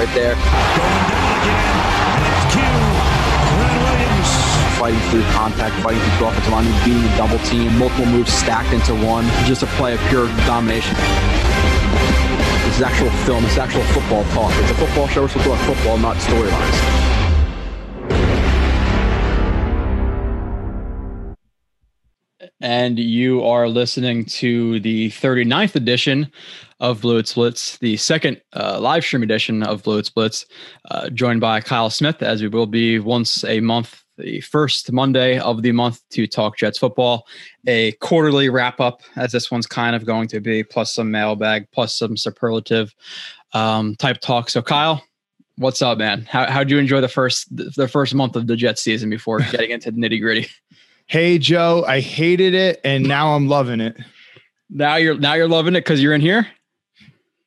Right there. Fighting through contact, fighting through offensive line, being a double team, multiple moves stacked into one, just a play of pure domination. This is actual film. This is actual football talk. It's a football show. We're supposed to talk football, not storylines. And you are listening to the 39th edition of Blue Splits, the second uh, live stream edition of Blue Splits, uh, joined by Kyle Smith, as we will be once a month, the first Monday of the month to talk Jets football, a quarterly wrap up, as this one's kind of going to be, plus some mailbag, plus some superlative um, type talk. So, Kyle, what's up, man? How how'd you enjoy the first the first month of the Jets season before getting into the nitty gritty? Hey Joe, I hated it and now I'm loving it. Now you're now you're loving it because you're in here.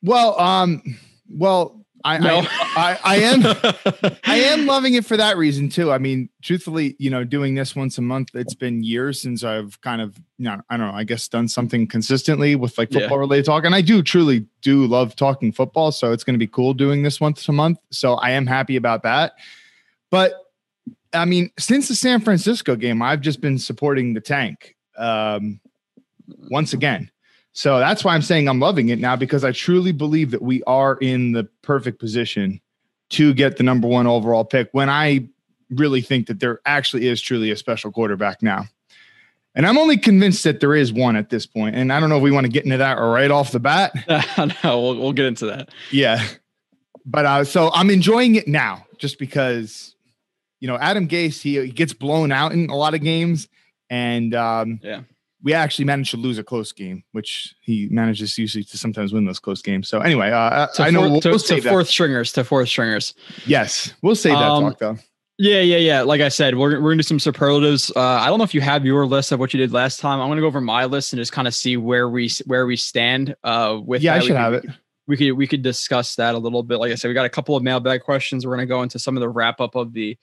Well, um, well, I, no. I, I, I am I am loving it for that reason too. I mean, truthfully, you know, doing this once a month, it's been years since I've kind of, you know, I don't know, I guess done something consistently with like football yeah. related talk. And I do truly do love talking football. So it's going to be cool doing this once a month. So I am happy about that. But I mean, since the San Francisco game, I've just been supporting the tank um, once again. So that's why I'm saying I'm loving it now because I truly believe that we are in the perfect position to get the number one overall pick when I really think that there actually is truly a special quarterback now. And I'm only convinced that there is one at this point. And I don't know if we want to get into that right off the bat. no, we'll, we'll get into that. Yeah. But uh, so I'm enjoying it now just because you know, Adam Gase, he, he gets blown out in a lot of games. And um, yeah, we actually managed to lose a close game, which he manages usually to sometimes win those close games. So anyway, uh, I know we'll, to, we'll to fourth stringers to fourth stringers. Yes, we'll save that um, talk though. Yeah, yeah, yeah. Like I said, we're, we're gonna do some superlatives. Uh, I don't know if you have your list of what you did last time. I'm gonna go over my list and just kind of see where we where we stand. Uh, with yeah, I should have it. We could we could discuss that a little bit. Like I said, we got a couple of mailbag questions. We're gonna go into some of the wrap up of the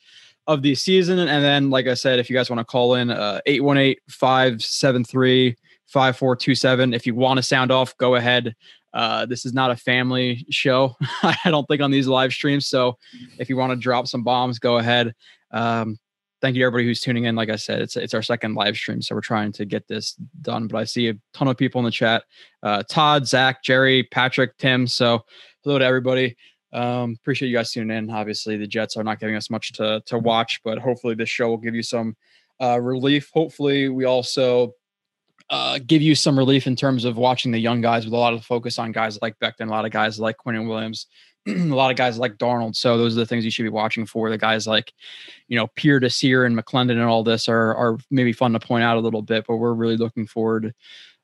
of the season. And then, like I said, if you guys want to call in, uh, 818 573 5427. If you want to sound off, go ahead. Uh, this is not a family show, I don't think, on these live streams. So if you want to drop some bombs, go ahead. Um, thank you everybody who's tuning in. Like I said, it's it's our second live stream, so we're trying to get this done. But I see a ton of people in the chat: uh, Todd, Zach, Jerry, Patrick, Tim. So hello to everybody. Um, appreciate you guys tuning in. Obviously, the Jets are not giving us much to to watch, but hopefully this show will give you some uh, relief. Hopefully, we also uh, give you some relief in terms of watching the young guys with a lot of focus on guys like Becton, a lot of guys like Quinnen Williams, a lot of guys like Darnold. So those are the things you should be watching for. The guys like, you know, Pierre Desir and McClendon and all this are are maybe fun to point out a little bit, but we're really looking forward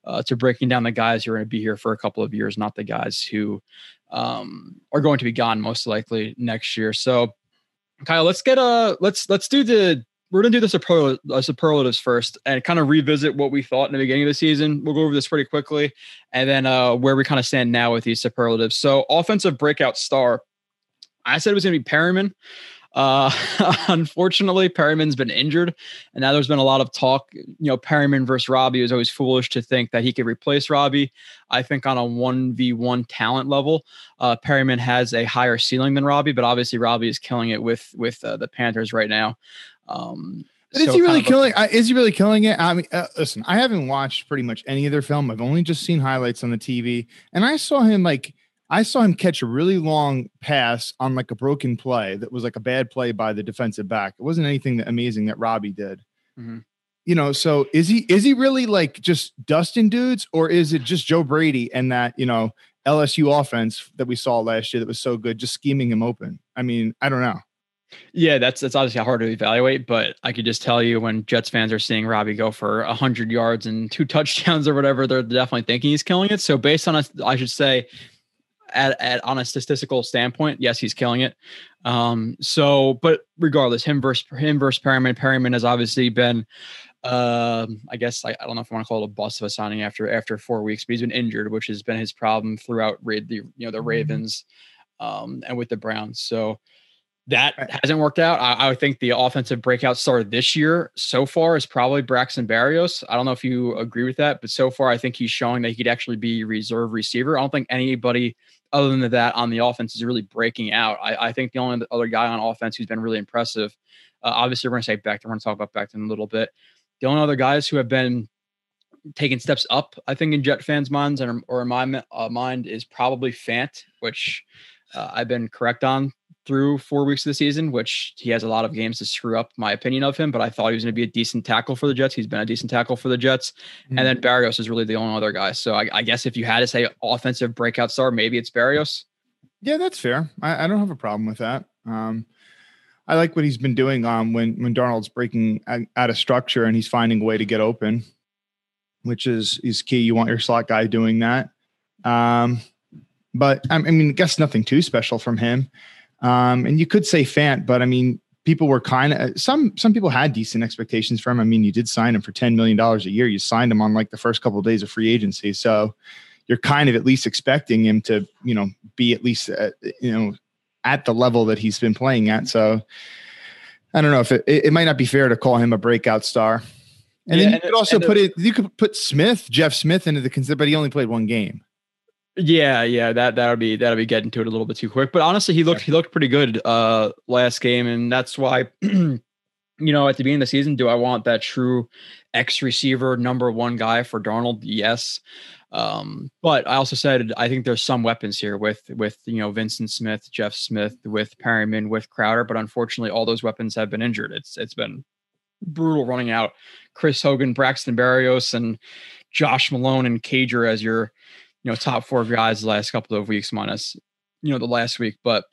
uh, to breaking down the guys who are going to be here for a couple of years, not the guys who um, are going to be gone most likely next year. So, Kyle, let's get a let's let's do the we're gonna do the superl- uh, superlatives first and kind of revisit what we thought in the beginning of the season. We'll go over this pretty quickly, and then uh, where we kind of stand now with these superlatives. So, offensive breakout star, I said it was gonna be Perriman. Uh, unfortunately, Perriman's been injured, and now there's been a lot of talk. You know, Perryman versus Robby is always foolish to think that he could replace Robby. I think on a one v one talent level, uh, Perriman has a higher ceiling than Robby, but obviously Robby is killing it with with uh, the Panthers right now. Um, but is so he really killing? A, is he really killing it? I mean, uh, listen, I haven't watched pretty much any of their film. I've only just seen highlights on the TV, and I saw him like I saw him catch a really long pass on like a broken play that was like a bad play by the defensive back. It wasn't anything that amazing that Robby did. Mm-hmm. You know, so is he is he really like just dusting dudes, or is it just Joe Brady and that you know LSU offense that we saw last year that was so good, just scheming him open? I mean, I don't know. Yeah, that's that's obviously hard to evaluate, but I could just tell you when Jets fans are seeing Robby go for hundred yards and two touchdowns or whatever, they're definitely thinking he's killing it. So based on us, I should say at, at on a statistical standpoint, yes, he's killing it. Um, so, but regardless, him versus him versus Perriman. Perriman has obviously been, uh, I guess I, I don't know if I want to call it a bust of a signing after after four weeks, but he's been injured, which has been his problem throughout the you know the mm-hmm. Ravens, um, and with the Browns. So that hasn't worked out. I, I, think the offensive breakout star this year so far is probably Braxton Berrios. I don't know if you agree with that, but so far I think he's showing that he could actually be reserve receiver. I don't think anybody other than that on the offense is really breaking out. I, I think the only other guy on offense who's been really impressive, uh, obviously we're going to say Becton. We're going to talk about Becton in a little bit. The only other guys who have been taking steps up, I think, in Jet fans' minds or in my uh, mind is probably Fant, which uh, I've been correct on through four weeks of the season, which he has a lot of games to screw up my opinion of him, but I thought he was going to be a decent tackle for the Jets. He's been a decent tackle for the Jets. Mm-hmm. And then Berrios is really the only other guy. So I, I, guess if you had to say offensive breakout star, maybe it's Berrios. Yeah, that's fair. I, I don't have a problem with that. Um, I like what he's been doing um, when when Darnold's breaking out of structure and he's finding a way to get open, which is is key. You want your slot guy doing that. Um, but I mean, I guess nothing too special from him. Um, and you could say Fant, but I mean, people were kind of some some people had decent expectations for him. I mean, you did sign him for ten million dollars a year. You signed him on like the first couple of days of free agency, so you're kind of at least expecting him to, you know, be at least at, you know at the level that he's been playing at. So I don't know if it, it might not be fair to call him a breakout star. And yeah, then you could also put it. You could put Smith, Jeff Smith, into the consider, but he only played one game. Yeah, yeah, that that'll be that'll be getting to it a little bit too quick. But honestly, he looked he looked pretty good uh last game, and that's why you know at the beginning of the season, do I want that true X receiver number one guy for Darnold? Yes. Um, but I also said I think there's some weapons here with with you know Vyncint Smith, Jeff Smith, with Perriman, with Crowder, but unfortunately all those weapons have been injured. It's it's been brutal running out Chris Hogan, Braxton Berrios, and Josh Malone and Cager as your you know, top four guys the last couple of weeks, minus, you know, the last week. But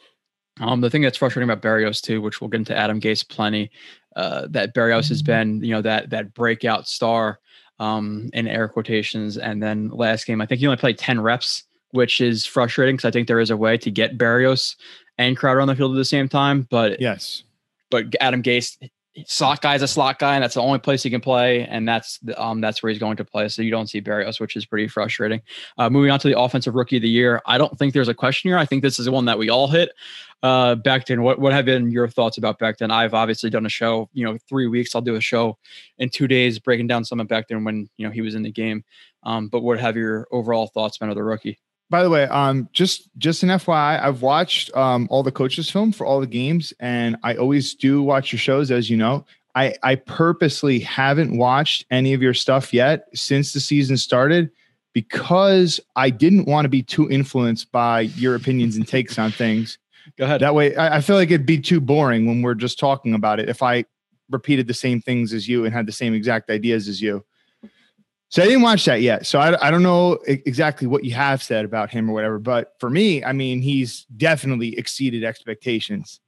um, the thing that's frustrating about Berrios too, which we'll get into Adam Gase plenty, uh, that Berrios has mm-hmm. been, you know, that that breakout star um, in air quotations. And then last game, I think he only played 10 reps, which is frustrating because I think there is a way to get Berrios and Crowder on the field at the same time. But yes, but Adam Gase slot guy is a slot guy, and that's the only place he can play, and that's the, um that's where he's going to play. So you don't see Berrios, which is pretty frustrating. Uh, moving on to the offensive rookie of the year, I don't think there's a question here. I think this is one that we all hit. Uh, Becton, what what have been your thoughts about Becton? I've obviously done a show, you know, three weeks. I'll do a show in two days breaking down some of Becton when you know he was in the game. Um, but what have your overall thoughts been of the rookie? By the way, um, just just an FYI, I've watched um all the coaches film for all the games, and I always do watch your shows, as you know. I I purposely haven't watched any of your stuff yet since the season started because I didn't want to be too influenced by your opinions and takes on things. Go ahead. That way, I, I feel like it'd be too boring when we're just talking about it if I repeated the same things as you and had the same exact ideas as you. So I didn't watch that yet. So I, I don't know exactly what you have said about him or whatever. But for me, I mean, he's definitely exceeded expectations.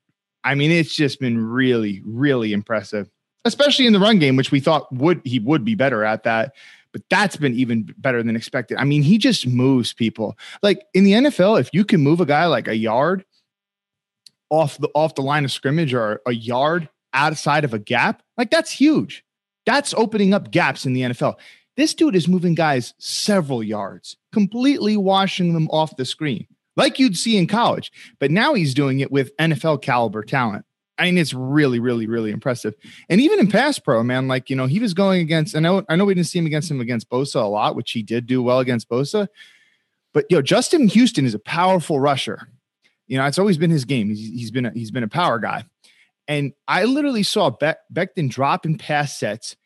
I mean, it's just been really, really impressive, especially in the run game, which we thought would he would be better at that. But that's been even better than expected. I mean, he just moves people. Like in the NFL, if you can move a guy like a yard off the off the line of scrimmage or a yard outside of a gap, like that's huge. That's opening up gaps in the NFL. This dude is moving guys several yards, completely washing them off the screen, like you'd see in college. But now he's doing it with NFL caliber talent. I mean, it's really, really, really impressive. And even in pass pro, man, like you know, he was going against. I know, I know, we didn't see him against him against Bosa a lot, which he did do well against Bosa. But yo, know, Justin Houston is a powerful rusher. You know, it's always been his game. He's, he's been a, he's been a power guy. And I literally saw Be- Becton drop in pass sets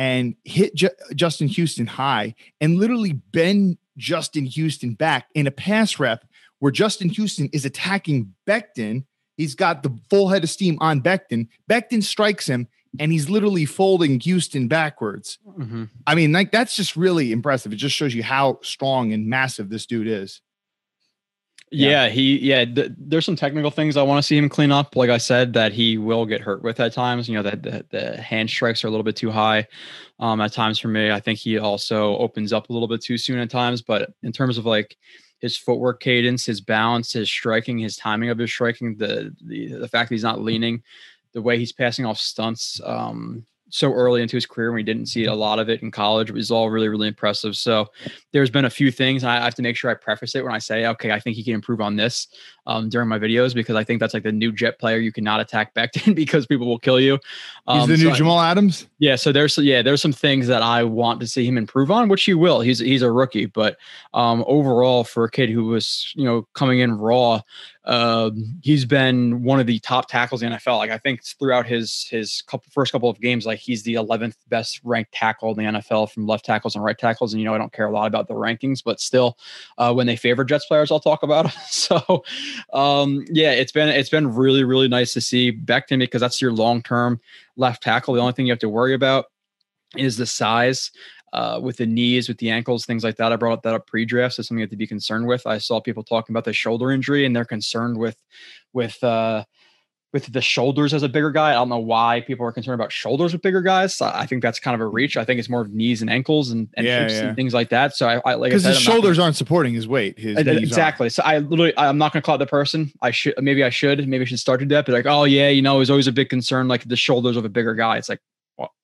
and hit J- Justin Houston high and literally bend Justin Houston back in a pass rep where Justin Houston is attacking Becton. He's got the full head of steam on Becton. Becton strikes him and he's literally folding Houston backwards. Mm-hmm. I mean, like that's just really impressive. It just shows you how strong and massive this dude is. Yeah, he yeah. Th- there's some technical things I want to see him clean up. Like I said, that he will get hurt with at times. You know that the, the hand strikes are a little bit too high um, at times for me. I think he also opens up a little bit too soon at times. But in terms of like his footwork cadence, his balance, his striking, his timing of his striking, the the the fact that he's not leaning, the way he's passing off stunts, um, so early into his career when we didn't see a lot of it in college. It was all really, really impressive. So there's been a few things. I have to make sure I preface it when I say, okay, I think he can improve on this. Um, during my videos because I think that's like the new jet player you cannot attack Becton because people will kill you. Um, He's the new so Jamal I, Adams. Yeah, so there's yeah there's some things that I want to see him improve on, which he will. He's he's a rookie, but um, overall for a kid who was you know coming in raw, uh, he's been one of the top tackles in the NFL. Like I think throughout his his couple, first couple of games, like he's the 11th best ranked tackle in the NFL from left tackles and right tackles. And you know I don't care a lot about the rankings, but still, uh, when they favor Jets players, I'll talk about. Them. So um, yeah, it's been it's been really really nice to see Becton because that's your long term left tackle. The only thing you have to worry about is the size uh, with the knees, with the ankles, things like that. I brought that up pre-draft, so something you have to be concerned with. I saw people talking about the shoulder injury, and they're concerned with with uh, with the shoulders as a bigger guy. I don't know why people are concerned about shoulders with bigger guys. I think that's kind of a reach. I think it's more of knees and ankles and, and yeah, yeah. and things like that. So I, I like because his I'm shoulders not, aren't supporting his weight. His exactly. Aren't. So I literally I'm not going to call it the person. I should maybe I should maybe I should start to that. But like oh yeah, you know, it was always a big concern like the shoulders of a bigger guy. It's like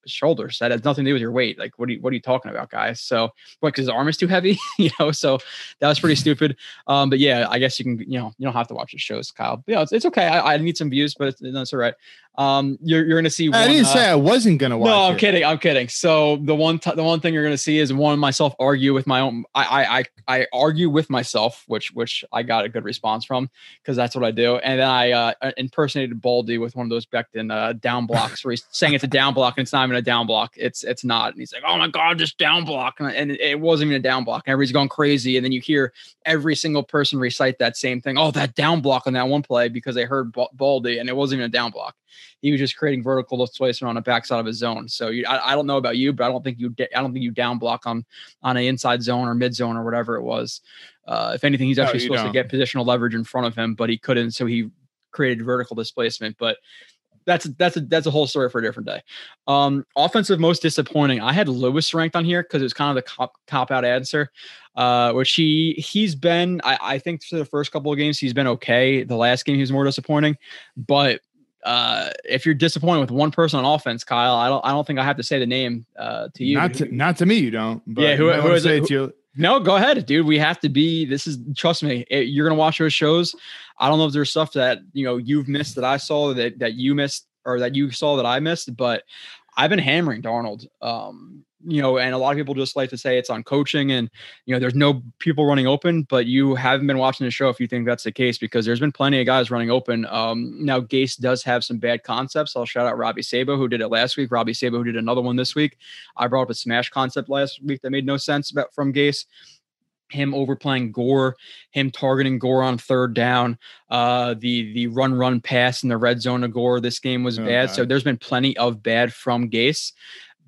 shoulders. That has nothing to do with your weight. Like, what are you, what are you talking about, guys? So, what? Because his arm is too heavy, you know. So that was pretty stupid. Um, but yeah, I guess you can, you know, you don't have to watch the shows, Kyle. But, yeah, it's, it's okay. I, I need some views, but it's, it's all right. Um, you're you're gonna see. I one, didn't uh, say I wasn't gonna watch. No, I'm it. kidding. I'm kidding. So the one t- the one thing you're gonna see is one myself argue with my own. I I I, I argue with myself, which which I got a good response from because that's what I do. And then I uh, impersonated Baldy with one of those Becton uh, down blocks where he's saying it's a down block and it's not even a down block. It's it's not. And he's like, oh my god, just down block, and, and it wasn't even a down block. And everybody's going crazy. And then you hear every single person recite that same thing. Oh, that down block on that one play because they heard Baldy and it wasn't even a down block he was just creating vertical displacement on the backside of his zone. So you, I, I, don't know about you, but I don't think you, I don't think you down block on on an inside zone or mid zone or whatever it was. Uh, if anything, he's actually no, supposed don't. to get positional leverage in front of him, but he couldn't, so he created vertical displacement. But that's that's a that's a whole story for a different day. Um, offensive most disappointing. I had Lewis ranked on here because it was kind of the cop, cop out answer. Uh, which he he's been I, I think for the first couple of games he's been okay. The last game he was more disappointing, but uh, if you're disappointed with one person on offense, Kyle, I don't I don't think I have to say the name uh, to you. Not to not to me, you don't. yeah, who, who is it? Who, no, go ahead, dude. We have to be. This is trust me. It, you're gonna watch those shows. I don't know if there's stuff that you know you've missed that I saw that that you missed or that you saw that I missed, but I've been hammering Darnold. Um, you know, and a lot of people just like to say it's on coaching and, you know, there's no people running open, but you haven't been watching the show if you think that's the case because there's been plenty of guys running open. Um, now, Gase does have some bad concepts. I'll shout out Robby Sabo, who did it last week, Robby Sabo, who did another one this week. I brought up a smash concept last week that made no sense about from Gase him overplaying Gore, him targeting Gore on third down, uh, the the run run pass in the red zone of Gore. This game was oh, bad. God. So there's been plenty of bad from Gase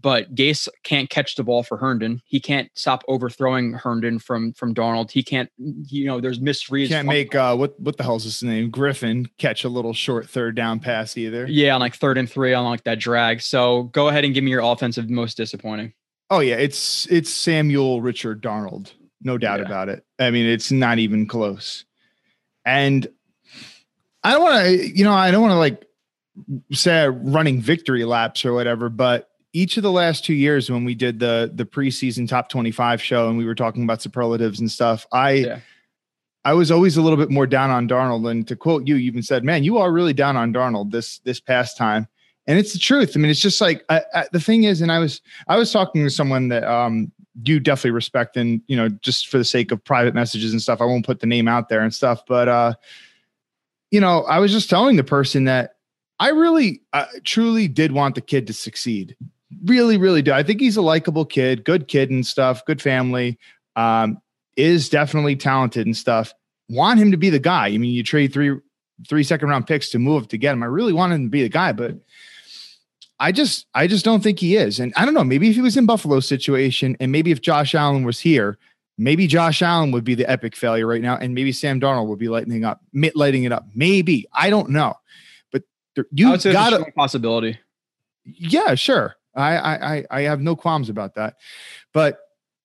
but Gase can't catch the ball for Herndon. He can't stop overthrowing Herndon from from Darnold. He can't, you know, there's misreads. Can't make uh what what the hell's his name? Griffin catch a little short third down pass either. Yeah, on like third and three on like that drag. So go ahead and give me your offensive most disappointing. Oh yeah, it's it's Samuel Richard Darnold, no doubt yeah. about it. I mean, it's not even close. And I don't want to, you know, I don't want to like say running victory laps or whatever, but each of the last two years when we did the the preseason top 25 show and we were talking about superlatives and stuff, I yeah. I was always a little bit more down on Darnold. And to quote you, you even said, "Man, you are really down on Darnold this this past time." And it's the truth. I mean, it's just like I, I, the thing is, and I was I was talking to someone that um you definitely respect, and you know, just for the sake of private messages and stuff, I won't put the name out there and stuff. But uh, you know, I was just telling the person that I really, uh, truly did want the kid to succeed really, really do. I think he's a likable kid, good kid and stuff, good family. Um, is definitely talented and stuff. Want him to be the guy. I mean, you trade three three second round picks to move to get him. I really want him to be the guy, but I just I just don't think he is. And I don't know, maybe if he was in Buffalo situation and maybe if Josh Allen was here, maybe Josh Allen would be the epic failure right now and maybe Sam Darnold would be lighting up lighting it up. Maybe. I don't know. But you got a possibility. Yeah, sure. I, I I have no qualms about that. But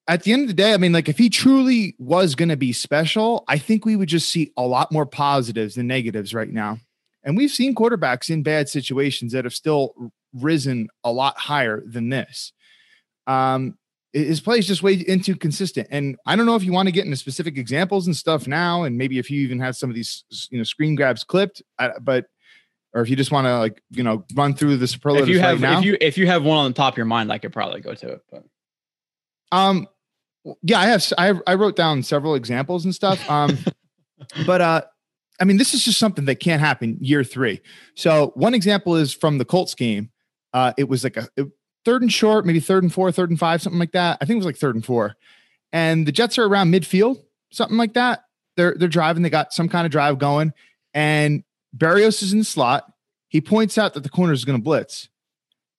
at the end of the day, I mean, like if he truly was going to be special, I think we would just see a lot more positives than negatives right now. And we've seen quarterbacks in bad situations that have still risen a lot higher than this. Um, his play is just way too consistent. And I don't know if you want to get into specific examples and stuff now, and maybe if you even have some of these, you know, screen grabs clipped, but or if you just want to like, you know, run through the superlatives if you have, right now. If you if you have one on the top of your mind, I could probably go to it. But um, yeah, I have. I I wrote down several examples and stuff. Um, but uh, I mean, this is just something that can't happen year three. So one example is from the Colts game. Uh, it was like a, third and short, maybe third and four, third and five, something like that. I think it was like third and four. And the Jets are around midfield, something like that. They're they're driving, they got some kind of drive going, and Berrios is in the slot. He points out that the corner is going to blitz.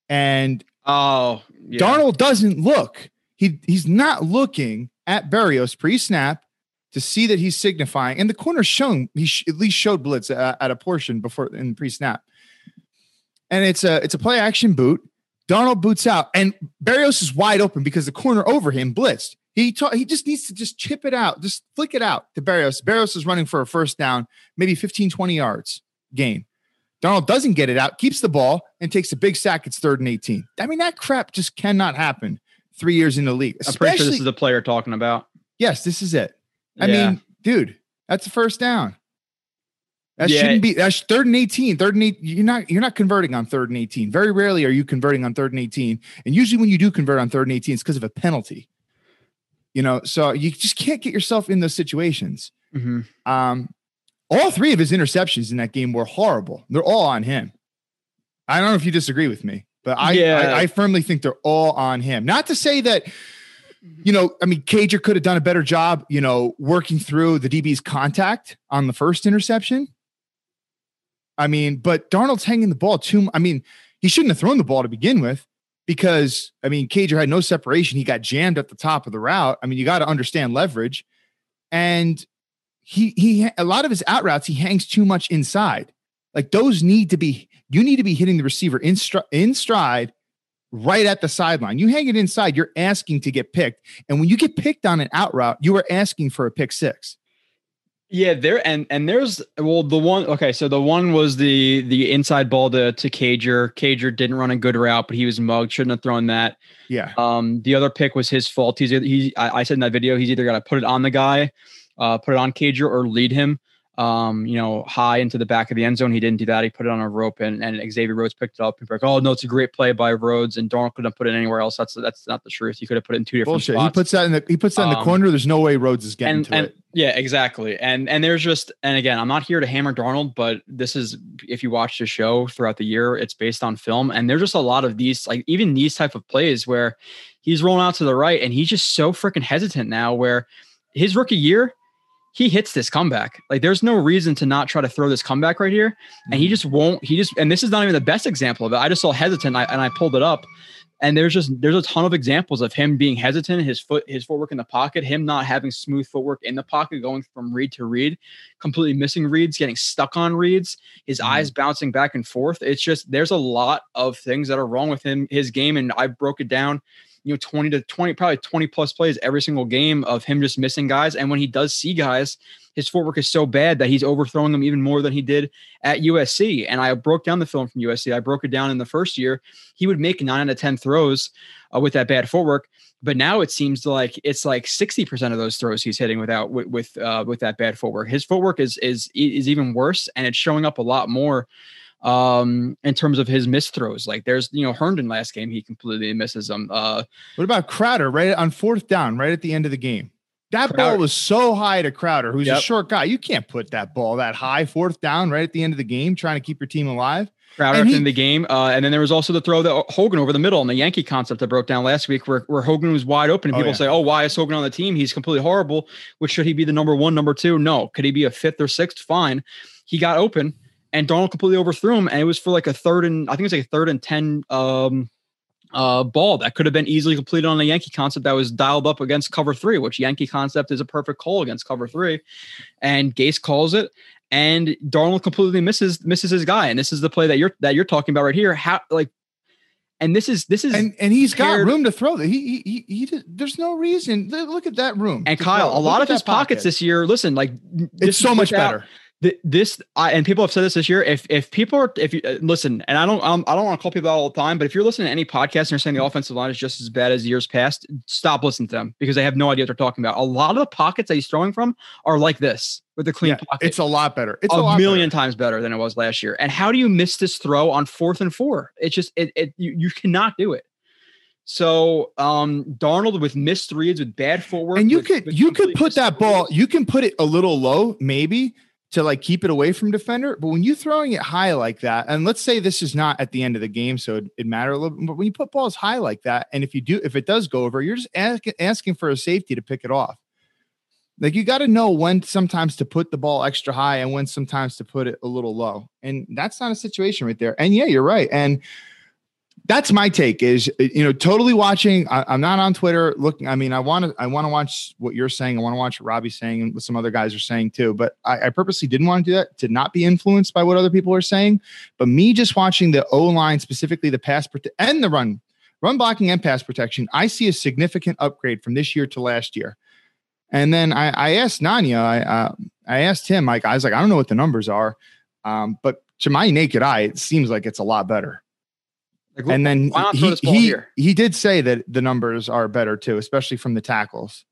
And oh, yeah. Darnold doesn't look. He he's not looking at Berrios pre-snap to see that he's signifying. And the corner's shown he sh- at least showed blitz at, at a portion before in pre-snap. And it's a it's a play action boot. Darnold boots out, and Berrios is wide open because the corner over him blitzed. He ta- he just needs to just chip it out, just flick it out to Berrios. Berrios is running for a first down, maybe 15, 20 yards gain. Darnold doesn't get it out, keeps the ball, and takes a big sack. It's third and 18. I mean, that crap just cannot happen three years in the league. I'm pretty sure this is the player talking about. Yes, this is it. I yeah. mean, dude, that's a first down. That yeah. shouldn't be that's third and 18. Third and eight. You're not you're not converting on third and 18. Very rarely are you converting on third and 18. And usually when you do convert on third and 18, it's because of a penalty. You know, so you just can't get yourself in those situations. Mm-hmm. Um, all three of his interceptions in that game were horrible. They're all on him. I don't know if you disagree with me, but I, yeah. I, I firmly think they're all on him. Not to say that you know, I mean, Cager could have done a better job, you know, working through the DB's contact on the first interception. I mean, but Darnold's hanging the ball too. I mean, he shouldn't have thrown the ball to begin with because I mean, Cager had no separation. He got jammed at the top of the route. I mean, you got to understand leverage, and he he a lot of his out routes he hangs too much inside. Like those need to be you need to be hitting the receiver in, stri- in stride right at the sideline. You hang it inside, you're asking to get picked. And when you get picked on an out route, you are asking for a pick six. Yeah, there and and there's well the one okay, so the one was the the inside ball to to Cager. Cager didn't run a good route, but he was mugged, shouldn't have thrown that. Yeah. Um, the other pick was his fault. He's he I, I said in that video he's either got to put it on the guy, uh, put it on Cager or lead him um, you know, high into the back of the end zone. He didn't do that. He put it on a rope, and, and Xavier Rhodes picked it up. People like, oh no, it's a great play by Rhodes, and Darnold couldn't put it anywhere else. That's that's not the truth. He could have put it in two different Bullshit. spots. He puts that in the he puts that in the um, corner. There's no way Rhodes is getting and, to and, it. Yeah, exactly. And and there's just and again, I'm not here to hammer Darnold, but this is if you watch the show throughout the year, it's based on film, and there's just a lot of these like even these type of plays where he's rolling out to the right, and he's just so freaking hesitant now. Where his rookie year he hits this comeback. Like there's no reason to not try to throw this comeback right here. And he mm-hmm. just won't, he just, and this is not even the best example of it. I just saw hesitant and I, and I pulled it up and there's just, there's a ton of examples of him being hesitant, his foot, his footwork in the pocket, him not having smooth footwork in the pocket, going from read to read, completely missing reads, getting stuck on reads, his mm. eyes bouncing back and forth. It's just, there's a lot of things that are wrong with him, his game. And I broke it down you know 20 to 20 probably 20 plus plays every single game of him just missing guys. And when he does see guys his footwork is so bad that he's overthrowing them even more than he did at USC and I broke down the film from USC I broke it down in the first year. He would make 9 out of 10 throws uh, with that bad footwork. But now it seems like it's like 60% of those throws he's hitting without with with, uh, with that bad footwork. His footwork is is is even worse and it's showing up a lot more um, in terms of his missed throws. Like there's, you know, Herndon last game, he completely misses them. Uh, what about Crowder right on fourth down, right at the end of the game? That Crowder. ball was so high to Crowder, who's yep. a short guy. You can't put that ball that high, fourth down, right at the end of the game, trying to keep your team alive. Crowder and he, in the game. Uh, and then there was also the throw that Hogan over the middle on the Yankee concept that broke down last week where, where Hogan was wide open. And oh, people yeah. say, oh, why is Hogan on the team? He's completely horrible. Which should he be the number one, number two? No. Could he be a fifth or sixth? Fine. He got open and Darnold completely overthrew him, and it was for like a third and I think it was like a third and ten um, uh, ball that could have been easily completed on a Yankee concept that was dialed up against cover three, which Yankee concept is a perfect call against cover three, and Gase calls it, and Darnold completely misses misses his guy, and this is the play that you're that you're talking about right here. How like and this is this is and, and he's paired, got room to throw that. He, he he he there's no reason. Look at that room. And Kyle, throw. a lot of his pockets pocket. this year. Listen, like it's so much better this I, and people have said this this year. If if people are if you uh, listen, and I don't um, I don't want to call people out all the time, but if you're listening to any podcast and you're saying the offensive line is just as bad as years past, stop listening to them because they have no idea what they're talking about. A lot of the pockets that he's throwing from are like this with the clean yeah, pocket. It's a lot better. It's a, a million better. times better than it was last year. And how do you miss this throw on fourth and four? It's just it, it you, you cannot do it. So um Darnold with missed reads with bad forward. And you with, could with you could put that ball, you can put it a little low, maybe to like keep it away from defender. But when you're throwing it high like that, and let's say this is not at the end of the game, so it, it matter a little bit, but when you put balls high like that, and if you do, if it does go over, you're just ask, asking for a safety to pick it off. Like you got to know when sometimes to put the ball extra high and when sometimes to put it a little low. And that's not a situation right there. And yeah, you're right. And that's my take is you know totally watching I, am not on twitter looking i mean i want to i want to watch what you're saying i want to watch what robbie's saying and what some other guys are saying too but I, I, purposely didn't want to do that to not be influenced by what other people are saying but me just watching the o line specifically the pass prote- and the run run blocking and pass protection i see a significant upgrade from this year to last year. And then i, I asked nanya i uh, i asked him like i was like i don't know what the numbers are um, but to my naked eye it seems like it's a lot better like, and then he he, he did say that the numbers are better too, especially from the tackles.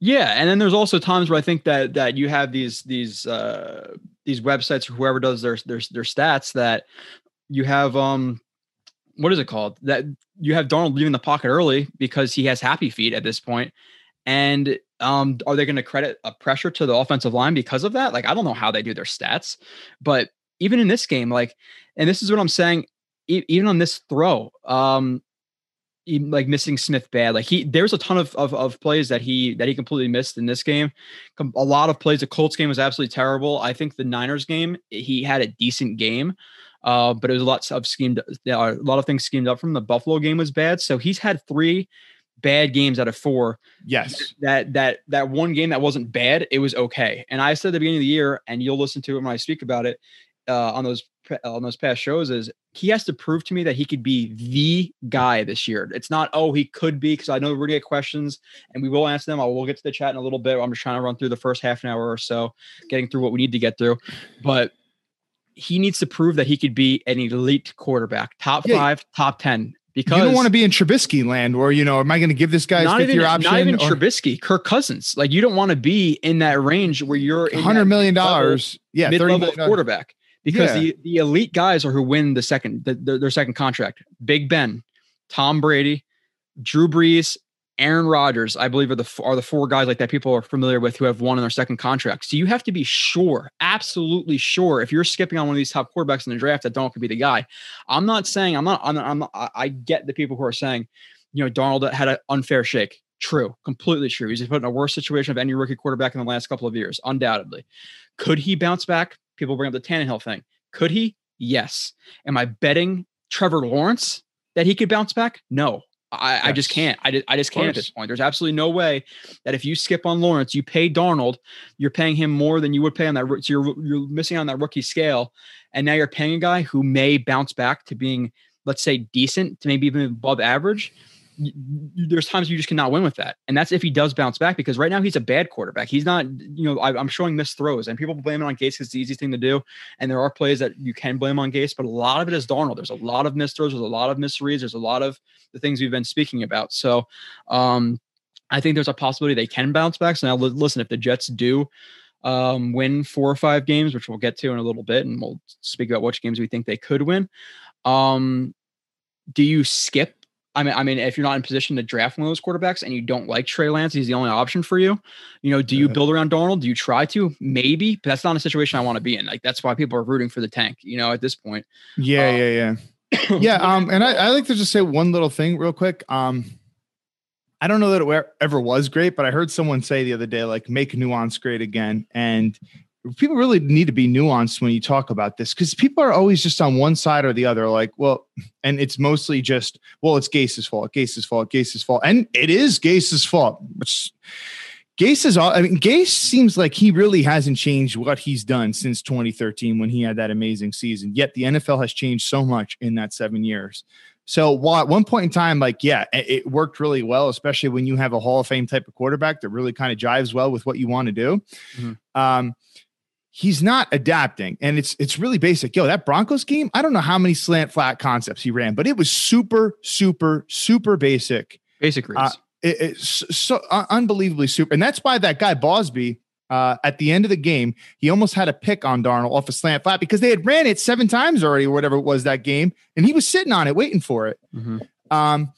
Yeah, and then there's also times where I think that that you have these these uh these websites or whoever does their their their stats that you have um what is it called that you have Darnold leaving the pocket early because he has happy feet at this point, and um are they going to credit a pressure to the offensive line because of that? Like I don't know how they do their stats, but even in this game, like, and this is what I'm saying even on this throw, um, like missing Smith bad. Like he, there's a ton of, of, of plays that he that he completely missed in this game. A lot of plays. The Colts game was absolutely terrible. I think the Niners game, he had a decent game, uh, but it was a lot of schemed. A lot of things schemed up from the Buffalo game was bad. So he's had three bad games out of four. Yes. That that that one game that wasn't bad, it was okay. And I said at the beginning of the year, and you'll listen to it when I speak about it uh, on those on those past shows is he has to prove to me that he could be the guy this year. It's not oh he could be because I know we're gonna get questions and we will answer them. I will get to the chat in a little bit. I'm just trying to run through the first half an hour or so, getting through what we need to get through. But he needs to prove that he could be an elite quarterback, top yeah. five, top ten. Because you don't want to be in Trubisky land, or you know, am I going to give this guy a fifth year option? Not even or, Trubisky, Kirk Cousins. Like you don't want to be in that range where you're hundred million dollars, yeah, mid level quarterback because yeah. the, the elite guys are who win the second the, the, their second contract. Big Ben, Tom Brady, Drew Brees, Aaron Rodgers, I believe are the are the four guys like that people are familiar with who have won in their second contract. So you have to be sure, absolutely sure, if you're skipping on one of these top quarterbacks in the draft that Darnold could be the guy. I'm not saying I'm not. I'm, I'm not, I get the people who are saying, you know, Darnold had an unfair shake. True, completely true. He's put in a worse situation of any rookie quarterback in the last couple of years, undoubtedly. Could he bounce back? People bring up the Tannehill thing. Could he? Yes. Am I betting Trevor Lawrence that he could bounce back? No. I, yes. I just can't. I, I just can't at this point. There's absolutely no way that if you skip on Lawrence, you pay Darnold, you're paying him more than you would pay on that. So you're you're missing on that rookie scale, and now you're paying a guy who may bounce back to being, let's say, decent to maybe even above average there's times you just cannot win with that. And that's if he does bounce back because right now he's a bad quarterback. He's not, you know, I, am showing missed throws and people blame it on Gase because it's the easiest thing to do. And there are plays that you can blame on Gase, but a lot of it is Darnold. There's a lot of missed throws. There's a lot of misreads. There's a lot of the things we've been speaking about. So, um, I think there's a possibility they can bounce back. So now listen, if the Jets do um, win four or five games, which we'll get to in a little bit, and we'll speak about which games we think they could win. Um, do you skip I mean, I mean, if you're not in position to draft one of those quarterbacks and you don't like Trey Lance, he's the only option for you. You know, do you build around Darnold? Do you try to? Maybe, but that's not a situation I want to be in. Like that's why people are rooting for the tank. You know, at this point. Yeah, um, yeah, yeah, yeah. Um, and I, I like to just say one little thing real quick. Um, I don't know that it ever was great, but I heard someone say the other day, like, make nuance great again. And people really need to be nuanced when you talk about this because people are always just on one side or the other. Like, well, and it's mostly just, well, it's Gase's fault, Gase's fault, Gase's fault, and it is Gase's fault. Which Gase is all. I mean, Gase seems like he really hasn't changed what he's done since 2013 when he had that amazing season. Yet the NFL has changed so much in that seven years. So while at one point in time, like, yeah, it worked really well, especially when you have a Hall of Fame type of quarterback that really kind of jives well with what you want to do. Mm-hmm. Um, he's not adapting. And it's it's really basic. Yo that broncos game i don't know how many slant flat concepts he ran but it was super super super basic. Basic reads. Uh, it, it's so uh, unbelievably super. And that's why that guy bosby uh, at the end of the game he almost had a pick on darnold off a slant flat because they had ran it seven times already or whatever it was that game and he was sitting on it waiting for it. Mm-hmm. um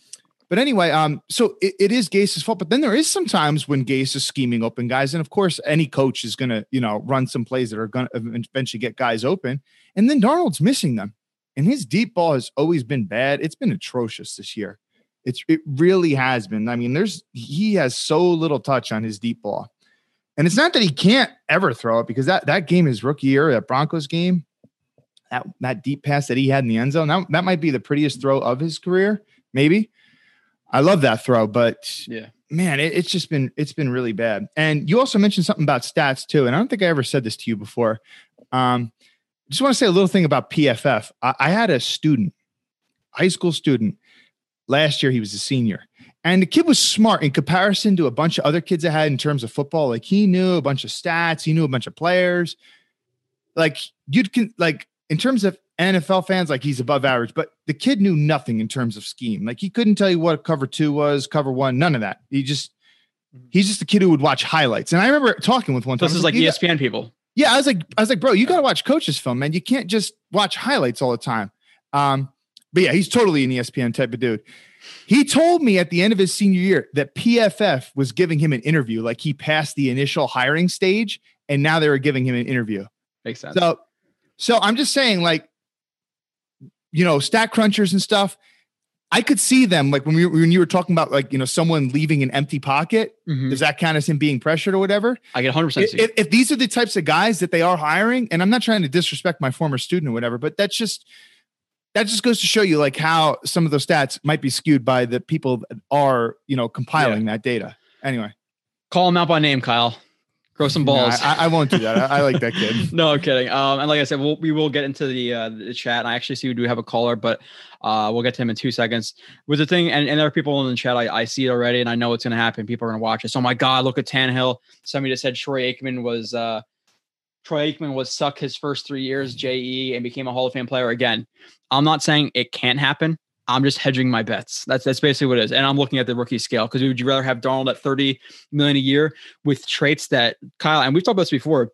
but anyway, um, so it, it is Gase's fault. But then there is sometimes when Gase is scheming open guys, and of course, any coach is going to you know run some plays that are going to eventually get guys open, and then Darnold's missing them, and his deep ball has always been bad. It's been atrocious this year. It's it really has been. I mean, there's he has so little touch on his deep ball, and it's not that he can't ever throw it because that that game is rookie year, that Broncos game, that that deep pass that he had in the end zone, that, that might be the prettiest throw of his career, maybe. I love that throw, but yeah, man, it, it's just been it's been really bad. And you also mentioned something about stats too, and I don't think I ever said this to you before. Um, just want to say a little thing about PFF. I, I had a student, high school student, last year. He was a senior, and the kid was smart in comparison to a bunch of other kids I had in terms of football. Like he knew a bunch of stats, he knew a bunch of players. Like you'd can like in terms of NFL fans like he's above average, but the kid knew nothing in terms of scheme. Like he couldn't tell you what cover two was, cover one, none of that. He just mm-hmm. he's just a kid who would watch highlights. And I remember talking with one. This is like ESPN got, people. Yeah, I was like, I was like, bro, you got to watch coaches film, man. You can't just watch highlights all the time. Um, but yeah, he's totally an ESPN type of dude. He told me at the end of his senior year that PFF was giving him an interview, like he passed the initial hiring stage, and now they were giving him an interview. Makes sense. So, so I'm just saying, like, you know, stat crunchers and stuff. I could see them like when we when you were talking about like you know someone leaving an empty pocket. Mm-hmm. Does that count as him being pressured or whatever? I get 100. percent if, if these are the types of guys that they are hiring, and I'm not trying to disrespect my former student or whatever, but that's just that just goes to show you like how some of those stats might be skewed by the people that are you know compiling yeah. that data. Anyway, call them out by name, Kyle. Grow some balls. No, I, I, won't do that. I, I, like that kid. no, I'm kidding. Um, and like I said, we'll, we will get into the uh, the chat. And I actually see we do have a caller, but uh, we'll get to him in two seconds. With the thing, and, and there are people in the chat. I, I see it already, and I know it's going to happen. People are going to watch it. So, oh my God, look at Tannehill. Somebody just said Troy Aikman was uh, Troy Aikman was suck his first three years JE and became a Hall of Fame player again. I'm not saying it can't happen. I'm just hedging my bets. That's that's basically what it is. And I'm looking at the rookie scale because would you rather have Darnold at 30 million a year with traits that Kyle and we've talked about this before,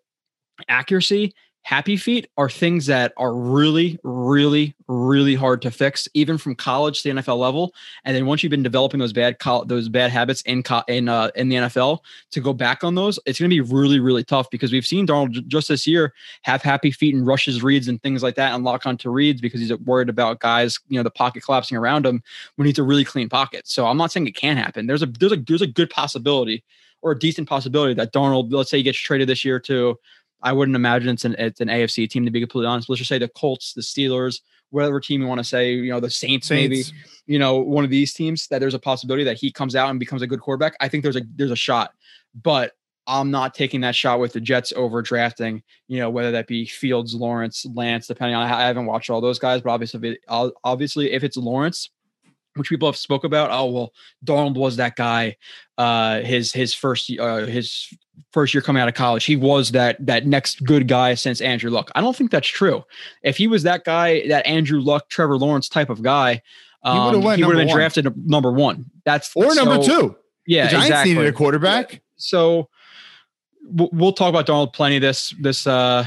accuracy happy feet are things that are really, really, really hard to fix, even from college to the NFL level. And then once you've been developing those bad those bad habits in in uh, in the NFL, to go back on those, it's going to be really, really tough because we've seen Darnold just this year have happy feet and rushes reads and things like that, and lock onto reads because he's worried about guys, you know, the pocket collapsing around him when he's a really clean pocket. So I'm not saying it can't happen. There's a there's a there's a good possibility or a decent possibility that Darnold, let's say he gets traded this year to I wouldn't imagine it's an it's an AFC team to be completely honest. Let's just say the Colts, the Steelers, whatever team you want to say, you know, the Saints, Saints, maybe, you know, one of these teams that there's a possibility that he comes out and becomes a good quarterback. I think there's a there's a shot, but I'm not taking that shot with the Jets over drafting, you know, whether that be Fields, Lawrence, Lance, depending on I haven't watched all those guys, but obviously, obviously, if it's Lawrence, which people have spoke about. Oh well, Darnold was that guy. Uh, his his first uh, his first year coming out of college, he was that that next good guy since Andrew Luck. I don't think that's true. If he was that guy, that Andrew Luck, Trevor Lawrence type of guy, um, he would have been one. drafted number one. That's or so, number two. Yeah, the Giants exactly. needed a quarterback. So we'll talk about Darnold plenty this this uh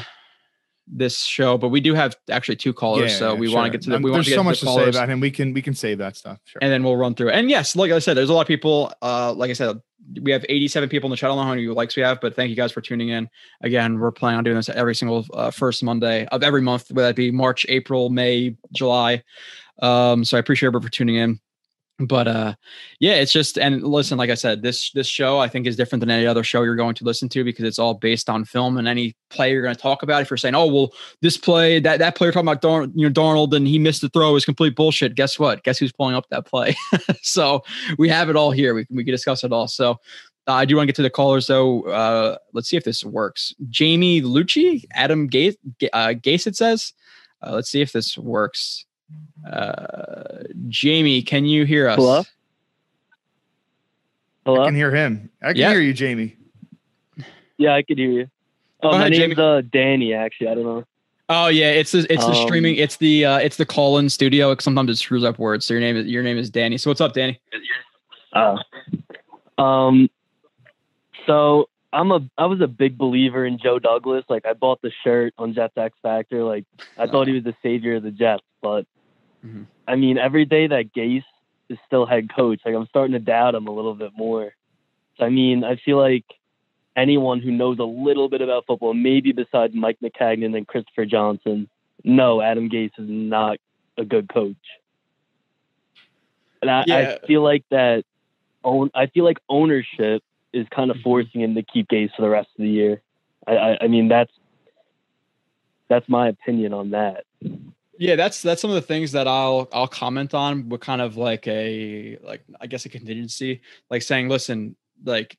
this show, but we do have actually two callers, yeah, so we sure. want to get to them. We there's so much to, to say about him. We can we can save that stuff, sure. and then we'll run through. And yes, like I said, there's a lot of people. Uh, like I said, we have 87 people in the chat. I don't know how many likes we have, but thank you guys for tuning in. Again, we're planning on doing this every single uh, first Monday of every month, whether that be March, April, May, July. Um, so I appreciate everybody for tuning in but uh yeah it's just and listen like i said this this show i think is different than any other show you're going to listen to because it's all based on film and any play you're going to talk about if you're saying oh well this play that that player talking about Darn, you know Darnold and he missed the throw is complete bullshit guess what guess who's pulling up that play so we have it all here we, we can discuss it all so uh, I do want to get to the callers though. Uh, let's see if this works. Jamie Lucci, Adam Gase, uh, Gase, it says. Uh, let's see if this works. Uh, Jamie, can you hear us? Hello. Hello. I can hear him. I can yeah. hear you, Jamie. Yeah, I can hear you. Oh, my name's uh, Danny. Actually, I don't know. Oh yeah, it's the it's the um, streaming. It's the uh, it's the call in studio. Sometimes it screws up words. So your name is your name is Danny. So what's up, Danny? Uh, um, so I'm a I was a big believer in Joe Douglas. Like I bought the shirt on Jets X Factor. Like I thought he was the savior of the Jets. But mm-hmm. I mean, every day that Gase is still head coach, like I'm starting to doubt him a little bit more. So I mean, I feel like anyone who knows a little bit about football, maybe besides Mike Maccagnan and Christopher Johnson, no, Adam Gase is not a good coach. And I, yeah. I feel like that own I feel like ownership is kind of mm-hmm. forcing him to keep Gase for the rest of the year. I, I, I mean that's that's my opinion on that. Yeah, that's that's some of the things that I'll I'll comment on with kind of like a like I guess a contingency, like saying, listen, like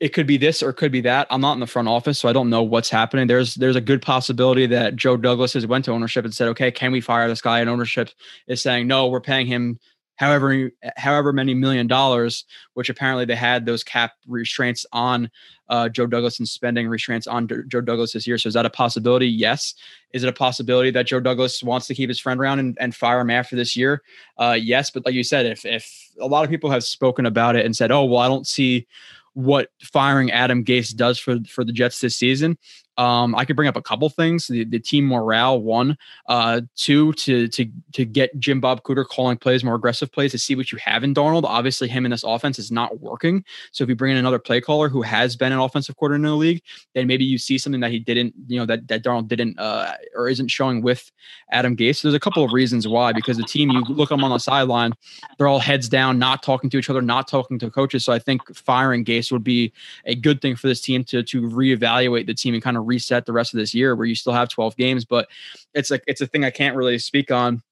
it could be this or it could be that. I'm not in the front office, so I don't know what's happening. There's there's a good possibility that Joe Douglas has went to ownership and said, okay, can we fire this guy? And ownership is saying, no, we're paying him however however many million dollars, which apparently they had those cap restraints on uh, Joe Douglas and spending restraints on D- Joe Douglas this year. So is that a possibility? Yes. Is it a possibility that Joe Douglas wants to keep his friend around and, and fire him after this year? Uh, yes, but like you said, if if a lot of people have spoken about it and said, "Oh, well, I don't see." what firing Adam Gase does for for the Jets this season. Um, I could bring up a couple things: the, the team morale, one, uh, two, to to to get Jim Bob Cooter calling plays, more aggressive plays, to see what you have in Darnold. Obviously, him in this offense is not working. So if you bring in another play caller who has been an offensive coordinator in the league, then maybe you see something that he didn't, you know, that that Darnold didn't uh, or isn't showing with Adam Gase. So there's a couple of reasons why. Because the team, you look them on the sideline, they're all heads down, not talking to each other, not talking to coaches. So I think firing Gase would be a good thing for this team to to reevaluate the team and kind of reset the rest of this year where you still have 12 games. But it's like it's a thing I can't really speak on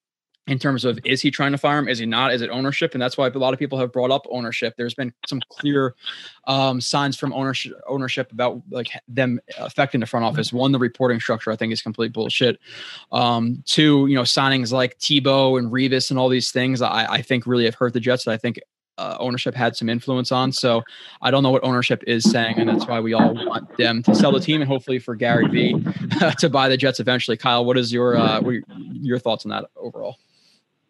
in terms of is he trying to fire him? Is he not? Is it ownership? And that's why a lot of people have brought up ownership. There's been some clear um, signs from ownership ownership about like them affecting the front office. One, the reporting structure I think is complete bullshit. Um, two, you know, signings like Tebow and Revis and all these things I, I think really have hurt the Jets. I think uh, ownership had some influence on. So I don't know what ownership is saying, and that's why we all want them to sell the team and hopefully for Gary V to buy the Jets eventually. Kyle, what is your uh, your thoughts on that overall?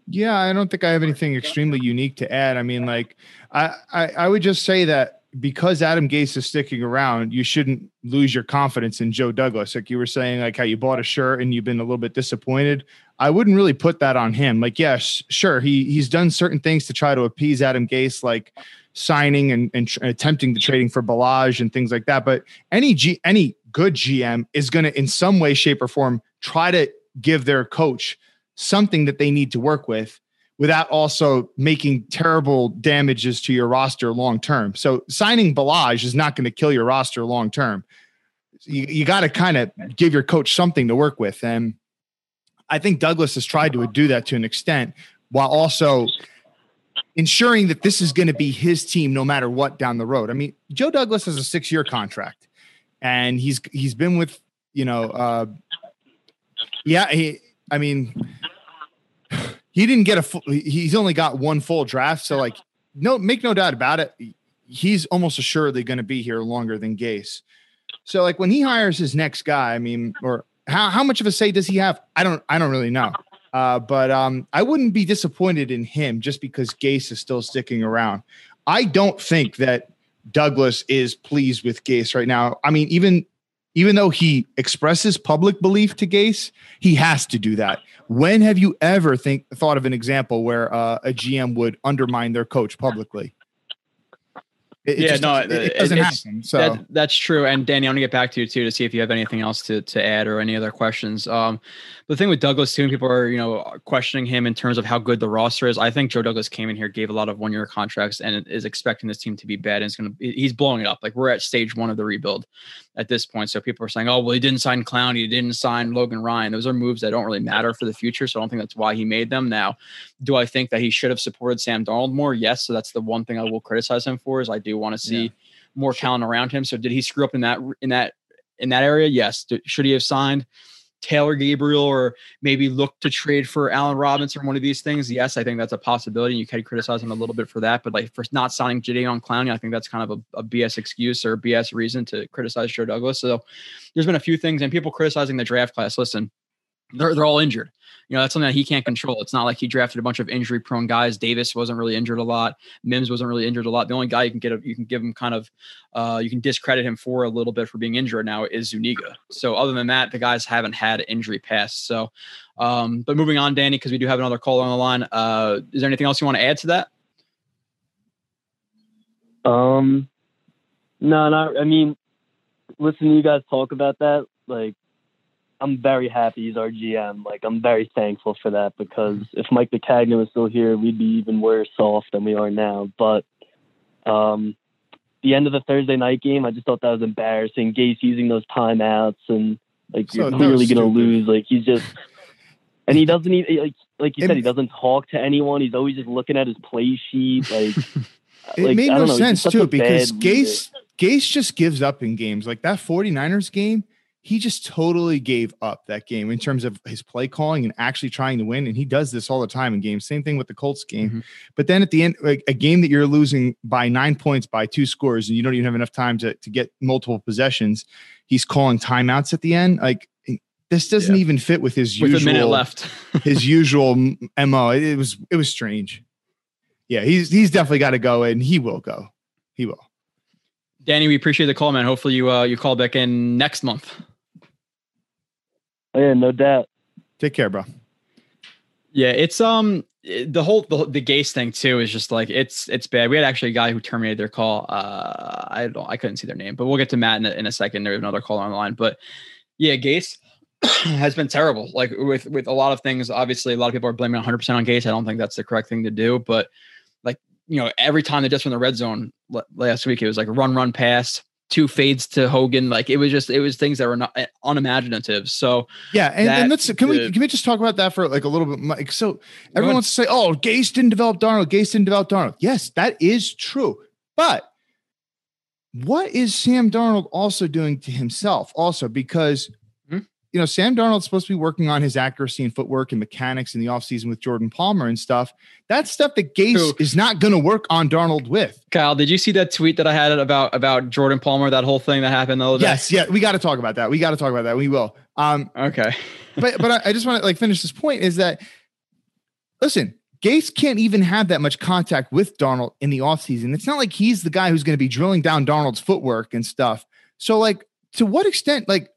Yeah, I don't think I have anything extremely unique to add. I mean, like I, I, I would just say that because Adam Gase is sticking around, you shouldn't lose your confidence in Joe Douglas. Like you were saying, like how you bought a shirt and you've been a little bit disappointed. I wouldn't really put that on him. Like, yes, sure, he he's done certain things to try to appease Adam Gase, like signing and, and tr- attempting the trading for Ballage and things like that. But any G any good GM is going to, in some way, shape, or form, try to give their coach something that they need to work with without also making terrible damages to your roster long term. So signing Ballage is not going to kill your roster long term. You, you got to kind of give your coach something to work with. And I think Douglas has tried to do that to an extent while also ensuring that this is going to be his team no matter what down the road. I mean, Joe Douglas has a six year contract and he's he's been with, you know, uh, yeah, he, I mean, he didn't get a full, he's only got one full draft. So like, no, make no doubt about it. He's almost assuredly going to be here longer than Gase. So like when he hires his next guy, I mean, or how, how much of a say does he have? I don't, I don't really know. Uh, but um, I wouldn't be disappointed in him just because Gase is still sticking around. I don't think that Douglas is pleased with Gase right now. I mean, even even though he expresses public belief to Gase, he has to do that. When have you ever think thought of an example where uh, a GM would undermine their coach publicly? It, yeah, no, it, it doesn't happen. So that, that's true. And Danny, I want to get back to you too to see if you have anything else to to add or any other questions. Um, the thing with Douglas too, people are you know questioning him in terms of how good the roster is. I think Joe Douglas came in here, gave a lot of one year contracts, and is expecting this team to be bad. And it's gonna he's blowing it up. Like we're at stage one of the rebuild at this point. So people are saying, oh well, he didn't sign Clowney, he didn't sign Logan Ryan. Those are moves that don't really matter for the future. So I don't think that's why he made them. Now, do I think that he should have supported Sam Darnold more? Yes. So that's the one thing I will criticize him for is I do want to see. Yeah more talent around him. So did he screw up in that in that in that area? Yes. Should he have signed Taylor Gabriel or maybe look to trade for Allen Robinson or one of these things, yes, I think that's a possibility. And you can criticize him a little bit for that, but like for not signing Jadeveon Clowney, I think that's kind of a, a, BS excuse or BS reason to criticize Joe Douglas. So there's been a few things and people criticizing the draft class. Listen, they're, they're all injured. You know, that's something that he can't control. It's not like he drafted a bunch of injury prone guys. Davis wasn't really injured a lot. Mims wasn't really injured a lot. The only guy you can get, a, you can give him kind of, uh, you can discredit him for a little bit for being injured now is Zuniga. So other than that, the guys haven't had injury past. So, um, but moving on, Danny, because we do have another caller on the line. Uh, is there anything else you want to add to that? Um, no, not. I mean, listening to you guys talk about that, like I'm very happy he's our GM. Like I'm very thankful for that because if Mike Maccagnan was still here, we'd be even worse off than we are now. But um, the end of the Thursday night game, I just thought that was embarrassing. Gase using those timeouts and like so you're clearly gonna lose. Like he's just and he doesn't even like like you it, said, he doesn't talk to anyone. He's always just looking at his play sheet. Like it like, made no know, sense too because Gase Gase just gives up in games like that 49ers game he just totally gave up that game in terms of his play calling and actually trying to win. And he does this all the time in games. Same thing with the Colts game. Mm-hmm. But then at the end, like a game that you're losing by nine points by two scores, and you don't even have enough time to, to get multiple possessions, he's calling timeouts at the end. Like this doesn't yeah. even fit with his with usual minute left. his usual mo. It, it was it was strange. Yeah, he's he's definitely got to go, and he will go. He will. Danny, we appreciate the call, man. Hopefully you uh you call back in next month. Oh, yeah, no doubt. Take care, bro. Yeah, it's um the whole the, the Gase thing too is just like it's it's bad. We had actually a guy who terminated their call. Uh, I don't I couldn't see their name, but we'll get to Matt in a, in a second. There's another call on the line, but yeah, Gase has been terrible. Like with with a lot of things. Obviously, a lot of people are blaming 100 percent on Gase. I don't think that's the correct thing to do, but like you know, every time they just went the red zone last week, it was like run, run, pass two fades to Hogan. Like it was just it was things that were not eh, unimaginative. So yeah, and, and let's can we can we just talk about that for like a little bit? Like so, everyone wants to say, "Oh, Gase didn't develop Darnold. Gase didn't develop Darnold." Yes, that is true, but what is Sam Darnold also doing to himself? Also, because you know, Sam Darnold's supposed to be working on his accuracy and footwork and mechanics in the offseason with Jordan Palmer and stuff. That's stuff that Gase True. is not going to work on Darnold with. Kyle, did you see that tweet that I had about about Jordan Palmer, that whole thing that happened the other day? Yes, yeah, we got to talk about that. We got to talk about that. We will. Um, okay. but but I, I just want to like finish this point is that listen, Gase can't even have that much contact with Darnold in the offseason. It's not like he's the guy who's going to be drilling down Darnold's footwork and stuff. So like to what extent like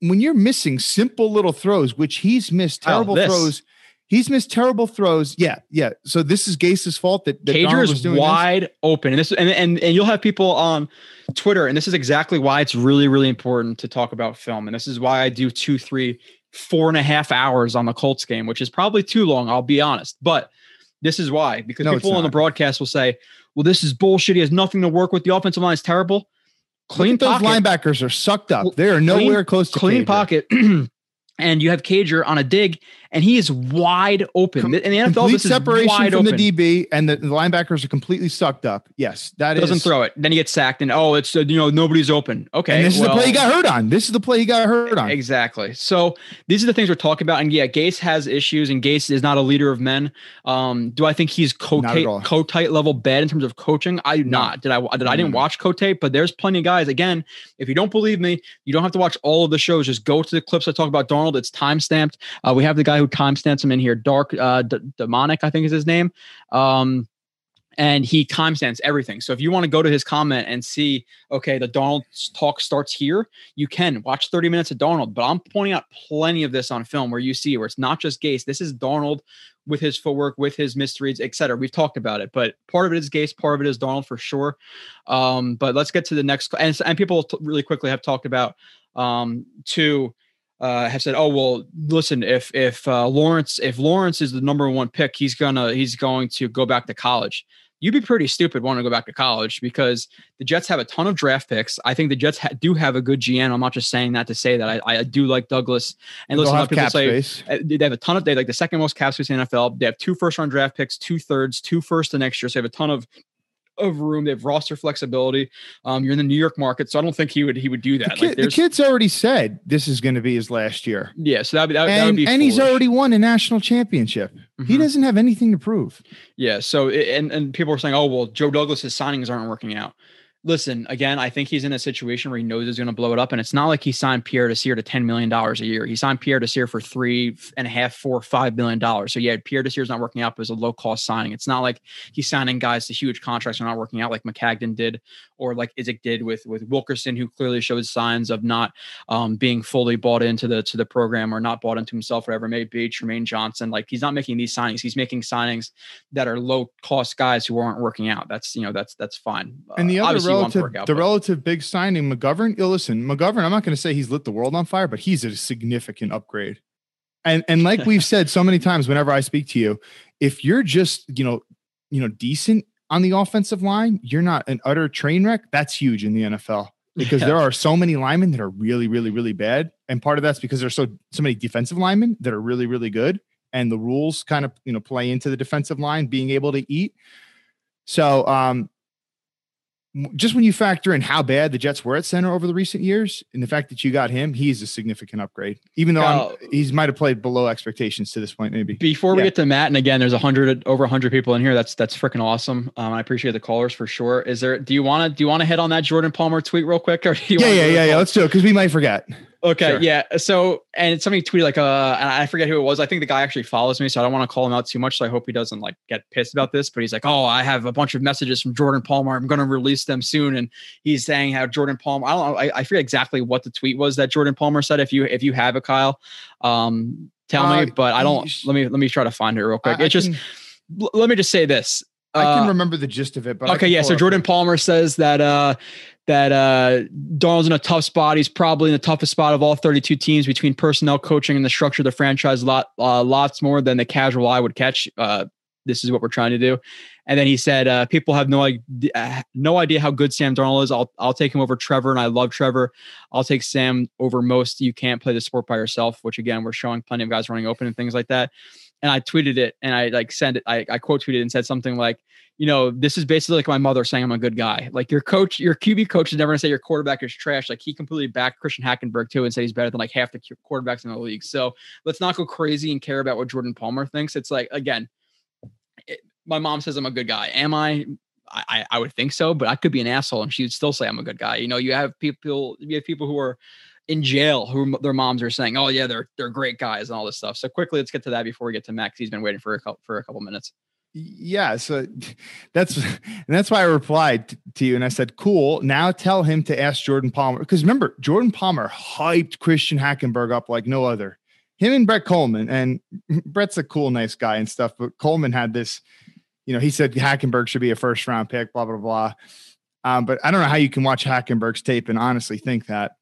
when you're missing simple little throws, which he's missed terrible oh, throws. He's missed terrible throws. Yeah, yeah. So this is Gase's fault that, that Cager is wide this? open, and this and, and and you'll have people on Twitter, and this is exactly why it's really really important to talk about film, and this is why I do two, three, four and a half hours on the Colts game, which is probably too long. I'll be honest, but this is why because no, people on the broadcast will say, "Well, this is bullshit. He has nothing to work with. The offensive line is terrible." Clean those linebackers are sucked up. They are nowhere clean, close to clean Cager. pocket. and you have Cager on a dig, and he is wide open. Com- in the NFL, complete separation from open. the DB, and the, the, linebackers are completely sucked up. Yes, that doesn't is, throw it. Then he gets sacked, and oh, it's uh, you know nobody's open. Okay, and this well, is the play he got hurt on. This is the play he got hurt on. Exactly. So these are the things we're talking about. And yeah, Gase has issues, and Gase is not a leader of men. Um, do I think he's Kotite Kotite level bad in terms of coaching? I do no. not. Did I? Did I didn't watch Kotite, but there's plenty of guys. Again, if you don't believe me, you don't have to watch all of the shows. Just go to the clips I talk about Darnold. It's time stamped. Uh, we have the guy who time stamps him in here, Dark uh, D- Demonic, I think is his name. Um, and he timestamps everything. So if you want to go to his comment and see, okay, the Darnold talk starts here, you can watch 30 minutes of Darnold. But I'm pointing out plenty of this on film where you see where it's not just Gase. This is Darnold with his footwork, with his misreads, etc. We've talked about it, but part of it is Gase, part of it is Darnold for sure. Um, but let's get to the next. And, and people really quickly have talked about um, to uh, have said, "Oh well, listen, if if uh, Lawrence if Lawrence is the number one pick, he's gonna he's going to go back to college." You'd be pretty stupid wanting to go back to college because the Jets have a ton of draft picks. I think the Jets ha- do have a good GM. I'm not just saying that to say that. I, I do like Douglas. And listen, lot people say space. Uh, they have a ton of they like the second most cap space in the NFL. They have two first round draft picks, two thirds, two first the next year. So they have a ton of of room. They have roster flexibility. Um, you're in the New York market, so I don't think he would he would do that. The, kid, like, the kid's already said this is going to be his last year, yeah, so that'd be that, that would and, be and he's already won a national championship. He Mhm. doesn't have anything to prove. Yeah. So it- and and people are saying, oh well, Joe Douglas's signings aren't working out. Listen, again, I think he's in a situation where he knows he's going to blow it up, and it's not like he signed Pierre Desir to ten million dollars a year. He signed Pierre Desir for three and a half, four, five million dollars. So yeah, Pierre Desir's not working out, but it was a low cost signing. It's not like he's signing guys to huge contracts are not working out, like Maccagnan did, or like Idzik did with with Wilkerson, who clearly showed signs of not um, being fully bought into the to the program or not bought into himself, whatever it may be. Trumaine Johnson, like he's not making these signings. He's making signings that are low cost guys who aren't working out. That's you know that's that's fine. And the Uh, other obviously you want to relative, work out, the but- relative big signing, McGovern. Listen, McGovern. I'm not going to say he's lit the world on fire, but he's a significant upgrade. And and like we've said so many times, whenever I speak to you, if you're just you know you know decent on the offensive line, you're not an utter train wreck. That's huge in the NFL because Yeah. there are so many linemen that are really really really bad, and part of that's because there's so so many defensive linemen that are really really good, and the rules kind of you know play into the defensive line being able to eat. So um just when you factor in how bad the Jets were at center over the recent years, and the fact that you got him, he's a significant upgrade. Even though Oh. he's might have played below expectations to this point, maybe. Before we Yeah. get to Matt, and again, there's a hundred over a hundred people in here. That's that's freaking awesome. Um, I appreciate the callers for sure. Is there? Do you want to do you want to hit on that Jordan Palmer tweet real quick, or do you Yeah, yeah, yeah, yeah. Let's do it because we might forget. Okay, Sure. yeah. So, and somebody tweeted like, uh, and I forget who it was. I think the guy actually follows me, so I don't want to call him out too much. So I hope he doesn't like get pissed about this. But he's like, oh, I have a bunch of messages from Jordan Palmer. I'm going to release them soon, and he's saying how Jordan Palmer. I don't know. I, I forget exactly what the tweet was that Jordan Palmer said. If you if you have it, Kyle, um, tell Uh, me. But I don't. Let me let me try to find it real quick. I, I It just can, let me just say this. I can Uh, remember the gist of it, but okay, yeah. So Jordan. Palmer says that uh that uh Darnold's in a tough spot. He's probably in the toughest spot of all 32 teams between personnel, coaching, and the structure of the franchise. Lot uh, lots more than the casual eye would catch. Uh, this is what we're trying to do. And then he said, uh, "People have no idea, uh, no idea how good Sam Darnold is. I'll I'll take him over Trevor, and I love Trevor. I'll take Sam over most. You can't play the sport by yourself." Which again, we're showing plenty of guys running open and things like that. And I tweeted it, and I like sent it. I, I quote tweeted and said something like, you know, this is basically like my mother saying I'm a good guy. Like your coach, your QB coach is never gonna say your quarterback is trash. Like he completely backed Christian Hackenberg too and said he's better than like half the quarterbacks in the league. So let's not go crazy and care about what Jordan Palmer thinks. It's like again, it, my mom says I'm a good guy. Am I? I, I- I would think so, but I could be an asshole and she would still say I'm a good guy. You know, you have people, you have people who are in jail who their moms are saying, "Oh yeah, they're they're great guys" and all this stuff. So quickly, let's get to that before we get to Max. He's been waiting for a couple for a couple minutes. Yeah, so that's and that's why I replied to you and I said, "Cool." Now tell him to ask Jordan Palmer because remember Jordan Palmer hyped Christian Hackenberg up like no other. Him and Brett Kollmann and Brett's a cool, nice guy and stuff, but Coleman had this. You know, he said Hackenberg should be a first round pick. Blah blah blah. Um, but I don't know how you can watch Hackenberg's tape and honestly think that.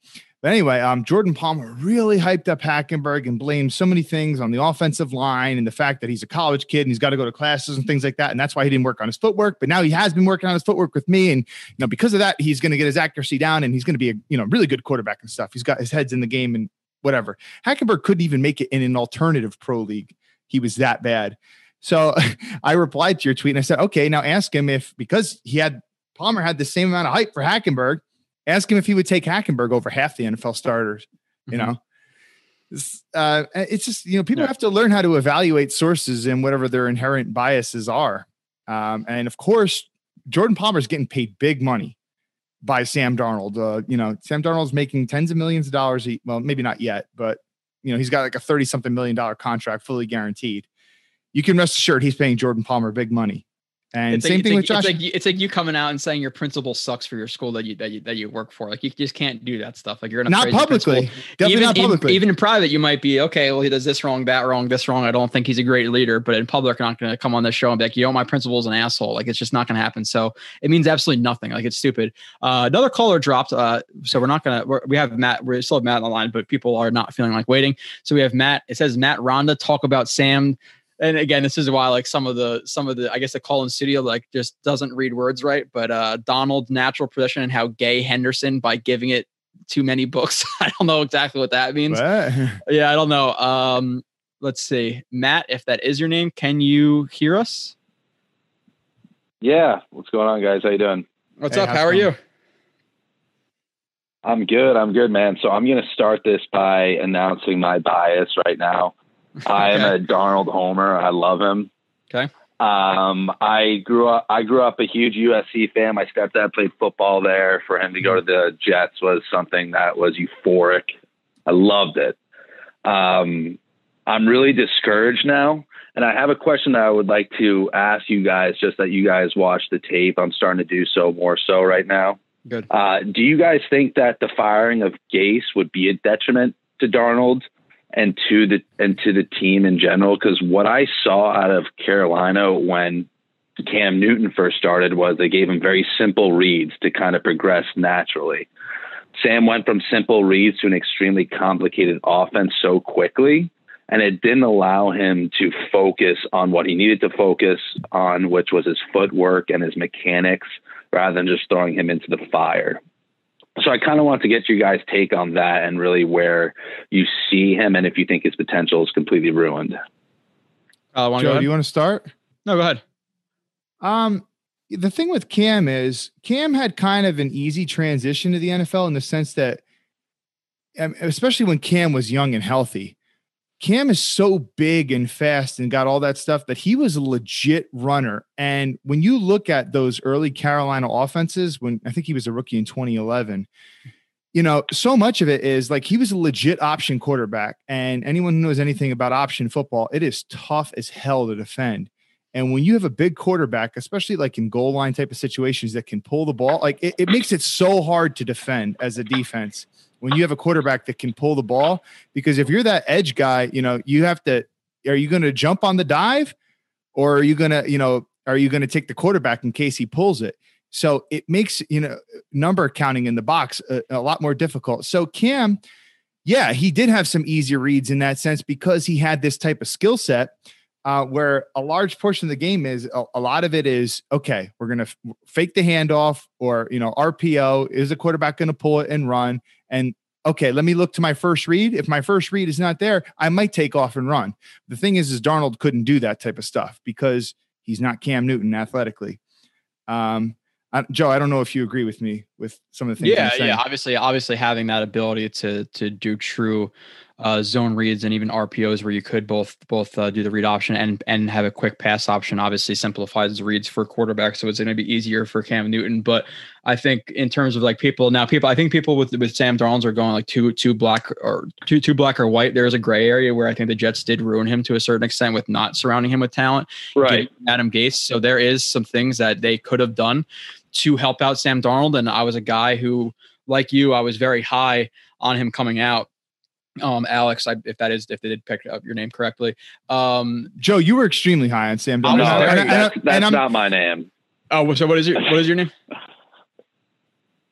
But anyway, um, Jordan Palmer really hyped up Hackenberg and blamed so many things on the offensive line and the fact that he's a college kid and he's got to go to classes and things like that. And that's why he didn't work on his footwork. But now he has been working on his footwork with me. And you know, because of that, he's going to get his accuracy down and he's going to be a you know really good quarterback and stuff. He's got his head's in the game and whatever. Hackenberg couldn't even make it in an alternative pro league. He was that bad. So I replied to your tweet and I said, okay, now ask him if because he had Palmer had the same amount of hype for Hackenberg, ask him if he would take Hackenberg over half the NFL starters. You Mhm. know, it's, uh, it's just you know people Yeah. have to learn how to evaluate sources and whatever their inherent biases are. Um, and of course, Jordan Palmer's getting paid big money by Sam Darnold. Uh, you know, Sam Darnold's making tens of millions of dollars. a- Well, maybe not yet, but you know, he's got like a thirty something million dollar contract, fully guaranteed. You can rest assured he's paying Jordan Palmer big money. And it's same like, thing with Josh. It's like, you- it's like you coming out and saying your principal sucks for your school that you that you that you work for. Like you just can't do that stuff. Like you're gonna not publicly. Definitely even, not publicly. even in private, you might be okay. Well, he does this wrong, that wrong, this wrong. I don't think he's a great leader. But in public, I'm not going to come on this show and be like, you know, my principal's an asshole. Like it's just not going to happen. So it means absolutely nothing. Like it's stupid. Uh, another caller dropped. Uh, so we're not going to. We have Matt. We still have Matt on the line, but people are not feeling like waiting. So we have Matt. It says Matt Ronda talk about Sam. And again, this is why like some of the some of the I guess the call in studio like just doesn't read words right. But uh Donald natural position and how gay Henderson by giving it too many books. I don't know exactly what that means. What? Yeah, I don't know. Um, let's see, Matt, if that is your name, can you hear us? Yeah, what's going on, guys? How you doing? What's hey, up? How are you? I'm good. I'm good, man. So I'm going to start this by announcing my bias right now. I am a Darnold homer. I love him. Okay. Um, I grew up. I grew up a huge USC fan. My stepdad played football there. For him to go to the Jets was something that was euphoric. I loved it. Um, I'm really discouraged now, and I have a question that I would like to ask you guys. Just that you guys watch the tape. I'm starting to do so more so right now. Good. Uh, do you guys think that the firing of Gase would be a detriment to Darnold? And to the and to the team in general. Because what I saw out of Carolina when Cam Newton first started was they gave him very simple reads to kind of progress naturally. Sam went from simple reads to an extremely complicated offense so quickly, and it didn't allow him to focus on what he needed to focus on, which was his footwork and his mechanics, rather than just throwing him into the fire so I kind of want to get you guys' take on that and really where you see him and if you think his potential is completely ruined. Uh, Joe, do you want to start? No, go ahead. Um, the thing with Cam is Cam had kind of an easy transition to the NFL in the sense that, um, especially when Cam was young and healthy, Cam is so big and fast and got all that stuff that he was a legit runner. And when you look at those early Carolina offenses, when I think he was a rookie in 2011, you know, so much of it is like he was a legit option quarterback. And anyone who knows anything about option football, it is tough as hell to defend. And when you have a big quarterback, especially like in goal line type of situations that can pull the ball, like it, it makes it so hard to defend as a defense when you have a quarterback that can pull the ball. Because if you're that edge guy, you know, you have to, are you going to jump on the dive or are you going to, you know, are you going to take the quarterback in case he pulls it? So it makes, you know, number counting in the box a, a lot more difficult. So Cam, yeah, he did have some easy reads in that sense because he had this type of skill set. Uh, where a large portion of the game is a, a lot of it is okay we're going to f- fake the handoff or you know rpo is the quarterback going to pull it and run and okay, let me look to my first read. If my first read is not there, I might take off and run. The thing is, is Darnold couldn't do that type of stuff because he's not Cam Newton athletically. Um, I, Joe, I don't know if you agree with me with some of the things. Yeah, yeah. Obviously, obviously having that ability to to do true uh, zone reads and even RPOs where you could both both uh, do the read option and and have a quick pass option. Obviously simplifies reads for quarterbacks so it's going to be easier for Cam Newton but I think in terms of like people now people I think people with with Sam Darnold are going like two two black or two two black or white. There's a gray area where I think the Jets did ruin him to a certain extent with not surrounding him with talent right. Adam Gase. So there is some things that they could have done to help out Sam Darnold and I was a guy who like you I was very high on him coming out um, Alex, I, if that is if they did pick up your name correctly. Um, Joe, you were extremely high on Sam. Darnold. No, and, that's, that's not my name. Oh, so what is your what is your name?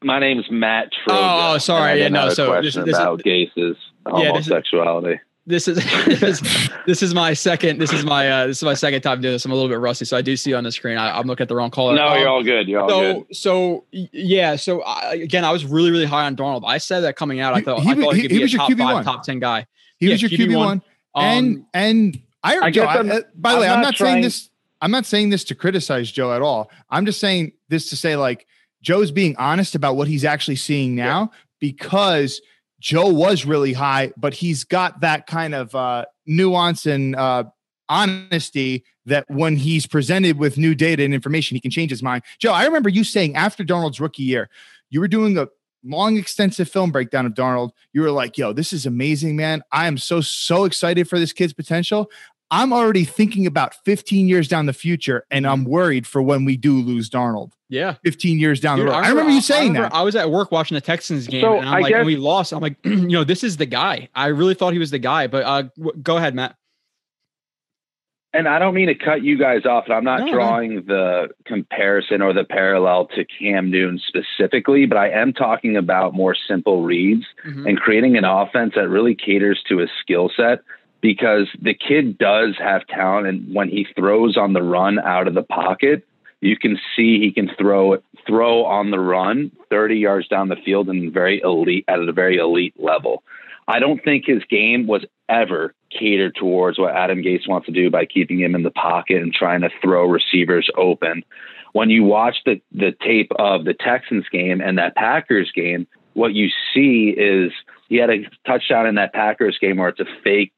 My name's Matt. Troga, oh, sorry. Yeah, no. So this, this about is Gase's homosexuality. Yeah, this is this is this is my second this is my uh this is my second time doing this. I'm a little bit rusty so i do see on the screen. I, am looking at the wrong caller no um, you're all good. You're all so good. so yeah so I, again i was really really high on darnold i said that coming out i thought he, I thought he, he could he be a top QB5 one. top 10 guy. He yeah, was your QB, QB1, one. and um, and i, I Joe, I, by the way i'm not trying, saying this i'm not saying this to criticize joe at all. I'm just saying this to say like joe's being honest about what he's actually seeing now yeah. because Joe was really high, but he's got that kind of uh, nuance and uh, honesty that when he's presented with new data and information, he can change his mind. Joe, I remember you saying after Darnold's rookie year, you were doing a long, extensive film breakdown of Darnold. You were like, yo, this is amazing, man. I am so, so excited for this kid's potential. I'm already thinking about 15 years down the future, and I'm worried for when we do lose Darnold. Yeah, 15 years down Dude, the road. I remember, I remember you saying I remember, that. I was at work watching the Texans game, so and I'm I like, guess, and we lost. I'm like, you know, this is the guy. I really thought he was the guy. But uh, w- go ahead, Matt. And I don't mean to cut you guys off, and I'm not no, drawing no. the comparison or the parallel to Cam Newton specifically, but I am talking about more simple reads mm-hmm. and creating an offense that really caters to a skill set because the kid does have talent and when he throws on the run out of the pocket you can see he can throw throw on the run 30 yards down the field and very elite at a very elite level. I don't think his game was ever catered towards what adam gase wants to do by keeping him in the pocket and trying to throw receivers open. When you watch the the tape of the Texans game and that Packers game, what you see is he had a touchdown in that Packers game where it's a fake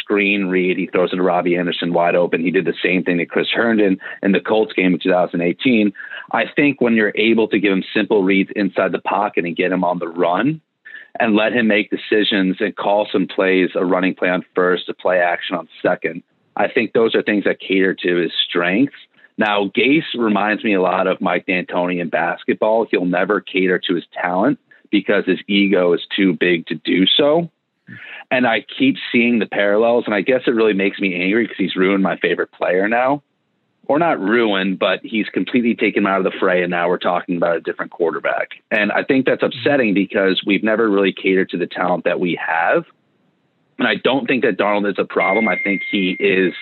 screen read. He throws it to Robby Anderson wide open. He did the same thing to Chris Herndon in the Colts game in 2018. I think when you're able to give him simple reads inside the pocket and get him on the run and let him make decisions and call some plays, a running play on first, a play action on second, I think those are things that cater to his strengths. Now, Gase reminds me a lot of Mike D'Antoni in basketball. He'll never cater to his talent because his ego is too big to do so. And I keep seeing the parallels, and I guess it really makes me angry because he's ruined my favorite player now. Or not ruined, but he's completely taken him out of the fray, and now we're talking about a different quarterback. And I think that's upsetting because we've never really catered to the talent that we have. And I don't think that Darnold is a problem. I think he is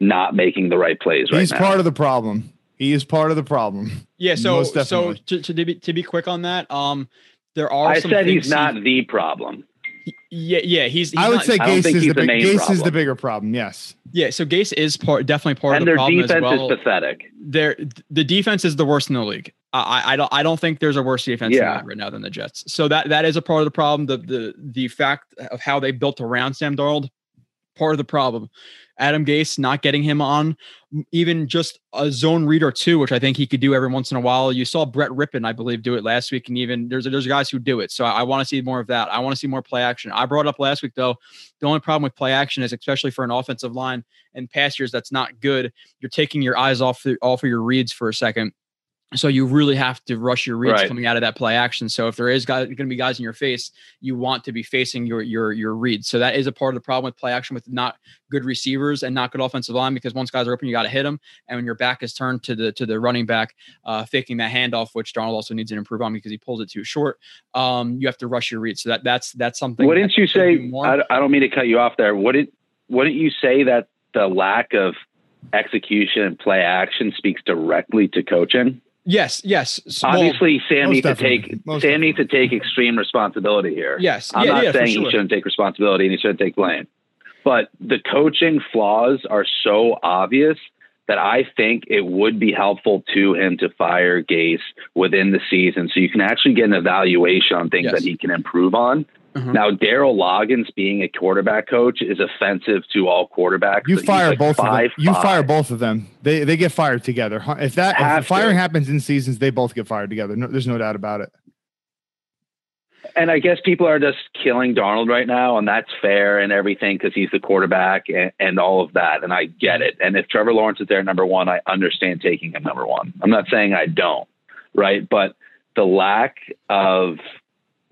not making the right plays right now. He's part of the problem. He is part of the problem. Yeah. So so to, to be to be quick on that, um, there are. I some said things he's not he- the problem. Yeah, yeah. He's. he's I would not- say I Gase is the the big, main Gase is the bigger problem. Yes. yeah. So Gase is part definitely part and of the problem defense as well. is pathetic. Their the defense is the worst in the league. I, I- I don't I don't think there's a worse defense in the Yeah. league right now than the Jets. So that that is a part of the problem. The the the fact of how they built around Sam Darnold, part of the problem. Adam Gase not getting him on even just a zone read or two, which I think he could do every once in a while. You saw Brett Rypien, I believe, do it last week, and even there's there's guys who do it. So I, I want to see more of that. I want to see more play action. I brought up last week though. The only problem with play action is, especially for an offensive line and pass years, that's not good. You're taking your eyes off the, off of your reads for a second. So you really have to rush your reads Right. coming out of that play action. So if there is going to be guys in your face, you want to be facing your your your reads. So that is a part of the problem with play action with not good receivers and not good offensive line because once guys are open, you got to hit them. And when your back is turned to the to the running back, uh, faking that handoff, which Darnold also needs to improve on because he pulls it too short. Um, you have to rush your reads. So that that's that's something. Wouldn't that you do say? I, I don't mean to cut you off there. Wouldn't Wouldn't you say that the lack of execution and play action speaks directly to coaching? Yes, yes. Obviously, Sam needs to take Most Sam needs to take extreme responsibility here. yes. I'm yeah, not yeah, saying sure. he shouldn't take responsibility and he shouldn't take blame, but the coaching flaws are so obvious that I think it would be helpful to him to fire Gase within the season, so you can actually get an evaluation on things Yes. that he can improve on. Mhm. Now, Dowell Loggains being a quarterback coach is offensive to all quarterbacks. You fire like both of them. You five. fire both of them. They they get fired together. If that if the firing happens in seasons, they both get fired together. No, there's no doubt about it. And I guess people are just killing Darnold right now, and that's fair and everything because he's the quarterback and, and all of that. And I get it. And if Trevor Lawrence is there number one, I understand taking him number one. I'm not saying I don't, right? But the lack of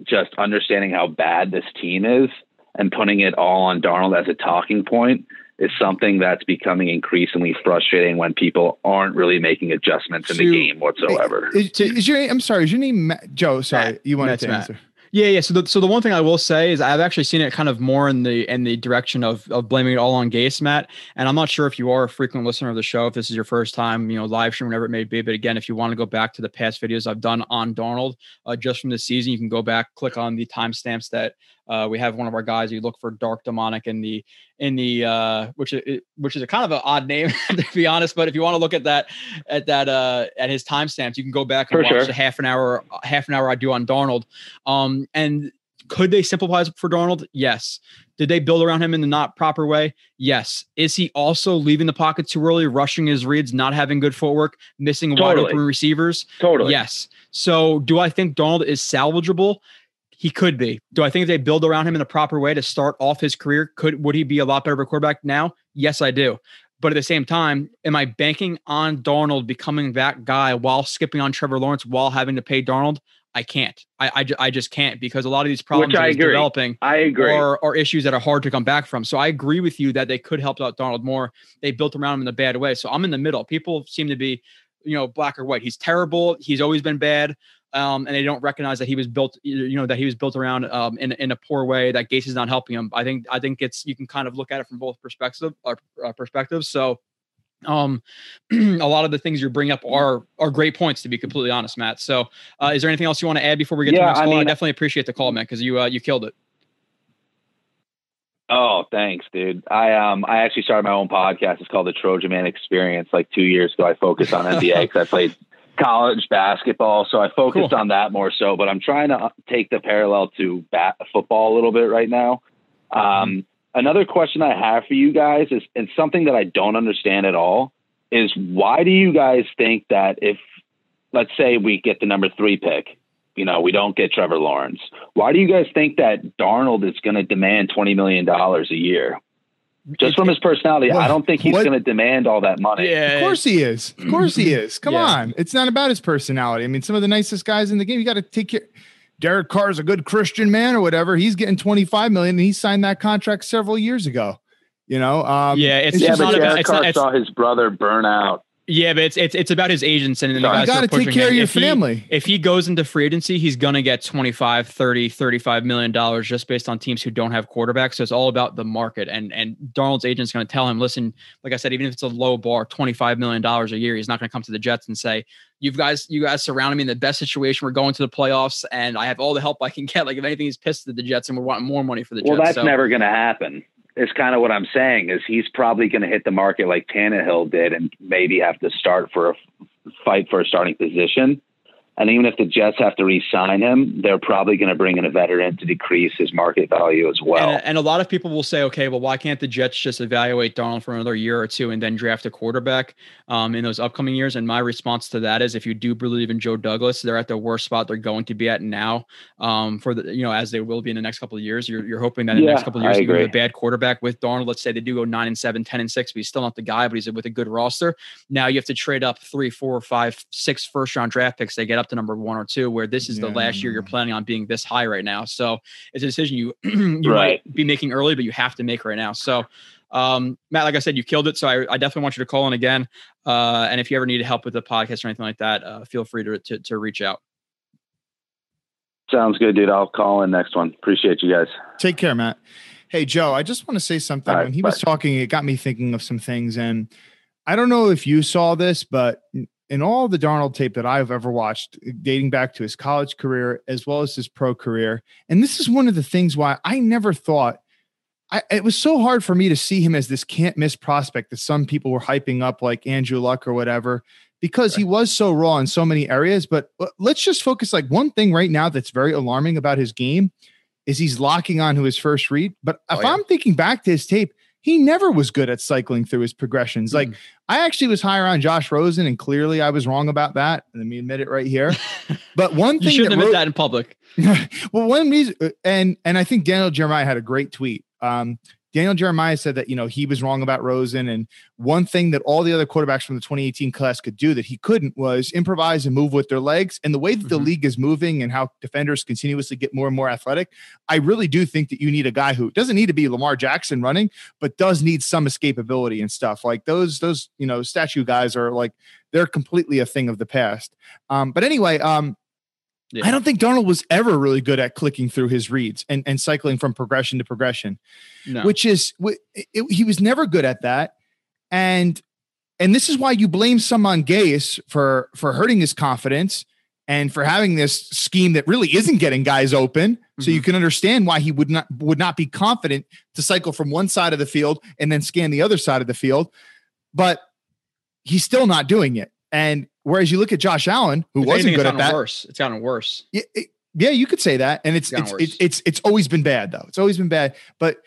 just understanding how bad this team is and putting it all on Darnold as a talking point is something that's becoming increasingly frustrating when people aren't really making adjustments in the game whatsoever. Is, is your I'm sorry. Is your name Matt, Joe? Sorry, Matt. you wanted Matt's to Matt. Yeah, yeah. So the so the one thing I will say is I've actually seen it kind of more in the in the direction of of blaming it all on Gase, Matt. And I'm not sure if you are a frequent listener of the show, if this is your first time, you know, live stream, whatever it may be. But again, if you want to go back to the past videos I've done on Darnold uh, just from this season, you can go back, click on the timestamps that uh, we have one of our guys. You look for Dark Demonic in the in the uh, which is which is a kind of an odd name to be honest. But if you want to look at that at that uh, at his timestamps, you can go back and For watch sure. the half an hour half an hour I do on Darnold. Um, and could they simplify for Darnold? Yes. Did they build around him in the not proper way? Yes. Is he also leaving the pocket too early, rushing his reads, not having good footwork, missing wide open receivers? Totally. Yes. So do I think Darnold is salvageable? He could be. Do I think if they build around him in the proper way to start off his career, could would he be a lot better of a quarterback now? Yes, I do. But at the same time, am I banking on Darnold becoming that guy while skipping on Trevor Lawrence while having to pay Darnold? I can't. I I, I just can't because a lot of these problems I he's agree. developing I agree. are, are issues that are hard to come back from. So I agree with you that they could help out Darnold more. They built around him in a bad way. So I'm in the middle. People seem to be, you know, black or white. He's terrible. He's always been bad. Um, and they don't recognize that he was built, you know, that he was built around um, in, in a poor way. That Gase is not helping him. I think I think it's you can kind of look at it from both perspective Uh, uh, perspectives. So um a lot of the things you bring up are are great points to be completely honest matt so uh is there anything else you want to add before we get to the next I call i mean- definitely appreciate the call man because you uh you killed it Oh, thanks, dude. I um I actually started my own podcast. It's called the Trojan Man Experience. Like two years ago, I focused on NBA because I played college basketball, so I focused cool. on that more so. But I'm trying to uh, take the parallel to bat football a little bit right now. Um, another question I have for you guys is, and something that I don't understand at all, is why do you guys think that if, let's say, we get the number three pick, you know, we don't get Trevor Lawrence. Why do you guys think that Darnold is going to demand $20 million a year? Just from his personality, well, I don't think he's going to demand all that money. Yeah. Of course he is. Of course he is. Come yeah. on. It's not about his personality. I mean, some of the nicest guys in the game, you got to take care. Derek Carr's a good Christian man or whatever. He's getting 25 million and he signed that contract several years ago. You know, um, yeah, it's, it's yeah, just but Derek Carr not, saw his brother burn out yeah, but it's it's it's about his agents and the guys you got to take care him. of your if family. He, if he goes into free agency, he's going to get 25, 30, 35 million dollars just based on teams who don't have quarterbacks. So it's all about the market and and Darnold's agent's going to tell him, "Listen, like I said, even if it's a low bar, 25 million dollars a year, he's not going to come to the Jets and say, "You guys you guys surrounded me in the best situation. We're going to the playoffs and I have all the help I can get." Like if anything, he's pissed at the Jets and we're wanting more money for the Jets. Well, that's so. never going to happen is kind of what I'm saying is he's probably going to hit the market like Tannehill did and maybe have to start for a fight for a starting position. And even if the Jets have to re-sign him, they're probably going to bring in a veteran to decrease his market value as well. And, and, a lot of people will say, okay, well, why can't the Jets just evaluate Darnold for another year or two and then draft a quarterback um, in those upcoming years? And my response to that is, if you do believe in Joe Douglas, they're at the worst spot they're going to be at now um, for the you know as they will be in the next couple of years. You're, you're hoping that in yeah, the next couple of years you get a bad quarterback with Darnold. Let's say they do go nine and seven, 10 and six, but he's still not the guy, but he's with a good roster. Now you have to trade up three, four, five, six first round draft picks. They get up to number one or two where this is yeah. the last year you're planning on being this high right now. So it's a decision you you right. might be making early, but you have to make right now. So um, Matt, like I said, you killed it. So I, I, definitely want you to call in again. Uh, and if you ever need help with the podcast or anything like that, uh, feel free to, to, to reach out. Sounds good, dude. I'll call in next one. Appreciate you guys. Take care, Matt. Hey, Joe, I just want to say something. Right, when he bye. was talking, it got me thinking of some things. And I don't know if you saw this, but in all the Darnold tape that I've ever watched, dating back to his college career as well as his pro career, and this is one of the things why I never thought I, it was so hard for me to see him as this can't miss prospect that some people were hyping up, like Andrew Luck or whatever, because right. he was so raw in so many areas. But let's just focus like one thing right now that's very alarming about his game is he's locking on to his first read. But oh, if oh, yeah. I'm thinking back to his tape, he never was good at cycling through his progressions. Mm. Like I actually was higher on Josh Rosen, and clearly I was wrong about that. Let me admit it right here. But one thing you shouldn't admit Ro- that in public. well, one reason, uh, and and I think Daniel Jeremiah had a great tweet. Um, Daniel Jeremiah said that, you know, he was wrong about Rosen. And one thing that all the other quarterbacks from the 2018 class could do that he couldn't was improvise and move with their legs. And the way that mm-hmm. the league is moving and how defenders continuously get more and more athletic, I really do think that you need a guy who doesn't need to be Lamar Jackson running, but does need some escapability and stuff. Like those, those, you know, statue guys are like, they're completely a thing of the past. Um, but anyway, um, yeah. I don't think Darnold was ever really good at clicking through his reads and, and cycling from progression to progression, no. which is it, he was never good at that. And and this is why you blame some on Gase for for hurting his confidence and for having this scheme that really isn't getting guys open. Mm-hmm. So you mm-hmm. can understand why he would not would not be confident to cycle from one side of the field and then scan the other side of the field. But he's still not doing it. And whereas you look at Josh Allen, who if wasn't good at that, worse. It's gotten worse. Yeah, it, yeah, you could say that, and it's it's, it's, it's it's always been bad though. It's always been bad. But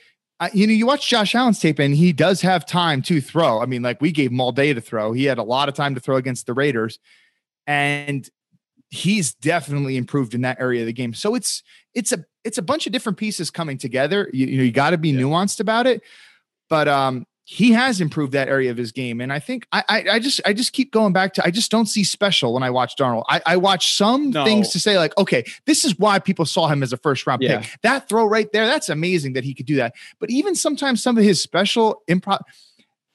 you know, you watch Josh Allen's tape, and he does have time to throw. I mean, like we gave him all day to throw. He had a lot of time to throw against the Raiders, and he's definitely improved in that area of the game. So it's it's a it's a bunch of different pieces coming together. You, you know, you got to be yeah. nuanced about it. But um, he has improved that area of his game. And I think I, I, I just I just keep going back to I just don't see special when I watch Darnold. I, I watch some no. things to say like, okay, this is why people saw him as a first round yeah. pick. That throw right there, that's amazing that he could do that. But even sometimes some of his special improv,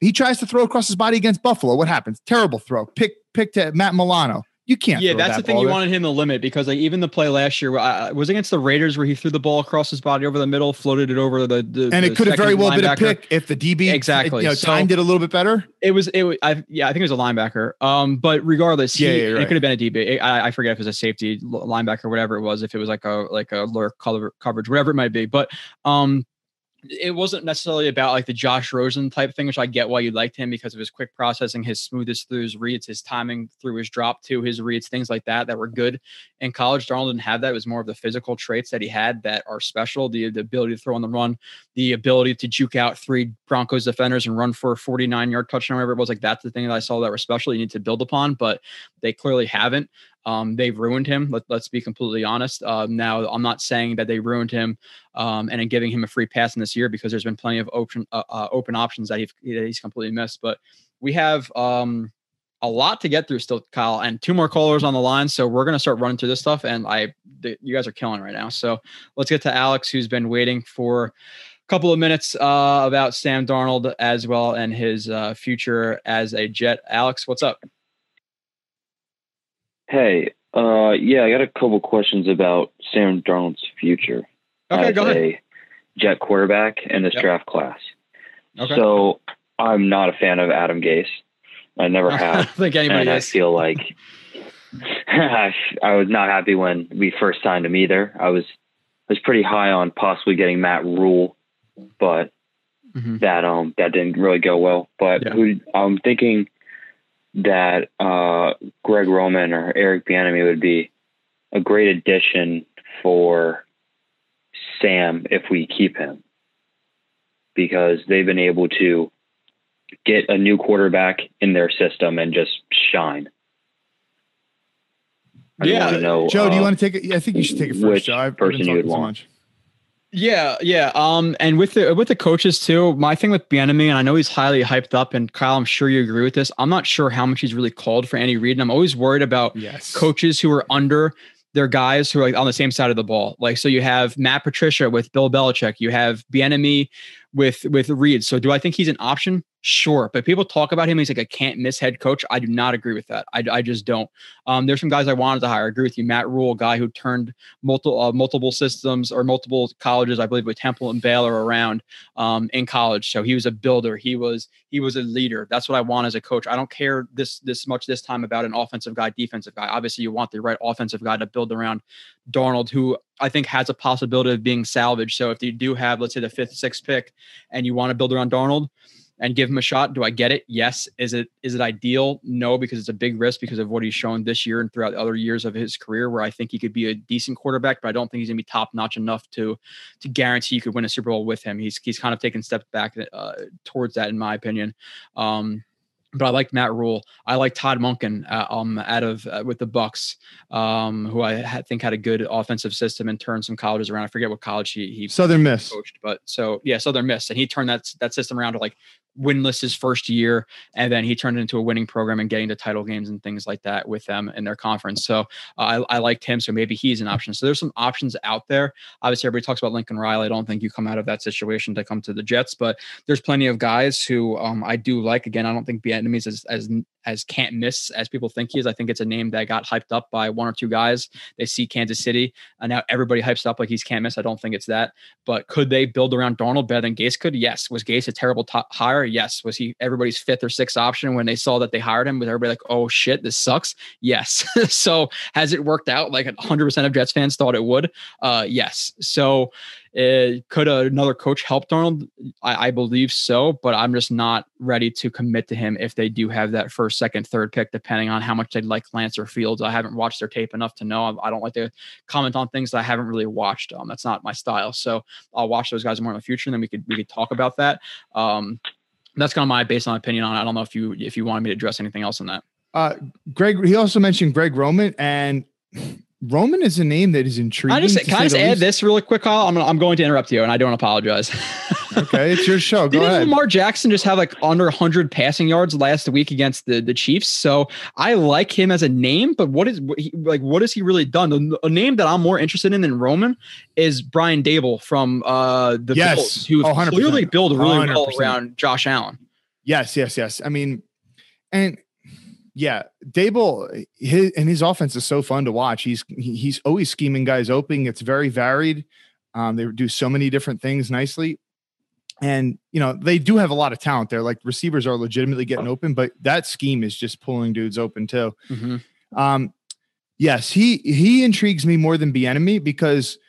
he tries to throw across his body against Buffalo. What happens? Terrible throw. Pick pick to Matt Milano. You can't. Yeah, that's that the thing. You wanted him to limit because like even the play last year uh, was against the Raiders where he threw the ball across his body over the middle, floated it over the, the and it the could have very well been a pick if the DB exactly you know, so, timed it a little bit better. It was it. I yeah, I think it was a linebacker. Um, but regardless, he, yeah, yeah right. it could have been a DB. I, I forget if it was a safety linebacker, whatever it was. If it was like a like a lurk cover, coverage, whatever it might be. But um, it wasn't necessarily about like the Josh Rosen type thing, which I get why you liked him because of his quick processing, his smoothness through his reads, his timing through his drop to his reads, things like that that were good. In college, Darnold didn't have that. It was more of the physical traits that he had that are special the, the ability to throw on the run, the ability to juke out three Broncos defenders and run for a 49 yard touchdown, whatever it was. Like that's the thing that I saw that were special. You need to build upon, but they clearly haven't. Um, they've ruined him. Let, us be completely honest. Uh, now, I'm not saying that they ruined him um, and in giving him a free pass in this year because there's been plenty of open uh, uh, open options that, that he's completely missed. But we have um, a lot to get through still, Kyle, and two more callers on the line. So we're gonna start running through this stuff, and I, the, you guys are killing right now. So let's get to Alex, who's been waiting for a couple of minutes uh, about Sam Darnold as well and his uh, future as a Jet. Alex, what's up? Hey, uh, yeah, I got a couple questions about Sam Darnold's future okay, as go ahead. a Jet quarterback in this Yep. draft class. Okay. So I'm not a fan of Adam Gase. I never I have, don't think anybody and I feel like I was not happy when we first signed him either. I was I was pretty high on possibly getting Matt Rhule, but Mhm. that um that didn't really go well. But Yeah. who I'm thinking that uh, Greg Roman or Eric Bieniemy would be a great addition for Sam if we keep him because they've been able to get a new quarterback in their system and just shine. I Yeah, know, Joe, do you uh, want to take it? I think you should take it first. Joe. I've, person you would want. much. Yeah, yeah. Um, and with the with the coaches too, my thing with Bieniemy, and I know he's highly hyped up, and Kyle, I'm sure you agree with this. I'm not sure how much he's really called for Andy Reid, and I'm always worried about Yes. coaches who are under their guys who are like on the same side of the ball. Like, so you have Matt Patricia with Bill Belichick, you have Bieniemy with with Reid. So do I think he's an option? Sure, but people talk about him. He's like a can't miss head coach. I do not agree with that. I, I just don't. Um, there's some guys I wanted to hire. I agree with you. Matt Rhule, a guy who turned multiple uh, multiple systems or multiple colleges, I believe, with Temple and Baylor around um, in college. So he was a builder. He was he was a leader. That's what I want as a coach. I don't care this this much this time about an offensive guy, defensive guy. Obviously, you want the right offensive guy to build around Darnold, who I think has a possibility of being salvaged. So if you do have, let's say, the fifth, sixth pick, and you want to build around Darnold and give him a shot, do I get it? Yes. Is it is it ideal? No, because it's a big risk because of what he's shown this year and throughout the other years of his career, where I think he could be a decent quarterback, but I don't think he's gonna be top notch enough to to guarantee you could win a Super Bowl with him. He's he's kind of taken steps back uh, towards that, in my opinion. Um, but I like Matt Rhule. I like Todd Monken uh, um, out of uh, with the Bucs, um, who I ha- think had a good offensive system and turned some colleges around. I forget what college he he Southern Miss. coached, but so yeah, Southern Miss, and he turned that that system around to like winless his first year, and then he turned it into a winning program and getting to title games and things like that with them in their conference. So uh, I, I liked him, so maybe he's an option. So there's some options out there. Obviously, everybody talks about Lincoln Riley. I don't think you come out of that situation to come to the Jets, but there's plenty of guys who um, I do like. Again, I don't think Bieniemy is as as can't miss as people think he is. I think it's a name that got hyped up by one or two guys. They see Kansas City, and now everybody hypes up like he's can't miss. I don't think it's that. But could they build around Darnold better than Gase could? Yes. Was Gase a terrible top hire? Yes. Was he everybody's fifth or sixth option when they saw that they hired him? Was everybody like, oh shit, this sucks? Yes. so has it worked out like 100% of Jets fans thought it would? Uh, yes. So uh, could another coach help Darnold? I, I believe so, but I'm just not ready to commit to him if they do have that first, second, third pick, depending on how much they'd like Lance or Fields. I haven't watched their tape enough to know. I, I don't like to comment on things that I haven't really watched. Um, that's not my style. So I'll watch those guys more in the future, and then we could we could talk about that. Um, that's kind of my based on opinion on. it. I don't know if you if you wanted me to address anything else on that. Uh, Greg. He also mentioned Greg Roman, and Roman is a name that is intriguing. I just can I just add least. this really quick, Kyle? I'm gonna, I'm going to interrupt you, and I don't apologize. Okay, it's your show. Go Didn't ahead. Lamar Jackson just have like under 100 passing yards last week against the the Chiefs? So I like him as a name, but what is he, like what has he really done? The, a name that I'm more interested in than Roman is Brian Daboll from uh the Yes. Bills, who Oh, 100%. clearly built really well 100%. around Josh Allen. Yes, yes, yes. I mean, and yeah, Daboll, his and his offense is so fun to watch. He's he's always scheming guys open. It's very varied. Um, they do so many different things nicely, and you know they do have a lot of talent there. Like receivers are legitimately getting open, but that scheme is just pulling dudes open too. Um, yes, he he intrigues me more than Bieniemy because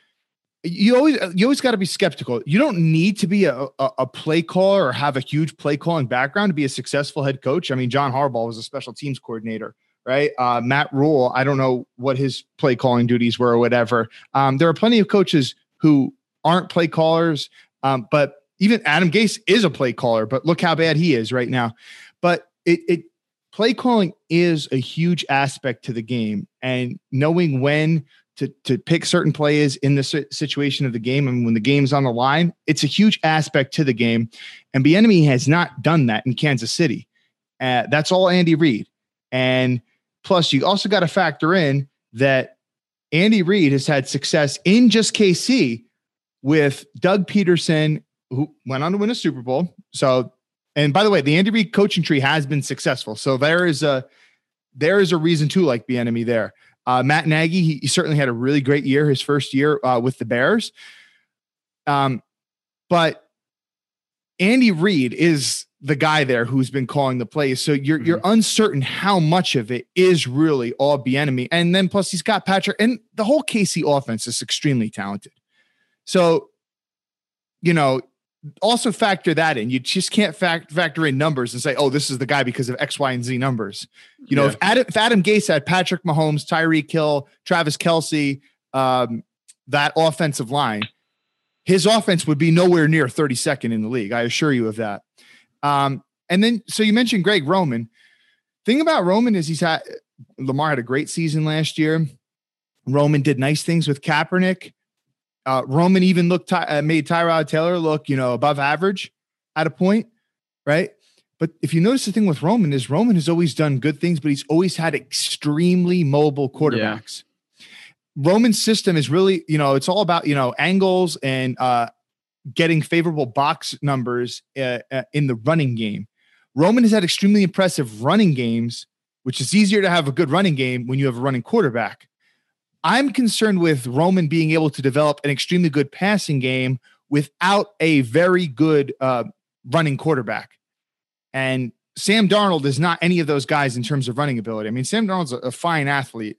you always you always got to be skeptical. You don't need to be a, a, a play caller or have a huge play calling background to be a successful head coach. I mean, John Harbaugh was a special teams coordinator, right? Uh, Matt Rhule, I don't know what his play calling duties were or whatever. Um, there are plenty of coaches who aren't play callers, um, but even Adam Gase is a play caller. But look how bad he is right now. But it, it play calling is a huge aspect to the game, and knowing when to to pick certain plays in the situation of the game. And when the game's on the line it's a huge aspect to the game. And Bieniemy has not done that in Kansas City. Uh, that's all Andy Reid. And plus you also got to factor in that Andy Reid has had success in just KC with Doug Pederson who went on to win a Super Bowl. So and by the way the Andy Reid coaching tree has been successful. So there is a there is a reason to like Bieniemy there uh, Matt Nagy, he, he, certainly had a really great year, his first year uh, with the Bears. Um, but Andy Reid is the guy there who's been calling the plays. So you're mm-hmm. you're uncertain how much of it is really all Bieniemy. And then plus he's got Patrick and the whole KC offense is extremely talented. So, you know, also factor that in. You just can't fact, factor in numbers and say, "Oh, this is the guy because of X, Y, and Z numbers." You know, yeah. if Adam if Adam Gase had Patrick Mahomes, Tyreek Hill, Travis Kelce, um, that offensive line, his offense would be nowhere near 32nd in the league. I assure you of that. Um, and then, so you mentioned Greg Roman. Thing about Roman is he's had Lamar had a great season last year. Roman did nice things with Kaepernick. Uh, Roman even looked uh, made Tyrod Taylor look, you know, above average at a point, right? But if you notice the thing with Roman is Roman has always done good things, but he's always had extremely mobile quarterbacks. Yeah. Roman's system is really, you know, it's all about you know angles and uh, getting favorable box numbers uh, uh, in the running game. Roman has had extremely impressive running games, which is easier to have a good running game when you have a running quarterback. I'm concerned with Roman being able to develop an extremely good passing game without a very good uh, running quarterback. And Sam Darnold is not any of those guys in terms of running ability. I mean, Sam Darnold's a, a fine athlete,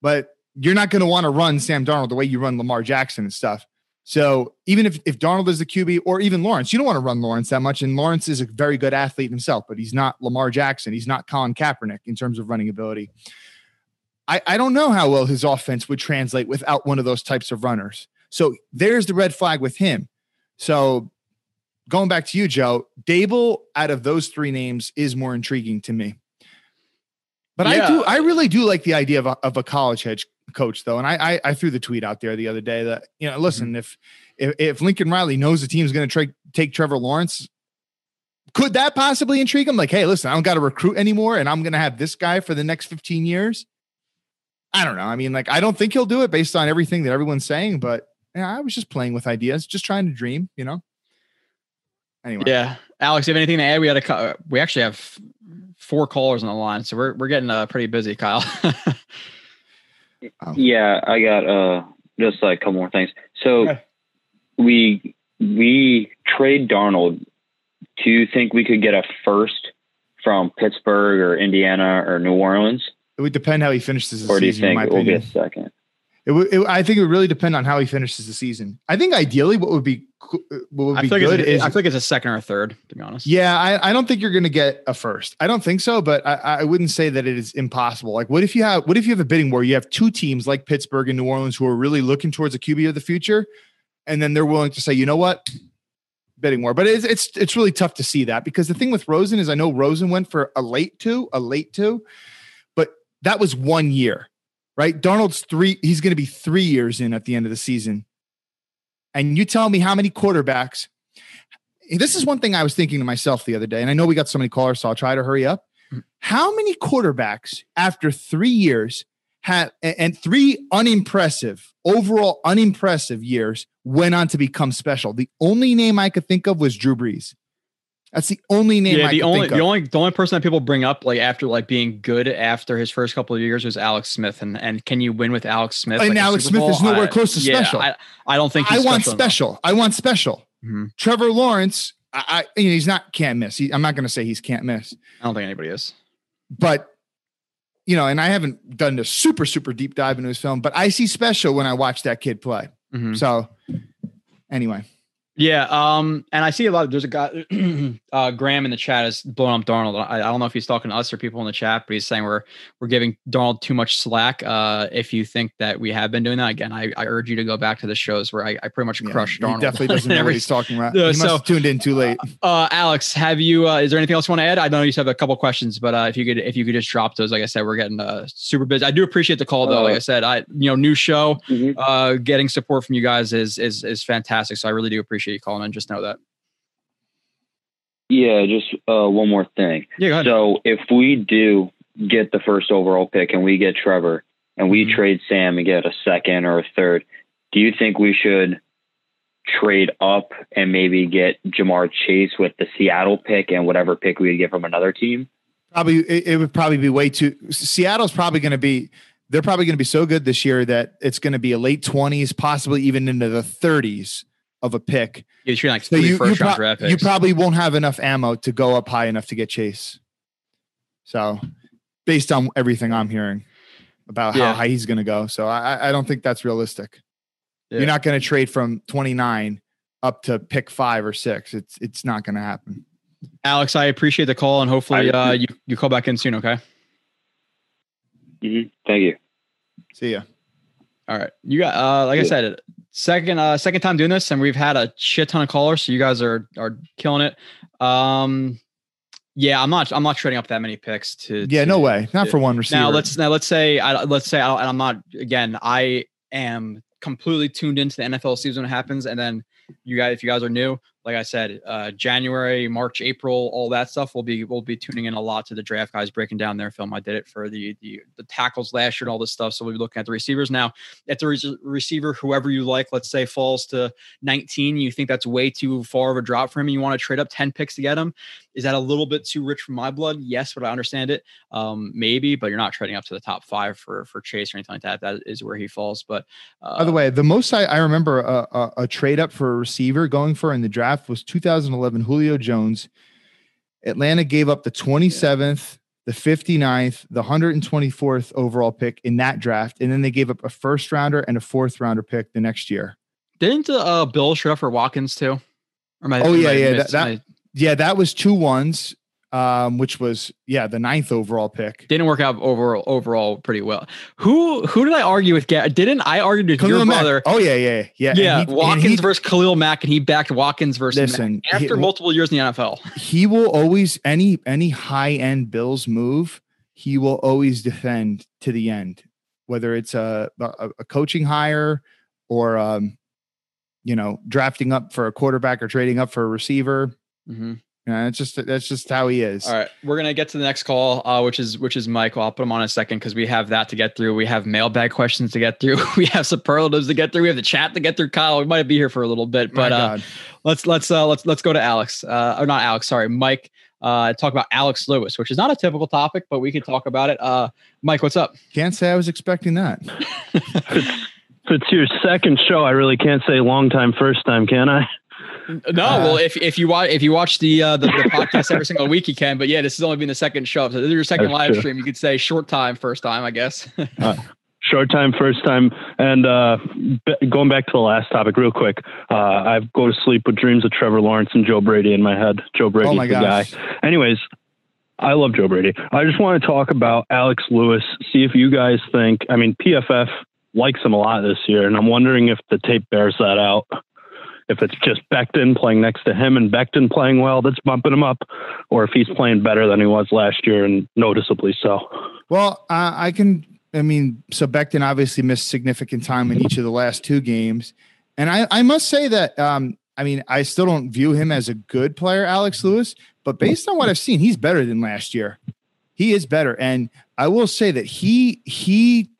but you're not going to want to run Sam Darnold the way you run Lamar Jackson and stuff. So even if, if Darnold is the QB or even Lawrence, you don't want to run Lawrence that much. And Lawrence is a very good athlete himself, but he's not Lamar Jackson. He's not Colin Kaepernick in terms of running ability. I, I don't know how well his offense would translate without one of those types of runners. So there's the red flag with him. So going back to you, Joe, Daboll out of those three names is more intriguing to me. But yeah. I do, I really do like the idea of a, of a college head coach, though. And I, I, I, threw the tweet out there the other day that you know, listen, mm-hmm. if, if if Lincoln Riley knows the team's going to take Trevor Lawrence, could that possibly intrigue him? Like, hey, listen, I don't got to recruit anymore, and I'm going to have this guy for the next 15 years. I don't know. I mean, like, I don't think he'll do it based on everything that everyone's saying, but yeah, I was just playing with ideas, just trying to dream, you know? Anyway. Yeah. Alex, you have anything to add? We had a, we actually have four callers on the line, so we're, we're getting uh, pretty busy, Kyle. um, yeah, I got uh, just like a couple more things. So we, we trade Darnold. Do you think we could get a first from Pittsburgh or Indiana or New Orleans? It would depend how he finishes the or season. Or do you think it will be a second? It would. It, I think it would really depend on how he finishes the season. I think ideally, what would be uh, what would be I good is I feel like it's a second or a third. To be honest. Yeah, I, I don't think you're going to get a first. I don't think so, but I, I wouldn't say that it is impossible. Like, what if you have what if you have a bidding war? You have two teams like Pittsburgh and New Orleans who are really looking towards a QB of the future, and then they're willing to say, you know what, bidding war. But it's it's it's really tough to see that because the thing with Rosen is I know Rosen went for a late two, a late two that was one year, right? Darnold's three, he's going to be three years in at the end of the season. And you tell me how many quarterbacks. This is one thing I was thinking to myself the other day, and I know we got so many callers, so I'll try to hurry up. Mm. How many quarterbacks after three years had and three unimpressive, overall unimpressive years went on to become special? The only name I could think of was Drew Brees. That's the only name. Yeah, I the only the only the only person that people bring up like after like being good after his first couple of years was Alex Smith, and and can you win with Alex Smith? And like Alex Smith is nowhere I, close to yeah, special. I, I don't think I want special. Enough. I want special. Mm-hmm. Trevor Lawrence, I, I he's not can't miss. He, I'm not going to say he's can't miss. I don't think anybody is. But you know, and I haven't done a super super deep dive into his film, but I see special when I watch that kid play. Mm-hmm. So anyway. Yeah, um, and I see a lot. Of, there's a guy, uh, Graham in the chat is blowing up Darnold. I, I, don't know if he's talking to us or people in the chat, but he's saying we're we're giving Darnold too much slack. Uh, if you think that we have been doing that, again, I, I urge you to go back to the shows where I, I pretty much crushed yeah, Darnold. He definitely doesn't know what he's talking about. Uh, he must so, have tuned in too late. Uh, Alex, have you? Uh, is there anything else you want to add? I know you have a couple questions, but uh, if you could, if you could just drop those, like I said, we're getting uh, super busy. I do appreciate the call though. like I said, I you know new show, mm-hmm. uh, getting support from you guys is is is fantastic. So I really do appreciate you calling and just know that. Yeah, just uh, one more thing. Yeah, so if we do get the first overall pick and we get Trevor and we mm-hmm. trade Sam and get a second or a third, do you think we should trade up and maybe get Ja'Marr Chase with the Seattle pick and whatever pick we would get from another team? Probably, it, it would probably be way too. Seattle's probably going to be. They're probably going to be so good this year that it's going to be a late twenties, possibly even into the thirties of a pick. Yeah, you're like so you, first you, round draft picks. you probably won't have enough ammo to go up high enough to get Chase. So, based on everything I'm hearing about yeah. how high he's going to go, so I, I don't think that's realistic. Yeah. You're not going to trade from 29 up to pick five or six. It's it's not going to happen. Alex, I appreciate the call, and hopefully uh, you you call back in soon. Okay. Mm-hmm. Thank you. See ya. All right, you got uh, like yeah. I said, second uh second time doing this and we've had a shit ton of callers so you guys are are killing it. Um yeah i'm not i'm not trading up that many picks to yeah to, no way. Not to, for one receiver. now let's now let's say I, let's say I, i'm not again i am completely tuned into the nfl season when it happens and then you guys if you guys are new like I said, uh, January, March, April, all that stuff. We'll be we'll be tuning in a lot to the draft guys breaking down their film. I did it for the the, the tackles last year and all this stuff. So we'll be looking at the receivers now. At the re- receiver, whoever you like, let's say falls to 19, you think that's way too far of a drop for him, and you want to trade up 10 picks to get him. Is that a little bit too rich for my blood? Yes, but I understand it. Um, maybe, but you're not trading up to the top five for for Chase or anything like that. That is where he falls. But uh, by the way, the most I, I remember a, a, a trade up for a receiver going for in the draft was 2011 Julio Jones. Atlanta gave up the 27th, the 59th, the 124th overall pick in that draft, and then they gave up a first rounder and a fourth rounder pick the next year. Didn't uh, Bill trade up for Watkins too? Or my, oh yeah, yeah, that, that yeah, that was two ones um, which was yeah the ninth overall pick. Didn't work out overall overall pretty well. Who who did I argue with? Didn't I argue with Khalil your Mack. brother? Oh yeah, yeah, yeah. Yeah, he, Watkins versus Khalil Mack, and he backed Watkins versus listen, Mack after he, multiple years in the NFL. He will always any any high end Bills move. He will always defend to the end, whether it's a a, a coaching hire or um, you know drafting up for a quarterback or trading up for a receiver. Mm-hmm. Yeah, that's just that's just how he is. All right, we're gonna get to the next call, uh, which is which is Michael. I'll put him on a second because we have that to get through. We have mailbag questions to get through. we have superlatives to get through. We have the chat to get through. Kyle, we might be here for a little bit, but uh, let's let's uh, let's let's go to Alex. Uh, or not Alex, sorry, Mike. Uh, talk about Alex Lewis, which is not a typical topic, but we could talk about it. Uh, Mike, what's up? Can't say I was expecting that. if it's your second show, I really can't say long time, first time, can I? No, uh, well, if, if you watch if you watch the, uh, the, the podcast every single week, you can. But yeah, this has only been the second show, so this is your second live true. stream. You could say short time, first time, I guess. uh, short time, first time, and uh, going back to the last topic, real quick. Uh, I go to sleep with dreams of Trevor Lawrence and Joe Brady in my head. Joe Brady's oh the gosh. guy. Anyways, I love Joe Brady. I just want to talk about Alex Lewis. See if you guys think. I mean, PFF likes him a lot this year, and I'm wondering if the tape bears that out if it's just Becton playing next to him and Becton playing well that's bumping him up, or if he's playing better than he was last year and noticeably so. Well, uh, I can. I mean, so Becton obviously missed significant time in each of the last two games, and I, I must say that. Um, I mean, I still don't view him as a good player, Alex Lewis, but based on what I've seen, he's better than last year. He is better, and I will say that he he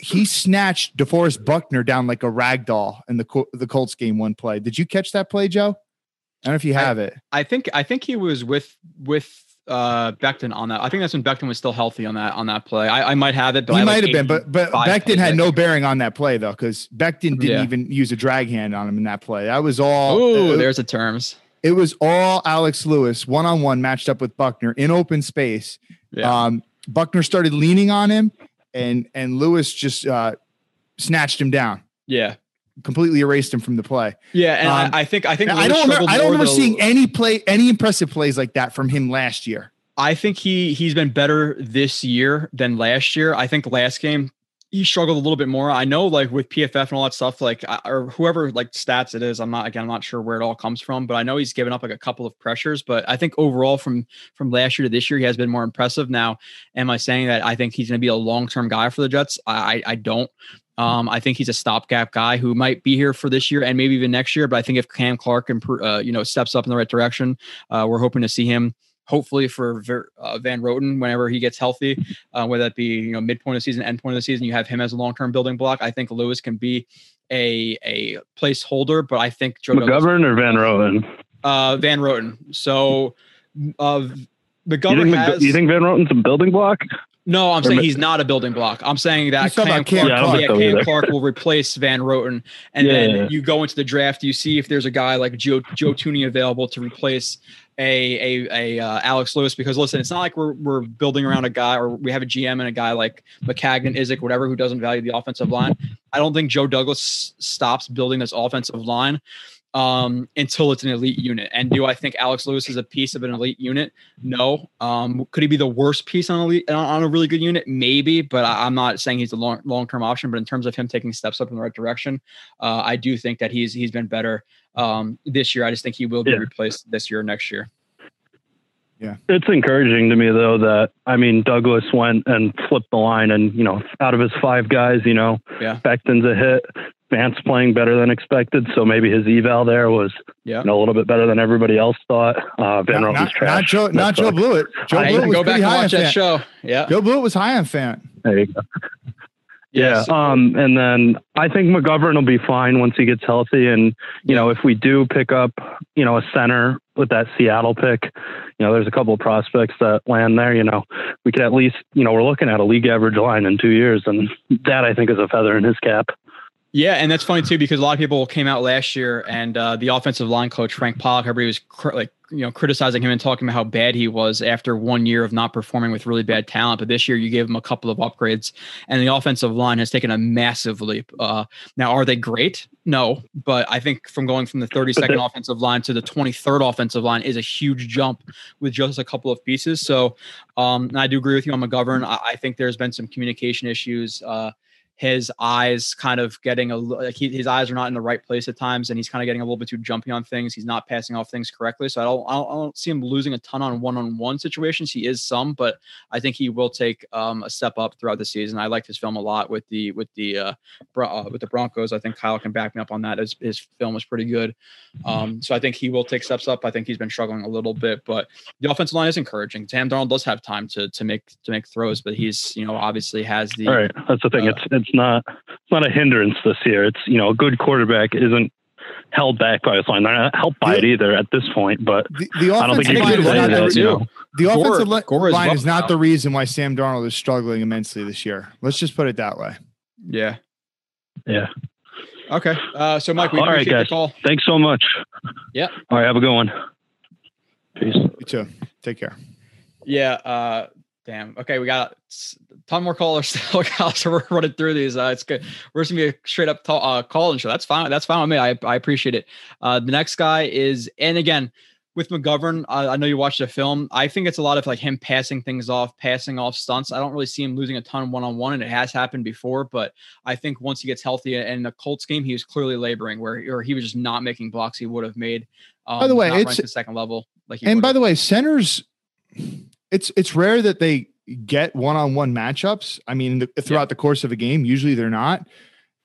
he snatched DeForest Buckner down like a rag doll in the the Colts game one play. Did you catch that play, Joe? I don't know if you have I, it. I think I think he was with with uh Becton on that. I think that's when Becton was still healthy on that on that play. I, I might have it, but he might like have been, but but Becton had no bearing on that play though, because Becton didn't yeah. even use a drag hand on him in that play. That was all. Oh, there's the terms. It was all Alex Lewis one on one matched up with Buckner in open space. Yeah. Um, Buckner started leaning on him, and and Lewis just uh, snatched him down. Yeah, completely erased him from the play. Yeah, and um, I, I, think I think I don't remember, I don't remember seeing any play any impressive plays like that from him last year. I think he he's been better this year than last year. I think last game he struggled a little bit more. I know, like with PFF and all that stuff, like or whoever like stats it is. I'm not again, I'm not sure where it all comes from, but I know he's given up like a couple of pressures. But I think overall, from from last year to this year, he has been more impressive. Now, am I saying that I think he's going to be a long term guy for the Jets? I I don't. Um, I think he's a stopgap guy who might be here for this year and maybe even next year. But I think if Cam Clark improve, uh, you know, steps up in the right direction, uh, we're hoping to see him hopefully for Ver, uh, Van Roten whenever he gets healthy, uh, whether that be you know midpoint of the season, end point of the season, you have him as a long term building block. I think Lewis can be a a placeholder, but I think Joe McGovern Douglas, or Van Roten. Uh, Van Roten. So uh, McGovern you think, has. You think Van Roten's a building block? No, I'm saying he's not a building block. I'm saying that Cam, Clark, yeah, yeah, Cam Clark will replace Van Roten, and yeah, then yeah. you go into the draft. You see if there's a guy like Joe Joe Thuney available to replace a a, a uh, Alex Lewis. Because listen, it's not like we're we're building around a guy or we have a GM and a guy like Maccagnan, Idzik, whatever, who doesn't value the offensive line. I don't think Joe Douglas stops building this offensive line um, until it's an elite unit. And do I think Alex Lewis is a piece of an elite unit? No. Um, could he be the worst piece on elite on a really good unit? Maybe, but I, am not saying he's a long long term option. But in terms of him taking steps up in the right direction, uh, I do think that he's he's been better um, this year. I just think he will be yeah. replaced this year, next year. Yeah. It's encouraging to me though that I mean Douglas went and flipped the line and you know out of his five guys, you know, yeah. Becton's a hit, Vance playing better than expected, so maybe his eval there was yeah. you know, a little bit better than everybody else thought. Uh, Van not, not, trash. Not Joe, not Joe Blewett. Joe Blewett was go back and watch that show. Yeah, Joe Blewett was high on Fant. There you go. Yeah. Um, and then I think McGovern will be fine once he gets healthy. And, you know, if we do pick up, you know, a center with that Seattle pick, you know, there's a couple of prospects that land there, you know, we could at least, you know, we're looking at a league average line in two years. And that I think is a feather in his cap. Yeah, and that's funny too because a lot of people came out last year, and uh, the offensive line coach Frank Pollack, everybody was cr- like you know criticizing him and talking about how bad he was after one year of not performing with really bad talent. But this year, you gave him a couple of upgrades, and the offensive line has taken a massive leap. Uh, now, are they great? No, but I think from going from the 32nd offensive line to the 23rd offensive line is a huge jump with just a couple of pieces. So, um, I do agree with you on McGovern. I, I think there's been some communication issues. Uh, his eyes kind of getting a like he, his eyes are not in the right place at times, and he's kind of getting a little bit too jumpy on things. He's not passing off things correctly, so I don't I don't, I don't see him losing a ton on one-on-one situations. He is some, but I think he will take um, a step up throughout the season. I like his film a lot with the with the uh, uh, with the Broncos. I think Kyle can back me up on that. His, his film was pretty good, um, so I think he will take steps up. I think he's been struggling a little bit, but the offensive line is encouraging. Sam Darnold does have time to to make to make throws, but he's you know obviously has the all right. That's the thing. Uh, it's it's it's not it's not a hindrance this year. It's you know a good quarterback isn't held back by his line. They're not helped by it either at this point. But the, the I don't think you can say that. You know. The offensive Gore, Gore line is not the reason why Sam Darnold is struggling immensely this year. Let's just put it that way. Yeah. Yeah. Okay. Uh, so, Mike, we appreciate All right, guys. Thanks so much. Yeah. All right. Have a good one. Peace. You too. Take care. Yeah. Uh, Damn. Okay, we got a ton more callers still, so we're running through these. Uh, it's good. We're just gonna be a straight up ta- uh, call and show. That's fine. That's fine with me. I, I appreciate it. Uh, the next guy is, and again, with McGovern, uh, I know you watched the film. I think it's a lot of like him passing things off, passing off stunts. I don't really see him losing a ton one on one, and it has happened before. But I think once he gets healthy, and the Colts game, he was clearly laboring where or he was just not making blocks he would have made. Um, by the um, way, it's the second level. Like, and by the way, centers it's it's rare that they get one-on-one matchups. I mean, the, throughout yeah. the course of a game, usually they're not.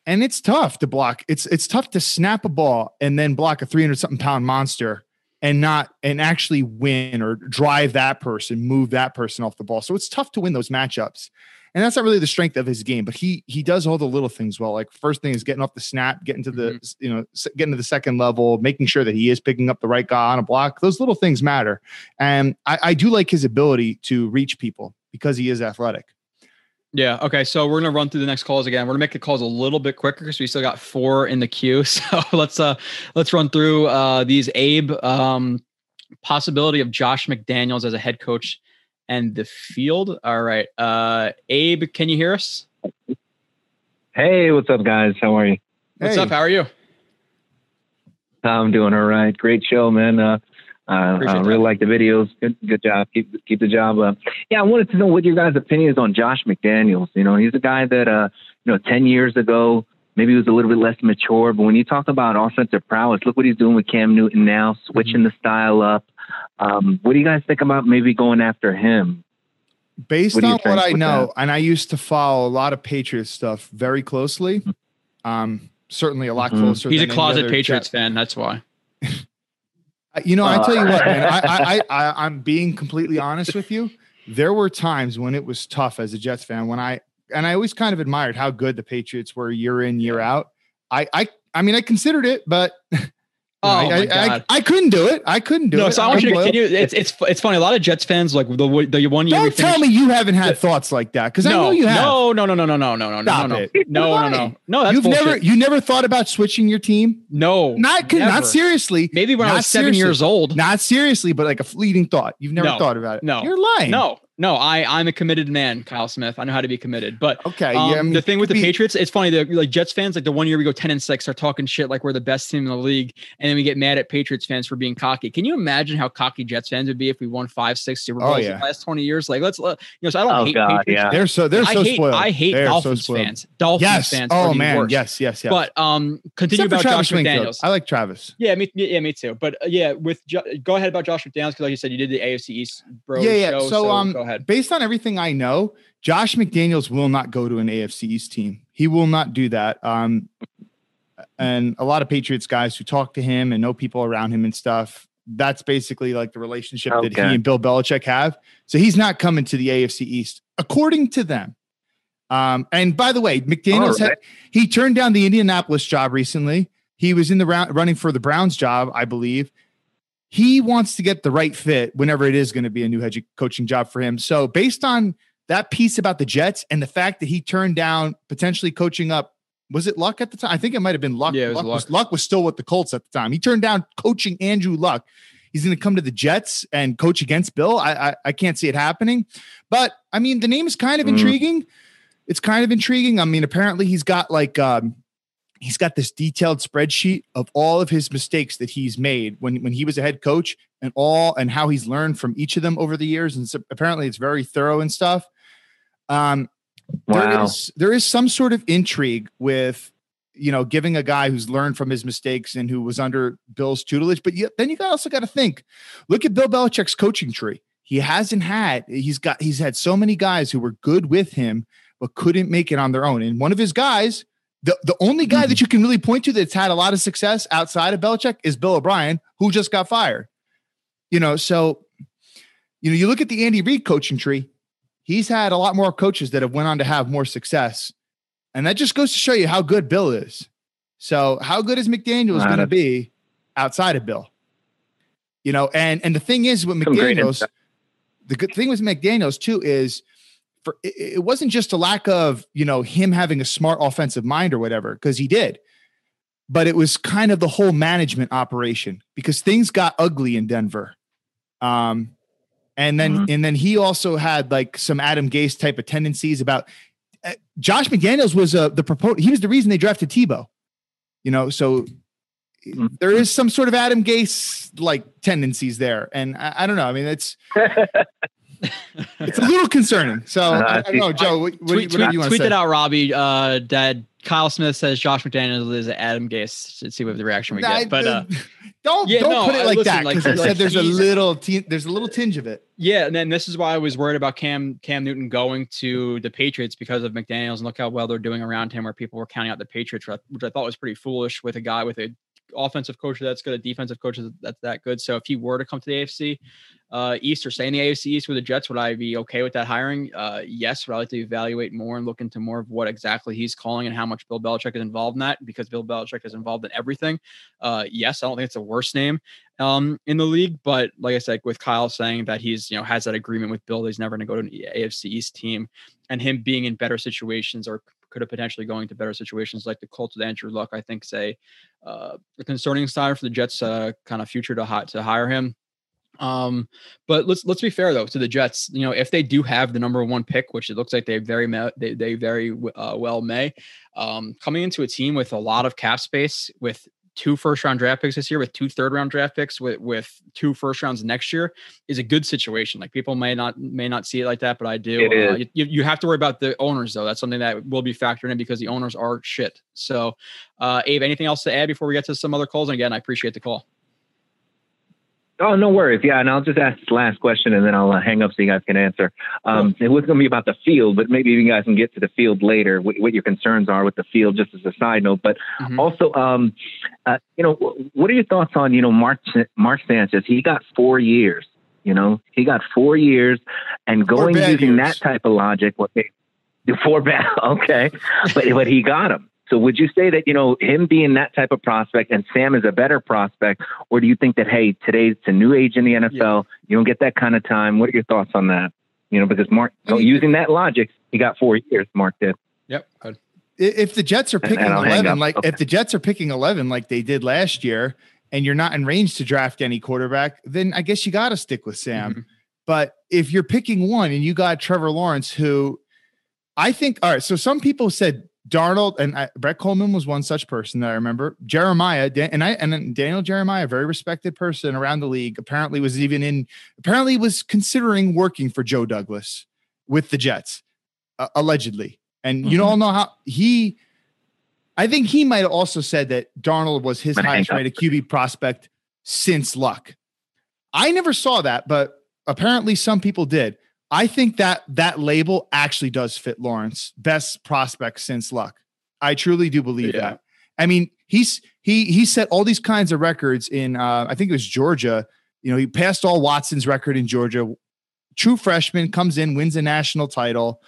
And it's tough to block. It's it's tough to snap a ball and then block a 300 something pound monster and not and actually win or drive that person, move that person off the ball. So it's tough to win those matchups and that's not really the strength of his game. But he he does all the little things well. Like first thing is getting off the snap, getting to the mm-hmm. you know getting to the second level, making sure that he is picking up the right guy on a block. Those little things matter, and I, I do like his ability to reach people because he is athletic. Yeah. Okay. So we're gonna run through the next calls again. We're gonna make the calls a little bit quicker because we still got four in the queue. So let's uh let's run through uh these. Abe, um, possibility of Josh McDaniels as a head coach and the field. All right. Uh, Abe, can you hear us? Hey, what's up, guys? How are you? What's hey. up? How are you? I'm doing all right. Great show, man. Uh, uh, I really like the videos. Good, good job. Keep keep the job up. Yeah, I wanted to know what your guys' opinion is on Josh McDaniels. You know, he's a guy that uh, you know, ten years ago maybe he was a little bit less mature. But when you talk about offensive prowess, look what he's doing with Cam Newton now, switching mm-hmm. the style up. Um, what do you guys think about maybe going after him? Based what on what I know, that? and I used to follow a lot of Patriots stuff very closely. Mm-hmm. Um, certainly a lot mm-hmm. closer. He's a closet Patriots Jet. fan. That's why. you know, I tell you what, man. I, I, I, I'm being completely honest with you. There were times when it was tough as a Jets fan when I and I always kind of admired how good the Patriots were year in, year out. I, I, I mean, I considered it, but Oh I, God. I, I, couldn't do it. I couldn't do no, it. No, so I want you to continue. It's it's it's funny. A lot of Jets fans like the the one year. Don't tell me you haven't had thoughts like that because no, I know you have. No, no, no, no, no, no, no, no, Stop no, no, it. no, no, no, no. That's You've bullshit. never you never thought about switching your team. No, not never. not seriously. Maybe when I was seven years old. Not seriously, but like a fleeting thought. You've never no, thought about it. No, you're lying. No, no, I I'm a committed man, Kyle Smith. I know how to be committed. But okay, um, yeah. I mean, the thing with the be, Patriots, it's funny. The like Jets fans, like the one year we go ten and six, are talking shit like we're the best team in the league, and then we get mad at Patriots fans for being cocky. Can you imagine how cocky Jets fans would be if we won five, six Super oh, Bowls oh, yeah. in the last twenty years? Like let's you know. So I don't oh, hate God, Patriots. Yeah. They're so they're so hate, spoiled. I hate they're Dolphins so fans. Dolphins yes. fans. Oh man, yes, yes, yes. But um, continue Except about Josh McDaniels. I like Travis. Yeah, me, yeah, me too. But uh, yeah, with jo- go ahead about Josh McDaniels because like you said, you did the AFC East bro. Yeah, yeah. Show, so, so um, go ahead. Based on everything I know know, Josh McDaniels will not go to an AFC East team. He will not do that. Um, and a lot of Patriots guys who talk to him and know people around him and stuff, that's basically like the relationship okay. that he and Bill Belichick have. So he's not coming to the AFC East, according to them. Um, and by the way, McDaniels right. had, he turned down the Indianapolis job recently. He was in the round running for the Browns job, I believe he wants to get the right fit whenever it is going to be a new head coaching job for him. So, based on that piece about the Jets and the fact that he turned down potentially coaching up, was it Luck at the time? I think it might have been Luck. Yeah, Luck, Luck. Was, Luck was still with the Colts at the time. He turned down coaching Andrew Luck. He's going to come to the Jets and coach against Bill. I, I, I can't see it happening, but I mean the name is kind of mm. intriguing. It's kind of intriguing. I mean, apparently he's got like um, he's got this detailed spreadsheet of all of his mistakes that he's made when when he was a head coach and all and how he's learned from each of them over the years. And so apparently it's very thorough and stuff. Um wow. there is there is some sort of intrigue with you know giving a guy who's learned from his mistakes and who was under Bill's tutelage. But you, then you also got to think look at Bill Belichick's coaching tree. He hasn't had he's got he's had so many guys who were good with him but couldn't make it on their own. And one of his guys the, the only guy that mm-hmm. you can really point to that's had a lot of success outside of Belichick is Bill O'Brien, who just got fired. You know, so you know, you look at the Andy Reid coaching tree, he's had a lot more coaches that have went on to have more success. And that just goes to show you how good Bill is. So how good is McDaniels going to be outside of Bill? You know, and and the thing is with McDaniels, the good thing with McDaniels too is for it wasn't just a lack of you know him having a smart offensive mind or whatever because he did but it was kind of the whole management operation because things got ugly in denver um and then mm-hmm. and then he also had like some adam gase type of tendencies about uh, josh mcdaniels was uh, the he was the reason they drafted tebow you know so mm-hmm. there is some sort of adam gase like tendencies there and I, I don't know i mean it's it's a little concerning. So uh, I, don't know, Joe. What, tweet, what, what do you want to say? Tweet it out, Robby. Uh, that Kyle Smith says Josh McDaniels is Adam Gase. Let's see what the reaction we get. But uh, don't yeah, don't no, put it like listen, that because like, like, there's a little t- there's a little tinge of it. Yeah, and then this is why I was worried about Cam Cam Newton going to the Patriots because of McDaniels and look how well they're doing around him, where people were counting out the Patriots, which I thought was pretty foolish with a guy with a offensive coach that's good, a defensive coach that's that good. So if he were to come to the AFC uh, East or stay in the AFC East with the Jets, would I be okay with that hiring? Uh, yes. Would I like to evaluate more and look into more of what exactly he's calling and how much Bill Belichick is involved in that? Because Bill Belichick is involved in everything. Uh, yes, I don't think it's a worst name um, in the league, but like I said, with Kyle saying that he's you know has that agreement with Bill, he's never going to go to an AFC East team, and him being in better situations or could have potentially going to better situations like the Colts with Andrew Luck. I think say uh, a concerning sign for the Jets' uh, kind of future to to hire him. Um, but let's let's be fair though to the Jets. You know, if they do have the number one pick, which it looks like they very they they very uh, well may, um, coming into a team with a lot of cap space, with two first round draft picks this year, with two third round draft picks, with with two first rounds next year, is a good situation. Like people may not may not see it like that, but I do. Uh, you, you have to worry about the owners though. That's something that will be factored in because the owners are shit. So, uh, Abe, anything else to add before we get to some other calls? And again, I appreciate the call. Oh, no worries. Yeah, and I'll just ask the last question and then I'll uh, hang up so you guys can answer. Um, cool. It was going to be about the field, but maybe you guys can get to the field later, what, what your concerns are with the field, just as a side note. But mm-hmm. also, um, uh, you know, what are your thoughts on, you know, Mark, Mark Sanchez? He got four years, you know, he got four years and going using years. that type of logic, what four bad, okay, but, but he got him. So would you say that, you know, him being that type of prospect and Sam is a better prospect, or do you think that, hey, today's it's a new age in the NFL, yeah. you don't get that kind of time? What are your thoughts on that? You know, because Mark, so using that logic, he got four years, Mark did. Yep. If the Jets are picking 11, like okay. if the Jets are picking 11 like they did last year, and you're not in range to draft any quarterback, then I guess you got to stick with Sam. Mm-hmm. But if you're picking one and you got Trevor Lawrence, who I think, all right, so some people said Darnold and I, Brett Kollmann was one such person that I remember. Jeremiah and I and Daniel Jeremiah, very respected person around the league, apparently was even in apparently was considering working for Joe Douglas with the Jets, uh, allegedly. And mm-hmm. you all know how he. I think he might have also said that Darnold was his highest rated QB prospect since Luck. I never saw that, but apparently some people did. I think that that label actually does fit Lawrence, best prospect since Luck. I truly do believe yeah. that. I mean, he's he he set all these kinds of records in uh, I think it was Georgia. You know, he passed all Watson's record in Georgia. True freshman comes in, wins a national title.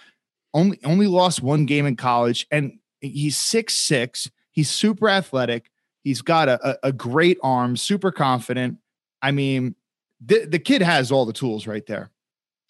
Only only lost one game in college, and he's six six. He's super athletic. He's got a, a, a great arm, super confident. I mean, the, the kid has all the tools right there.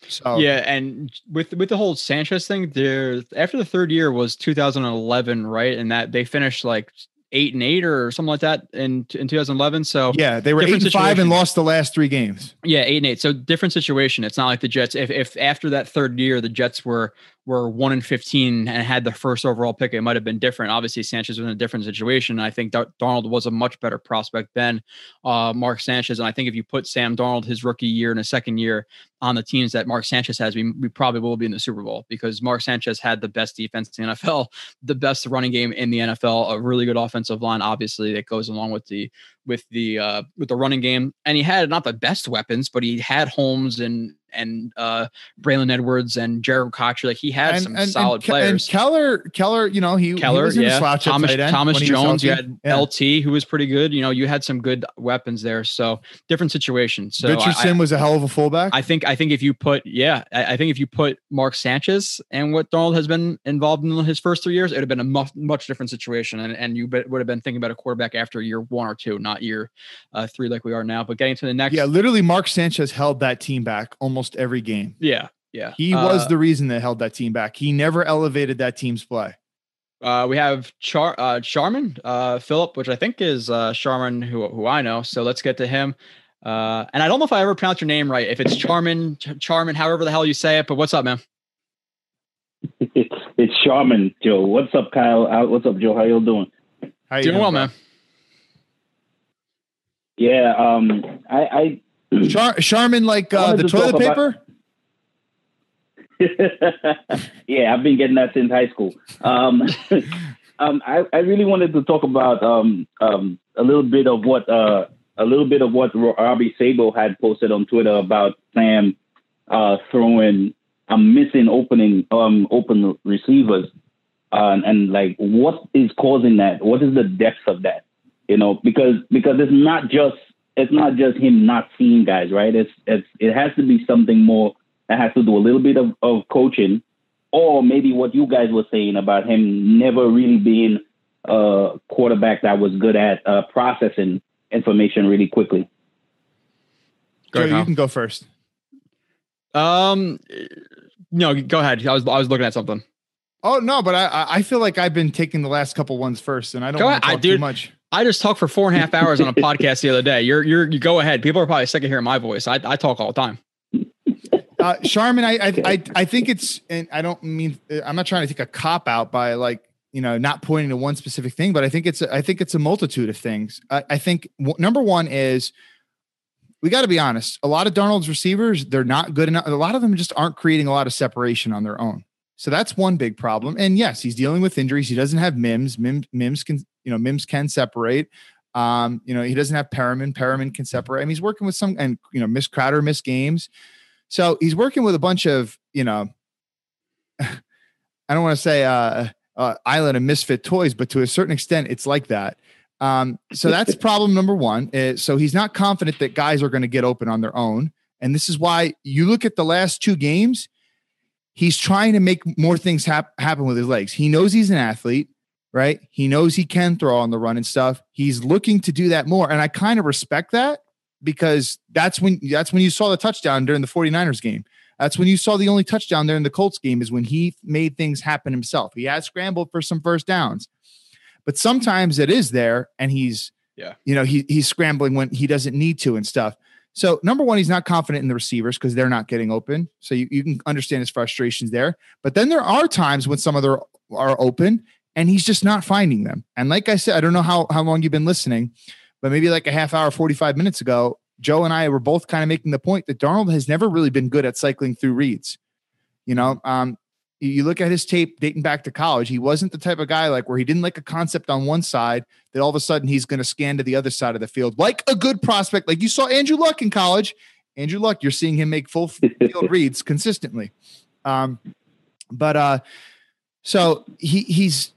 So yeah, and with with the whole Sanchez thing, there after the third year was 2011, right? And that they finished like eight and eight or something like that in in 2011. So yeah, they were eight and situation. five and lost the last three games. Yeah, eight and eight. So different situation. It's not like the Jets. If if after that third year the Jets were were one in 15 and had the first overall pick, it might have been different. Obviously, Sanchez was in a different situation. I think Darnold was a much better prospect than uh, Mark Sanchez. And I think if you put Sam Darnold his rookie year and a second year on the teams that Mark Sanchez has, we, we probably will be in the Super Bowl because Mark Sanchez had the best defense in the NFL, the best running game in the NFL, a really good offensive line, obviously, that goes along with the with the uh, with the running game, and he had not the best weapons, but he had Holmes and and uh, Braylon Edwards and Jared Cox. Like he had and, some and, solid and, players. And Keller, Keller, you know, he Keller, he yeah. Thomas, Thomas Jones. You had yeah. LT, who was pretty good. You know, you had some good weapons there. So different situation. So Richardson I, was a hell of a fullback. I think. I think if you put, yeah, I, I, think if you put Mark Sanchez and what Darnold has been involved in his first three years, it would have been a much, much different situation, and and you would have been thinking about a quarterback after year one or two, not year uh, three like we are now. But getting to the next, yeah, literally, Mark Sanchez held that team back almost every game. Yeah, yeah. He uh, was the reason that held that team back. He never elevated that team's play. Uh, we have Char uh, Charman uh, Philip, which I think is uh, Charman, who who I know. So let's get to him. Uh, and I don't know if I ever pronounce your name right. If it's Charman, Ch- Charman, however the hell you say it. But what's up, man? it's Charman, Joe. What's up, Kyle? What's up, Joe? How you doing? How you doing, doing well, man? Yeah, um, I, I Char- Charmin like uh, the toilet paper. yeah, I've been getting that since high school. Um, um, I, I really wanted to talk about um, um, a little bit of what uh, a little bit of what Robby Sabo had posted on Twitter about Sam uh, throwing um, missing opening um, open receivers, uh, and like what is causing that? What is the depth of that? You know, because because it's not just it's not just him not seeing guys, right? It's it's it has to be something more that has to do a little bit of, of coaching, or maybe what you guys were saying about him never really being a quarterback that was good at uh, processing information really quickly. Go you can go first. Um, no, go ahead. I was I was looking at something. Oh no, but I I feel like I've been taking the last couple ones first, and I don't want to talk too much. I just talked for four and a half hours on a podcast the other day. You're you're you go ahead. People are probably sick of hearing my voice. I, I talk all the time. Uh, Sharman, I, I I I think it's and I don't mean I'm not trying to take a cop out by like you know not pointing to one specific thing, but I think it's I think it's a multitude of things. I, I think w- number one is we got to be honest. A lot of Darnold's receivers they're not good enough. A lot of them just aren't creating a lot of separation on their own. So that's one big problem. And yes, he's dealing with injuries. He doesn't have Mims. Mims, Mims can, you know, Mims can separate. Um, you know, he doesn't have Perriman. Perriman can separate. I mean, he's working with some, and you know, Miss Crowder Miss games. So he's working with a bunch of, you know, I don't want to say uh, uh, island of misfit toys, but to a certain extent, it's like that. Um, so that's problem number one. Is, so he's not confident that guys are going to get open on their own. And this is why you look at the last two games, he's trying to make more things hap- happen with his legs. He knows he's an athlete, right? He knows he can throw on the run and stuff. He's looking to do that more. And I kind of respect that because that's when that's when you saw the touchdown during the 49ers game. That's when you saw the only touchdown there in the Colts game is when he made things happen himself. He had scrambled for some first downs. But sometimes it is there and he's yeah, you know, he he's scrambling when he doesn't need to and stuff. So number one, he's not confident in the receivers because they're not getting open. So you, you can understand his frustrations there. But then there are times when some of them are open and he's just not finding them. And like I said, I don't know how, how long you've been listening, but maybe like a half hour, 45 minutes ago, Joe and I were both kind of making the point that Darnold has never really been good at cycling through reads. You know, um, you look at his tape dating back to college, he wasn't the type of guy like where he didn't like a concept on one side that all of a sudden he's going to scan to the other side of the field like a good prospect. Like you saw Andrew Luck in college. Andrew Luck, you're seeing him make full field reads consistently. Um, but uh, so he he's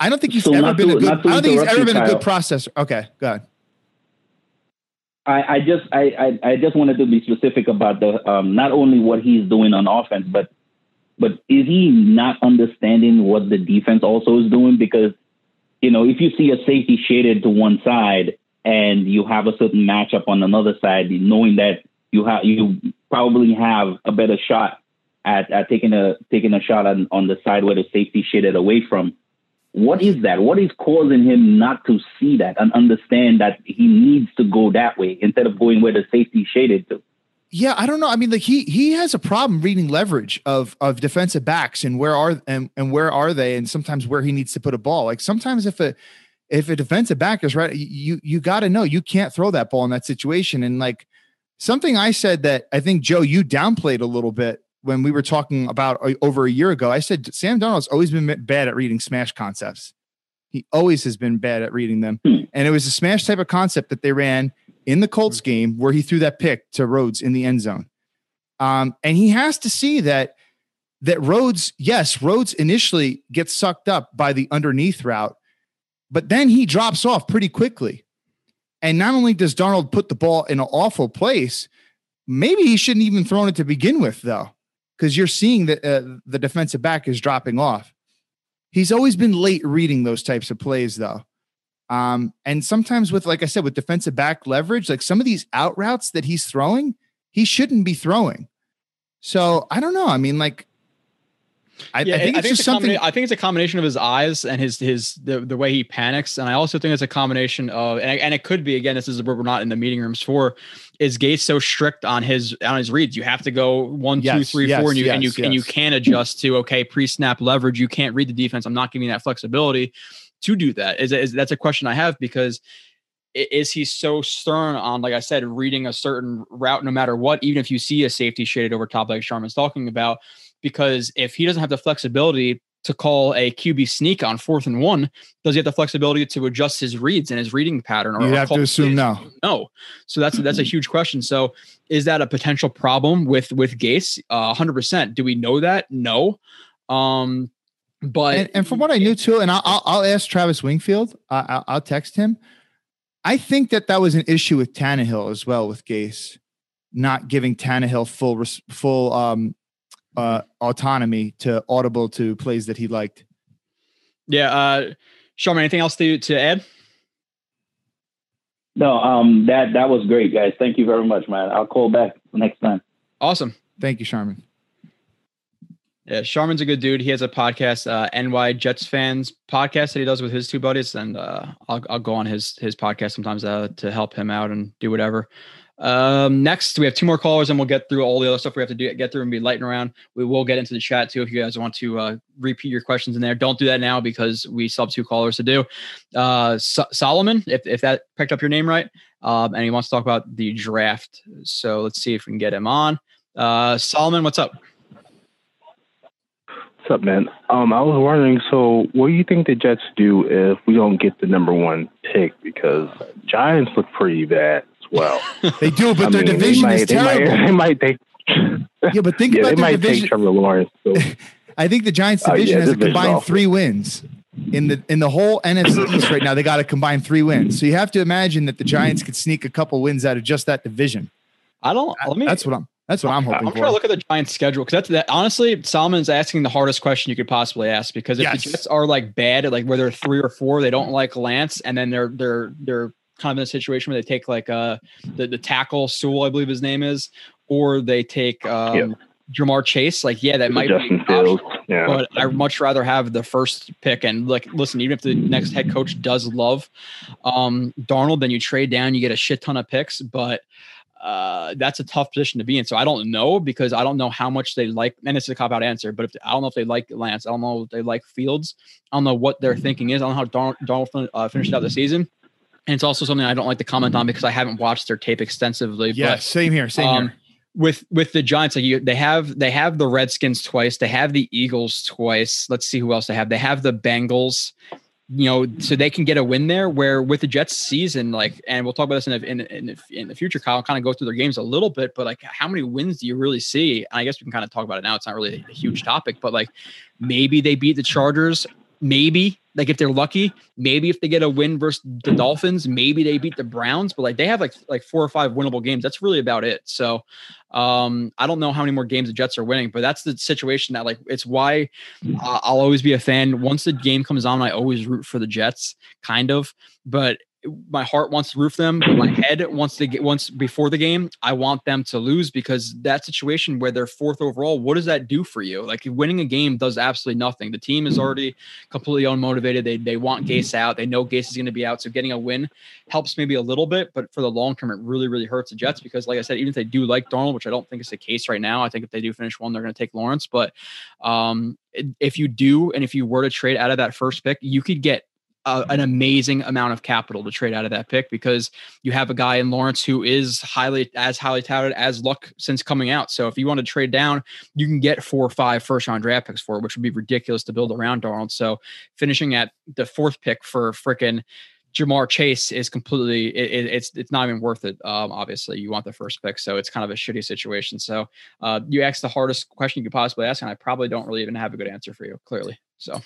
I don't think he's so ever been to, a good I don't think he's ever been a good processor. Okay, go ahead. I, I just I, I, I just wanted to be specific about the um, not only what he's doing on offense, but but is he not understanding what the defense also is doing? Because, you know, if you see a safety shaded to one side and you have a certain matchup on another side, knowing that you have you probably have a better shot at, at taking a taking a shot on, on the side where the safety shaded away from. What is that? What is causing him not to see that and understand that he needs to go that way instead of going where the safety shaded to? Yeah, I don't know. I mean, like he he has a problem reading leverage of of defensive backs and where are and and where are they, and sometimes where he needs to put a ball. Like sometimes if a if a defensive back is right, you you got to know you can't throw that ball in that situation. And like something I said that I think Joe you downplayed a little bit when we were talking about uh, over a year ago. I said Sam Darnold's always been bad at reading smash concepts. He always has been bad at reading them, hmm. and it was a smash type of concept that they ran in the Colts mm-hmm. game where he threw that pick to Rhodes in the end zone. Um, and he has to see that that Rhodes, yes, Rhodes initially gets sucked up by the underneath route, but then he drops off pretty quickly. And not only does Darnold put the ball in an awful place, maybe he shouldn't even thrown it to begin with, though, because you're seeing that uh, the defensive back is dropping off. He's always been late reading those types of plays, though. Um, and sometimes with, like I said, with defensive back leverage, like some of these out routes that he's throwing, he shouldn't be throwing. So I don't know. I mean, like, I, yeah, I think it's I think just it's something. I think it's a combination of his eyes and his his the, the way he panics, and I also think it's a combination of and, and it could be again. This is what we're not in the meeting rooms for. Is Gase so strict on his on his reads? You have to go one, yes, two, three, yes, four, and you yes, and you and you can adjust to okay pre snap leverage. You can't read the defense. I'm not giving you that flexibility to do that? Is, is that's a question I have because is he so stern on, like I said, reading a certain route no matter what, even if you see a safety shaded over top, like Sharman's talking about? Because if he doesn't have the flexibility to call a QB sneak on fourth and one, does he have the flexibility to adjust his reads and his reading pattern? Or you have to assume no. No. So that's that's a huge question. So is that a potential problem with with Gase? Uh, hundred percent. Do we know that? No. Um, but and, and from what I knew too, and I'll I'll ask Travis Wingfield. I'll, I'll text him. I think that that was an issue with Tannehill as well with Gase, not giving Tannehill full full um, uh, autonomy to audible to plays that he liked. Yeah, uh, Sharman, anything else to to add? No, um, that that was great, guys. Thank you very much, man. I'll call back next time. Awesome. Thank you, Sharman. Yeah, Sharman's a good dude. He has a podcast, uh, NY Jets fans podcast that he does with his two buddies, and uh, I'll I'll go on his his podcast sometimes uh, to help him out and do whatever. Um, next, we have two more callers, and we'll get through all the other stuff we have to do, get through and be lighting around. We will get into the chat too if you guys want to uh, repeat your questions in there. Don't do that now because we still have two callers to do. Uh, so- Solomon, if if that picked up your name right, um, and he wants to talk about the draft. So let's see if we can get him on. Uh, Solomon, what's up? What's up, man? Um, I was wondering, so what do you think the Jets do if we don't get the number one pick? Because Giants look pretty bad well. they do, but I their mean, division might, is terrible. They might, they might take. yeah, but think yeah, about they might division. take Trevor Lawrence. So. I think the Giants division uh, yeah, has a combined three wins in the in the whole NFC East right now. They got to combine three wins, so you have to imagine that the Giants could sneak a couple wins out of just that division. I don't. Let me, that's what I'm. That's what I'm hoping for. I'm for. trying to look at the Giants' schedule because that's that. Honestly, Solomon's asking the hardest question you could possibly ask because if yes. the Jets are like bad at like where they're three or four, they don't like Lance, and then they're they're they're kind of in a situation where they take like uh the, the tackle Sewell, I believe his name is, or they take um yeah. Ja'Marr Chase. Like, yeah, that might Justin be Fields. Yeah. But I'd much rather have the first pick. And like, listen, even if the next head coach does love um Darnold, then you trade down, you get a shit ton of picks. But uh, that's a tough position to be in. So I don't know because I don't know how much they like, and it's a cop out answer. But if I don't know if they like Lance, I don't know if they like Fields. I don't know what their thinking is. I don't know how Darnold, Darnold uh, finished out the season. And it's also something I don't like to comment on because I haven't watched their tape extensively. Yeah, but, same here. Same um, here. With with the Giants, like you, they have they have the Redskins twice, they have the Eagles twice. Let's see who else they have. They have the Bengals you know, so they can get a win there. Where with the Jets season, like, and we'll talk about this in in, in, in the future, Kyle, kind of go through their games a little bit, but like, how many wins do you really see? I guess we can kind of talk about it now. It's not really a huge topic, but like, maybe they beat the Chargers maybe like if they're lucky, maybe if they get a win versus the Dolphins, maybe they beat the Browns, but like they have like like four or five winnable games. That's really about it. So um I don't know how many more games the Jets are winning, but that's the situation that like it's why I'll always be a fan. Once the game comes on, I always root for the Jets, kind of. But my heart wants to roof them, but my head wants to get once before the game. I want them to lose because that situation where they're fourth overall, what does that do for you? Like winning a game does absolutely nothing. The team is already completely unmotivated. They they want Gase out. They know Gase is going to be out. So getting a win helps maybe a little bit, but for the long term, it really really hurts the Jets because, like I said, even if they do like Darnold, which I don't think is the case right now, I think if they do finish one, they're going to take Lawrence. But um, if you do, and if you were to trade out of that first pick, you could get uh, an amazing amount of capital to trade out of that pick because you have a guy in Lawrence who is highly as highly touted as Luck since coming out. So if you want to trade down, you can get four or five first round draft picks for it, which would be ridiculous to build around Darnold. So finishing at the fourth pick for freaking Ja'Marr Chase is completely it, it's it's not even worth it. Um, obviously, you want the first pick, so it's kind of a shitty situation. So uh, you asked the hardest question you could possibly ask, and I probably don't really even have a good answer for you. Clearly, so.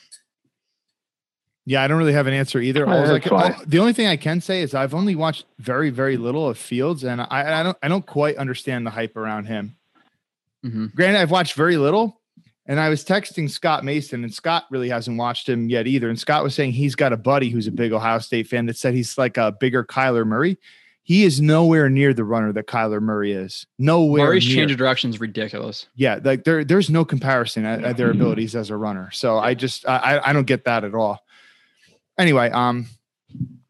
Yeah, I don't really have an answer either. Like, I, the only thing I can say is I've only watched very, very little of Fields, and I, I don't, I don't quite understand the hype around him. Mm-hmm. Granted, I've watched very little, and I was texting Scott Mason, and Scott really hasn't watched him yet either. And Scott was saying he's got a buddy who's a big Ohio State fan that said he's like a bigger Kyler Murray. He is nowhere near the runner that Kyler Murray is. Nowhere. Murray's near. change of direction is ridiculous. Yeah, like there, there's no comparison at, at their abilities as a runner. So I just, I, I don't get that at all anyway, um,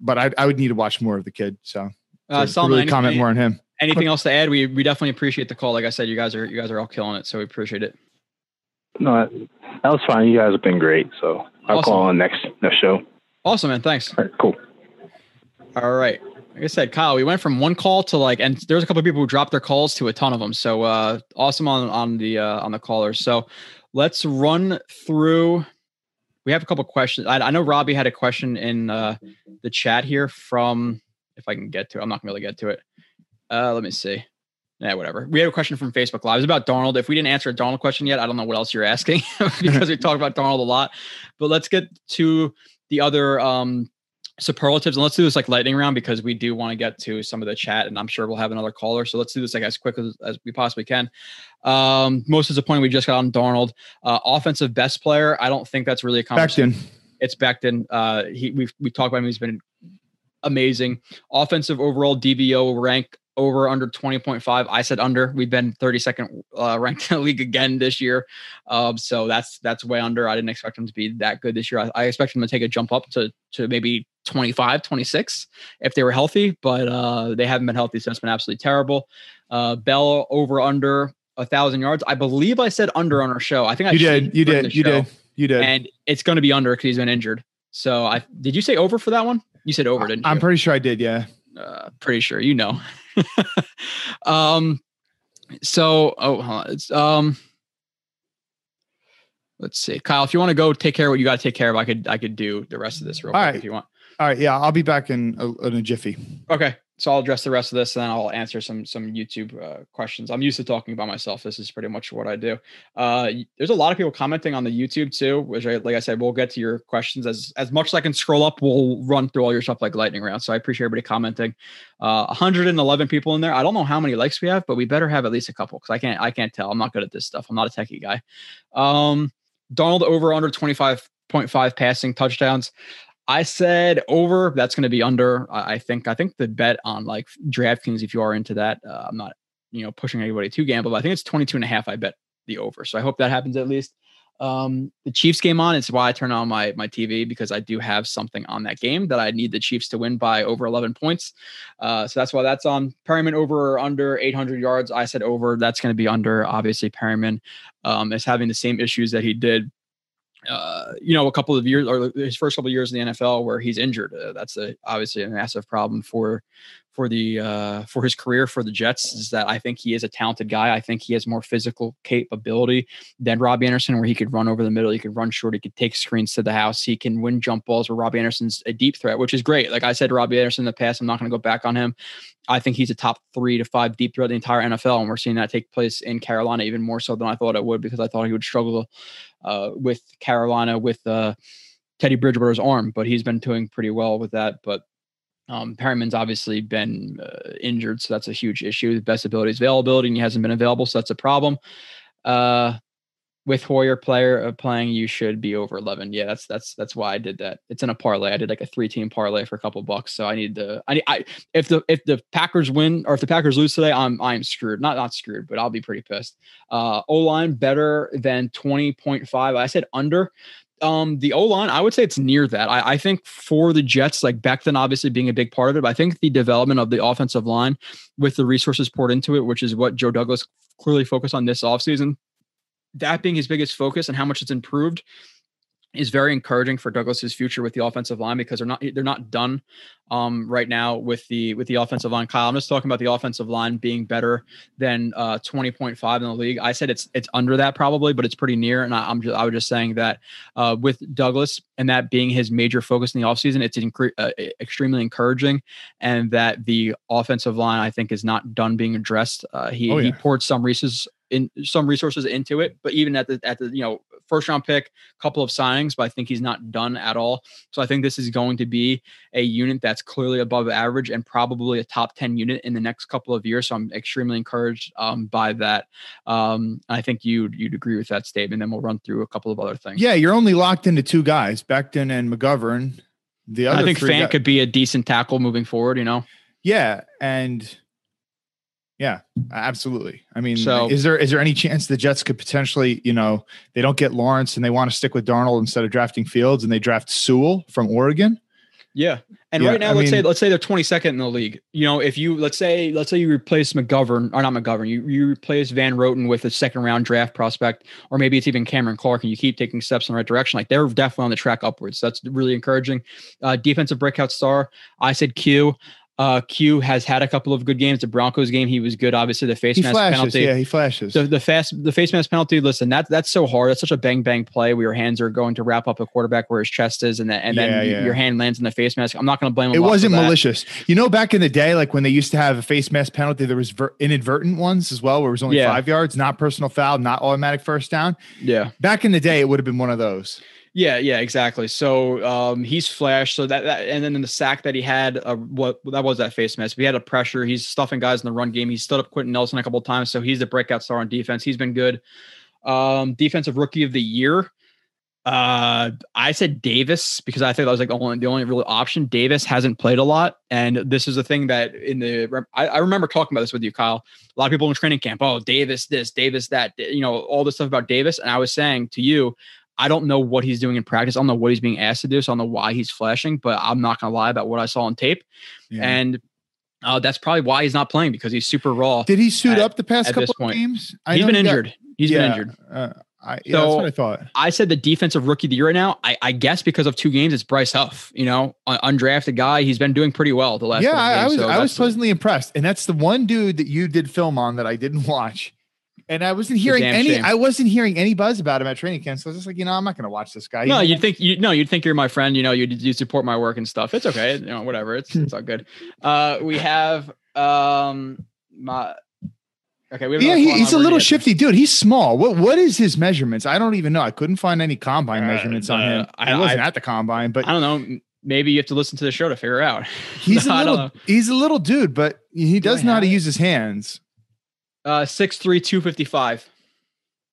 but I, I would need to watch more of the kid. So, uh, really comment more on him. Anything else to add? We we definitely appreciate the call. Like I said, you guys are you guys are all killing it, so we appreciate it. No, that was fine. You guys have been great. So I'll awesome. call on next next show. Awesome, man. Thanks. All right, cool. All right. Like I said, Kyle, we went from one call to like, and there's a couple of people who dropped their calls to a ton of them. So uh, awesome on on the uh, on the callers. So let's run through we have a couple questions. I, I, know Robby had a question in uh, the chat here from, if I can get to it, I'm not gonna be able to get to it. Uh, let me see. Yeah, whatever. We had a question from Facebook Live. About Darnold. If we didn't answer a Darnold question yet, I don't know what else you're asking because we talked about Darnold a lot. But let's get to the other um, superlatives and let's do this like lightning round because we do want to get to some of the chat and i'm sure we'll have another caller so let's do this like as quick as, as we possibly can. Um most disappointing we just got on Darnold. Uh offensive best player i don't think that's really a conversation. Becton. it's Becton uh he we've we talked about him he's been amazing offensive overall DVOA rank over under 20.5. I said under. We've been 32nd uh, ranked in the league again this year. Um, so that's that's way under. I didn't expect them to be that good this year. I, I expect them to take a jump up to to maybe 25, 26 if they were healthy, but uh, they haven't been healthy, so it's been absolutely terrible. Uh, Bell over under a thousand yards. I believe I said under on our show. I think I you did. You did. You did. You did. And it's going to be under because he's been injured. So I did you say over for that one? You said over, didn't you? I'm pretty sure I did. Yeah. Uh, pretty sure you know. um. So oh, it's um. Let's see, Kyle. If you want to go take care of what you got to take care of, I could I could do the rest of this real All quick right. if you want. All right. Yeah, I'll be back in a, in a jiffy. Okay so I'll address the rest of this, and then I'll answer some some YouTube uh, questions. I'm used to talking about myself. This is pretty much what I do. Uh, there's a lot of people commenting on the YouTube too, which I, like I said, we'll get to your questions as as much as I can scroll up. We'll run through all your stuff like lightning round. So I appreciate everybody commenting. Uh, 111 people in there. I don't know how many likes we have, but we better have at least a couple because I can't I can't tell. I'm not good at this stuff. I'm not a techie guy. Um, Darnold over under 25.5 passing touchdowns. I said over. That's going to be under. I think. I think the bet on like DraftKings, if you are into that, uh, I'm not, you know, pushing anybody to gamble. But I think it's 22 and a half. I bet the over. So I hope that happens at least. Um, the Chiefs game on. It's why I turn on my my TV because I do have something on that game that I need the Chiefs to win by over 11 points. Uh, so that's why that's on. Perriman over or under 800 yards. I said over. That's going to be under. Obviously, Perriman um, is having the same issues that he did uh, you know, a couple of years or his first couple of years in the NFL where he's injured. Uh, that's a, obviously a massive problem for for the uh, for his career for the Jets. Is that I think he is a talented guy. I think he has more physical capability than Robby Anderson, where he could run over the middle, he could run short, he could take screens to the house, he can win jump balls. Where Robby Anderson's a deep threat, which is great. Like I said, Robby Anderson in the past, I'm not going to go back on him. I think he's a top three to five deep threat the entire NFL, and we're seeing that take place in Carolina even more so than I thought it would because I thought he would struggle uh, with Carolina with uh, Teddy Bridgewater's arm, but he's been doing pretty well with that. But um, Perriman's obviously been uh, injured, so that's a huge issue. The best ability is availability, and he hasn't been available, so that's a problem. Uh, with Hoyer player uh, playing, you should be over 11. Yeah, that's that's that's why I did that. It's in a parlay. I did like a three team parlay for a couple bucks. So I need to. I need. I if the if the Packers win or if the Packers lose today, I'm I'm screwed. Not not screwed, but I'll be pretty pissed. Uh, O line better than 20.5. I said under. Um, the O line, I would say it's near that. I, I think for the Jets, like Becton obviously being a big part of it, but I think the development of the offensive line with the resources poured into it, which is what Joe Douglas clearly focused on this offseason, that being his biggest focus and how much it's improved is very encouraging for Douglas's future with the offensive line because they're not they're not done um, right now with the with the offensive line. Kyle, I'm just talking about the offensive line being better than uh, 20.5 in the league. I said it's it's under that probably, but it's pretty near. And I, am just I was just saying that uh, with Douglas and that being his major focus in the offseason, it's incre- uh, extremely encouraging, and that the offensive line I think is not done being addressed. Uh, he oh, yeah. he poured some resources in some resources into it. But even at the at the you know first round pick, couple of signings, but I think he's not done at all. So I think this is going to be a unit that's clearly above average and probably a top ten unit in the next couple of years. So I'm extremely encouraged um, by that. Um, I think you'd you'd agree with that statement. Then we'll run through a couple of other things. Yeah, you're only locked into two guys, Becton and McGovern. The other I think Fant guys- could be a decent tackle moving forward. You know. Yeah, and yeah, absolutely. I mean, so, is there is there any chance the Jets could potentially, you know, they don't get Lawrence and they want to stick with Darnold instead of drafting Fields and they draft Sewell from Oregon? Yeah. And yeah, right now, I let's mean, say let's say they're 22nd in the league. You know, if you let's say let's say you replace McGovern or not McGovern, you you replace Van Roten with a second round draft prospect, or maybe it's even Cameron Clark, and you keep taking steps in the right direction. Like they're definitely on the track upwards. So that's really encouraging. Uh, defensive breakout star. I said Q. Uh, Q has had a couple of good games. The Broncos game, he was good. Obviously, the face he mask flashes, penalty. Yeah, he flashes. The, the fast the face mask penalty. Listen, that that's so hard. That's such a bang bang play where your hands are going to wrap up a quarterback where his chest is, and then and yeah, then yeah. your hand lands in the face mask. I'm not going to blame him. It wasn't malicious. You know, back in the day, like when they used to have a face mask penalty, there was ver- inadvertent ones as well, where it was only yeah. five yards, not personal foul, not automatic first down. Yeah. Back in the day, it would have been one of those. Yeah, yeah, exactly. So um, he's flashed. So that, that and then in the sack that he had, uh, what that was that face mask. We had a pressure. He's stuffing guys in the run game. He stood up Quenton Nelson a couple times, so he's the breakout star on defense. He's been good. Um, defensive rookie of the year. Uh, I said Davis because I think that was like the only the only real option. Davis hasn't played a lot, and this is a thing that in the I, I, remember talking about this with you, Kyle. A lot of people in training camp, oh Davis this, Davis that, you know, all this stuff about Davis, and I was saying to you, I don't know what he's doing in practice. I don't know what he's being asked to do, so I don't know why he's flashing. But I'm not gonna lie about what I saw on tape, yeah. and uh, that's probably why he's not playing because he's super raw. Did he suit at, up the past couple of games? I he's been he injured. Got, he's yeah, been injured. Uh, I, yeah, so that's what I thought. I said the defensive rookie of the year right now. I, I guess because of two games, it's Bryce Huff. You know, undrafted guy. He's been doing pretty well the last. Yeah, I, games, I was so I was pleasantly impressed, and that's the one dude that you did film on that I didn't watch, and I wasn't hearing any. Shame. I wasn't hearing any buzz about him at training camp. So I was just like, you know, I'm not going to watch this guy. No, you think you no, you'd think you're my friend. You know, you you support my work and stuff. It's okay. You know, whatever. It's it's all good. Uh, we have um my Okay, we yeah, he, he's a little shifty dude. He's small. What what is his measurements? I don't even know. I couldn't find any combine uh, measurements on him. I, I wasn't I, at the combine, but I don't know. Maybe you have to listen to the show to figure out. He's no, a little he's a little dude, but he does know how to use his hands. Uh, six three two fifty five.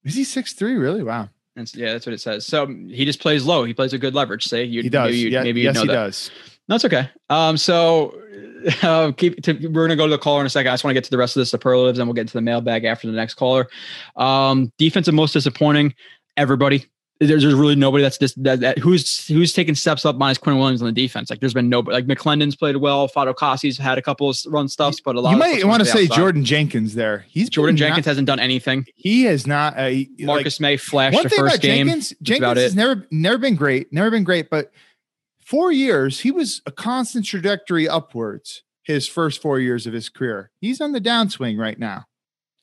Is he six three? Really? Wow. That's, yeah, that's what it says. So he just plays low. He plays a good leverage. Say you, he does. Maybe, yeah, maybe yes, he that. does. That's okay. Um, so uh, keep to, we're gonna go to the caller in a second. I just want to get to the rest of the superlatives, and we'll get to the mailbag after the next caller. Um, defensive most disappointing. Everybody. There's, there's really nobody that's this that, that, who's who's taking steps up minus Quinn Williams on the defense. Like there's been nobody. Like McLendon's played well. Fatukasi's had a couple of run stuffs, but a lot. You might want to say outside. Jordan Jenkins there. He's Jordan Jenkins not, hasn't done anything. He has not. Uh, Marcus like, Maye flashed the first game. Jenkins, Jenkins has never never been great. Never been great, but four years, he was a constant trajectory upwards his first four years of his career. He's on the downswing right now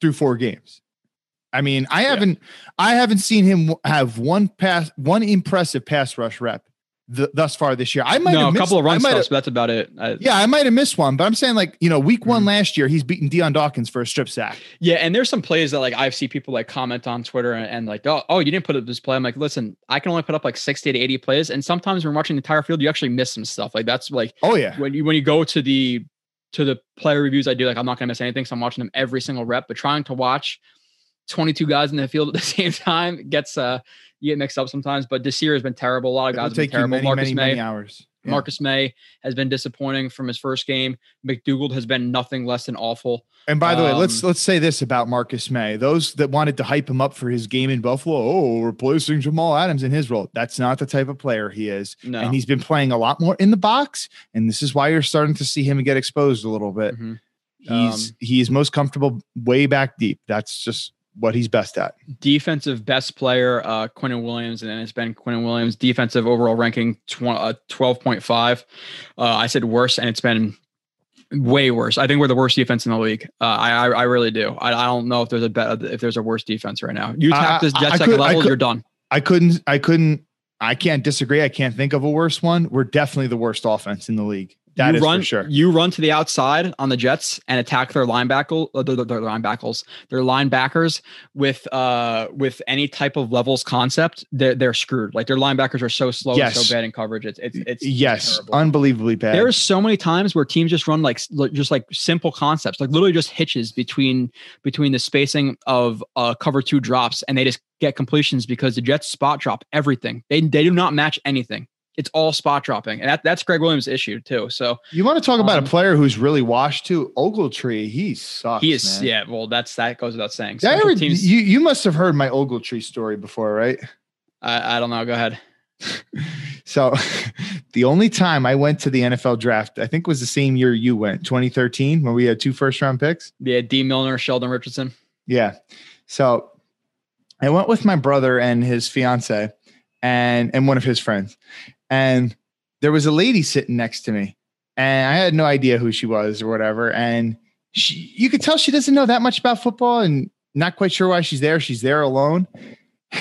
through four games. I mean, I haven't I haven't seen him have one pass one impressive pass rush rep th- thus far this year. I might no, have a couple of run stuffs, but that's about it. I, yeah, I might have missed one, but I'm saying like you know, week mm-hmm. one last year, he's beaten Dion Dawkins for a strip sack. Yeah, and there's some plays that like I've seen people like comment on Twitter and, and, like, oh, oh, you didn't put up this play. I'm like, listen, I can only put up like 60 to 80 plays, and sometimes when watching the entire field, you actually miss some stuff. Like that's like, oh yeah, when you when you go to the to the player reviews I do, like I'm not gonna miss anything, so I'm watching them every single rep. But trying to watch 22 guys in the field at the same time gets uh you get mixed up sometimes. But this year has been terrible. A lot of guys have been terrible. Many, Marcus many, Maye, many hours. Yeah. Marcus Maye has been disappointing from his first game. McDougald has been nothing less than awful. And by the um, way, let's um, let's say this about Marcus Maye: Those that wanted to hype him up for his game in Buffalo, oh, replacing Jamal Adams in his role. That's not the type of player he is. No. And he's been playing a lot more in the box. And this is why you're starting to see him get exposed a little bit. Mm-hmm. He's um, he's most comfortable way back deep. That's just what he's best at. Defensive best player, uh, Quinnen Williams, and then it's been Quinnen Williams. Defensive overall ranking, tw- uh, 12.5. Uh, I said worse, and it's been way worse. I think we're the worst defense in the league. Uh, I, I, I really do. I, I don't know if there's a better if there's a worse defense right now. You tap this jet second level, you're done. I couldn't. I couldn't. I can't disagree. I can't think of a worse one. We're definitely the worst offense in the league. That you run, sure. You run to the outside on the Jets and attack their linebacker, uh, their, their linebackers, their linebackers with uh with any type of levels concept. They're they're screwed. Like their linebackers are so slow, yes. so bad in coverage. It's it's it's yes, terrible. unbelievably bad. There's so many times where teams just run like just like simple concepts, like literally just hitches between between the spacing of uh cover two drops, and they just get completions because the Jets spot drop everything. They they do not match anything it's all spot dropping, and that, that's Gregg Williams' issue too. So you want to talk about um, a player who's really washed too? Ogletree, he sucks. He is, man. yeah. Well, that's that goes without saying. Heard, teams, you you must have heard my Ogletree story before, right? I, I don't know. Go ahead. so, the only time I went to the NFL draft, I think was the same year you went, 2013, when we had two first round picks. Yeah, Dee Milliner, Sheldon Richardson. Yeah. So I went with my brother and his fiance and and one of his friends and there was a lady sitting next to me and I had no idea who she was or whatever. And she, you could tell she doesn't know that much about football and not quite sure why she's there. She's there alone.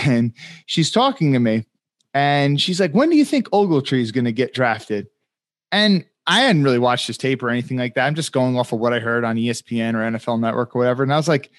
And she's talking to me and she's like, when do you think Ogletree is going to get drafted? And I hadn't really watched his tape or anything like that. I'm just going off of what I heard on ESPN or NFL Network or whatever. And I was like,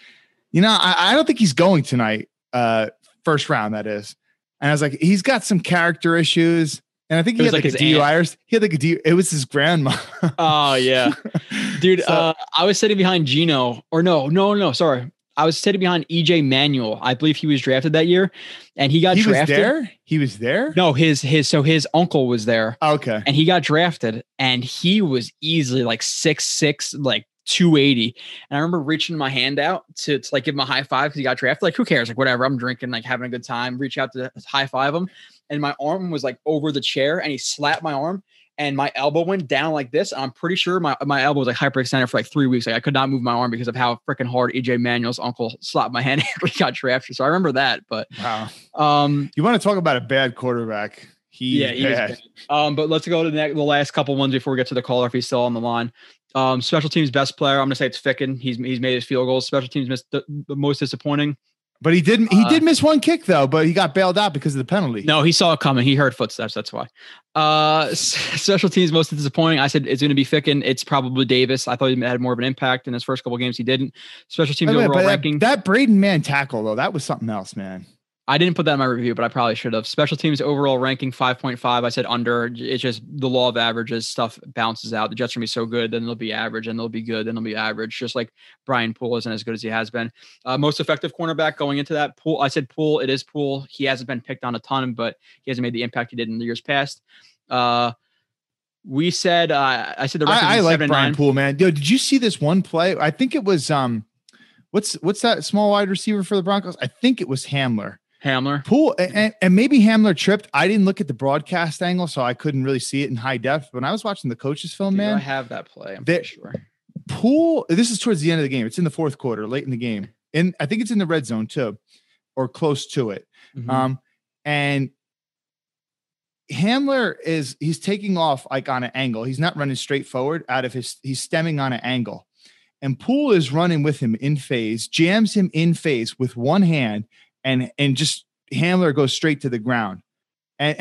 you know, I, I don't think he's going tonight. Uh, first round, that is. And I was like, he's got some character issues. And I think he had like, like a DUI or he had like a D. It was his grandma. oh yeah, dude. so, uh, I was sitting behind Geno, or no, no, no. Sorry, I was sitting behind EJ Manuel. I believe he was drafted that year, and he got he drafted. was there. He was there. No, his his so his uncle was there. Okay, and he got drafted, and he was easily like six six, like 280. And I remember reaching my hand out to, to like give him a high five because he got drafted. Like, who cares? Like, whatever. I'm drinking, like having a good time. Reach out to high five him. And my arm was like over the chair and he slapped my arm and my elbow went down like this. I'm pretty sure my, my elbow was like hyperextended for like three weeks. Like I could not move my arm because of how freaking hard EJ Manuel's uncle slapped my hand after he got drafted. So I remember that. But wow. Um, you want to talk about a bad quarterback? He yeah, he bad. Um, but let's go to the, next, the last couple ones before we get to the caller if he's still on the line. Um, special teams best player. I'm gonna say it's Ficken. He's he's made his field goals. Special teams missed the, the most disappointing. But he didn't. He uh, did miss one kick though, but he got bailed out because of the penalty. No, he saw it coming. He heard footsteps. That's why. Uh, special teams most disappointing. I said it's going to be Ficken. It's probably Davis. I thought he had more of an impact in his first couple games. He didn't. Special teams overall that, ranking. That Braden Mann tackle though, that was something else, man. I didn't put that in my review, but I probably should have. Special teams overall ranking 5.5. I said under. It's just the law of averages. Stuff bounces out. The Jets are going to be so good, then they'll be average, and they'll be good, then they'll be average. Just like Brian Poole isn't as good as he has been. Uh, most effective cornerback going into that Poole. I said Poole. It is Poole. He hasn't been picked on a ton, but he hasn't made the impact he did in the years past. Uh, we said uh, I said the I, I like Brian Poole, man. Yo, did you see this one play? I think it was um, what's what's that small wide receiver for the Broncos? I think it was Hamler Hamler. Poole and, and, maybe Hamler tripped. I didn't look at the broadcast angle, so I couldn't really see it in high depth. When I was watching the coaches film, man, I have that play. I'm pretty sure. Poole. This is towards the end of the game. It's in the fourth quarter, late in the game, and I think it's in the red zone too, or close to it. Mm-hmm. Um, and Hamler is he's taking off like on an angle. He's not running straight forward out of his. He's stemming on an angle, and Poole is running with him in phase, jams him in phase with one hand and and just Hamler goes straight to the ground. And,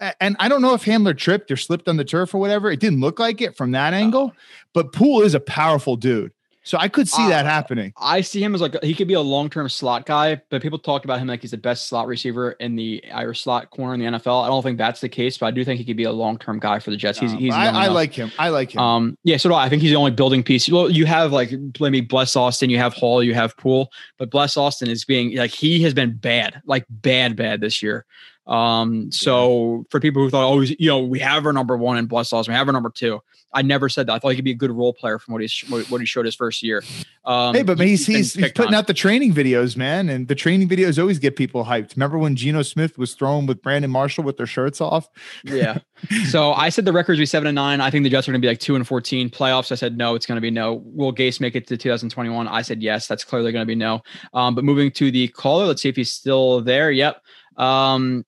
and and I don't know if Hamler tripped or slipped on the turf or whatever. It didn't look like it from that angle, but Poole is a powerful dude. So I could see uh, that happening. I see him as like he could be a long term slot guy, but people talk about him like he's the best slot receiver in the Irish slot corner in the NFL. I don't think that's the case, but I do think he could be a long term guy for the Jets. He's, he's I, I like him. I like him. Um, yeah, so do I. I think he's the only building piece. Well, you have like let me Bless Austin, you have Hall, you have Poole, but Bless Austin is being like he has been bad, like bad, bad this year. Um, so for people who thought, oh, you know, we have our number one in Bless Austin, we have our number two. I never said that. I thought he could be a good role player from what he's what he showed his first year. Um, hey, but he's he's, he's putting on. out the training videos, man, and the training videos always get people hyped. Remember when Geno Smith was thrown with Brandon Marshall with their shirts off? yeah. So I said the records be seven and nine. I think the Jets are going to be like two and fourteen. Playoffs, I said no. It's going to be no. Will Gase make it to 2021? I said yes. That's clearly going to be no. Um, but moving to the caller, let's see if he's still there. Yep. Um,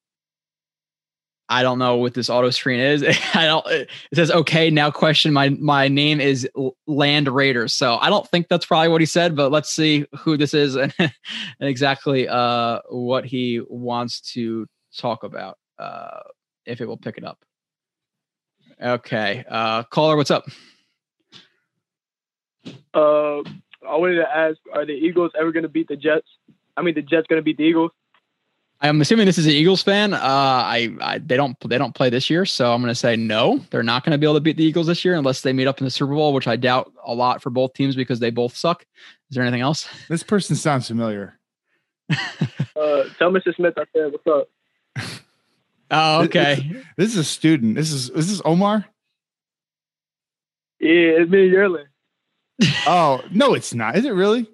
I don't know what this auto screen is. I don't. It says okay now. Question my my name is Land Raiders. So I don't think that's probably what he said. But let's see who this is and, and exactly uh, what he wants to talk about. Uh, if it will pick it up. Okay, uh, caller, what's up? Uh, I wanted to ask: Are the Eagles ever going to beat the Jets? I mean, the Jets going to beat the Eagles? I'm assuming this is an Eagles fan. Uh, I, I, they don't they don't play this year, so I'm going to say no. They're not going to be able to beat the Eagles this year unless they meet up in the Super Bowl, which I doubt a lot for both teams because they both suck. Is there anything else? This person sounds familiar. uh, tell Mr. Smith I said what's up. Oh, okay. This, this, is a student. This is this is this Omar? Yeah, it's me, Yerlin. oh no, it's not. Is it really?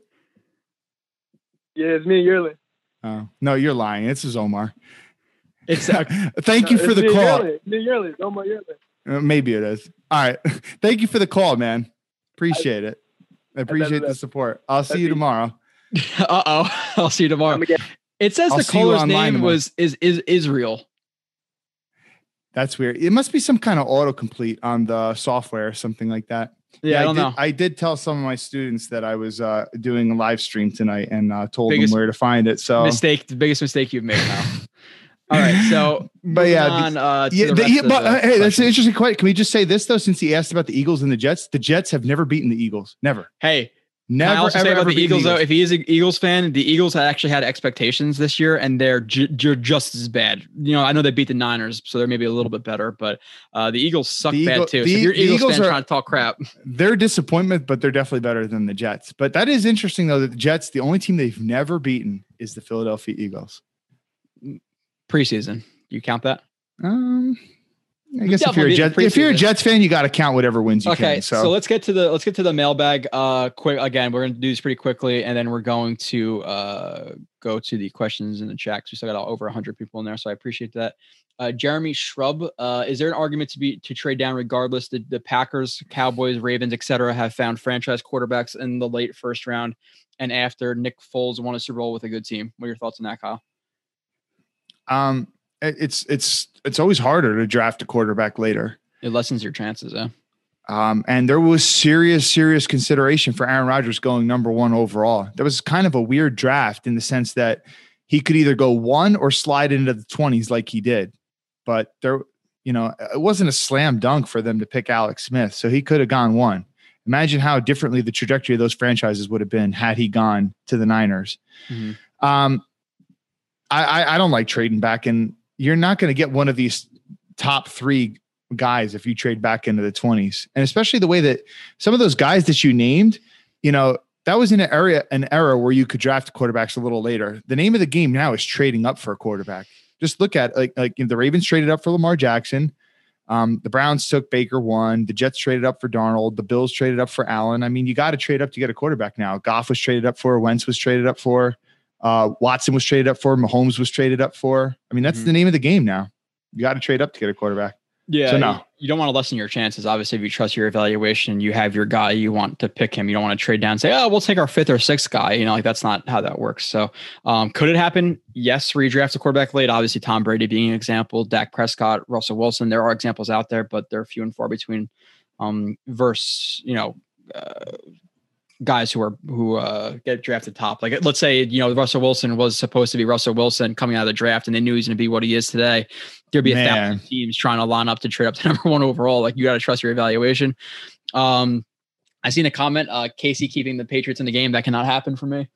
Yeah, it's me, Yerlin. Oh no, you're lying. This is Omar. It's uh, thank you for the call. Yearly. Omar Yearly. Uh, maybe it is. All right. thank you for the call, man. Appreciate it. I appreciate the support. I'll see you tomorrow. uh oh. I'll see you tomorrow. It says I'll the caller's name tomorrow. was is is Israel. That's weird. It must be some kind of autocomplete on the software or something like that. Yeah, I don't did, know. I did tell some of my students that I was uh, doing a live stream tonight and uh, told biggest them where to find it. So mistake, the biggest mistake you've made now. All right, so but yeah, on, uh, yeah, the, yeah but hey, that's an interesting question. Can we just say this though? Since he asked about the Eagles and the Jets, the Jets have never beaten the Eagles. Never. Hey, Never ever, ever the Eagles, though. If he is an Eagles fan, the Eagles actually had expectations this year, and they're ju- ju- just as bad. You know, I know they beat the Niners, so they're maybe a little bit better, but uh, the Eagles suck the bad too. The, so if you're Eagles, Eagles fan are, trying to talk crap, they're disappointment, but they're definitely better than the Jets. But that is interesting though that the Jets, the only team they've never beaten is the Philadelphia Eagles. Preseason, you count that? Um, I guess if you're a Jets, if you're a Jets fan, you got to count whatever wins you okay, can. So. so let's get to the let's get to the mailbag. Uh, quick again, we're gonna do this pretty quickly, and then we're going to uh go to the questions in the chat. So we still got over 100 people in there, so I appreciate that. Uh, Jeremy Shrub, uh, is there an argument to be to trade down regardless? The, the Packers, Cowboys, Ravens, etc., have found franchise quarterbacks in the late first round, and after Nick Foles won a Super Bowl with a good team. What are your thoughts on that, Kyle? Um, it's it's it's always harder to draft a quarterback later. It lessens your chances, yeah. Um, and there was serious, serious consideration for Aaron Rodgers going number one overall. That was kind of a weird draft in the sense that he could either go one or slide into the 20s like he did. But there, you know, it wasn't a slam dunk for them to pick Alex Smith. So he could have gone one. Imagine how differently the trajectory of those franchises would have been had he gone to the Niners. Mm-hmm. Um, I, I, I don't like trading back in you're not going to get one of these top three guys if you trade back into the 20s. And especially the way that some of those guys that you named, you know, that was in an area an era where you could draft quarterbacks a little later. The name of the game now is trading up for a quarterback. Just look at like like the Ravens traded up for Lamar Jackson. Um, the Browns took Baker one. The Jets traded up for Darnold. The Bills traded up for Allen. I mean, you got to trade up to get a quarterback now. Goff was traded up for. Wentz was traded up for. Uh, Watson was traded up for. Mahomes was traded up for. I mean, that's mm-hmm. the name of the game now. You got to trade up to get a quarterback. Yeah. So no. You, don't want to lessen your chances. Obviously, if you trust your evaluation, you have your guy, you want to pick him. You don't want to trade down and say, oh, we'll take our fifth or sixth guy. You know, like that's not how that works. So, um, could it happen? Yes, redraft a quarterback late. Obviously, Tom Brady being an example, Dak Prescott, Russell Wilson. There are examples out there, but they're few and far between. Um, versus, you know, uh, guys who are who uh, get drafted top. Like let's say you know Russell Wilson was supposed to be Russell Wilson coming out of the draft, and they knew he's going to be what he is today. There'd be a Man. thousand teams trying to line up to trade up to number one overall. Like you got to trust your evaluation. Um, I seen a comment, uh, Casey keeping the Patriots in the game. That cannot happen for me.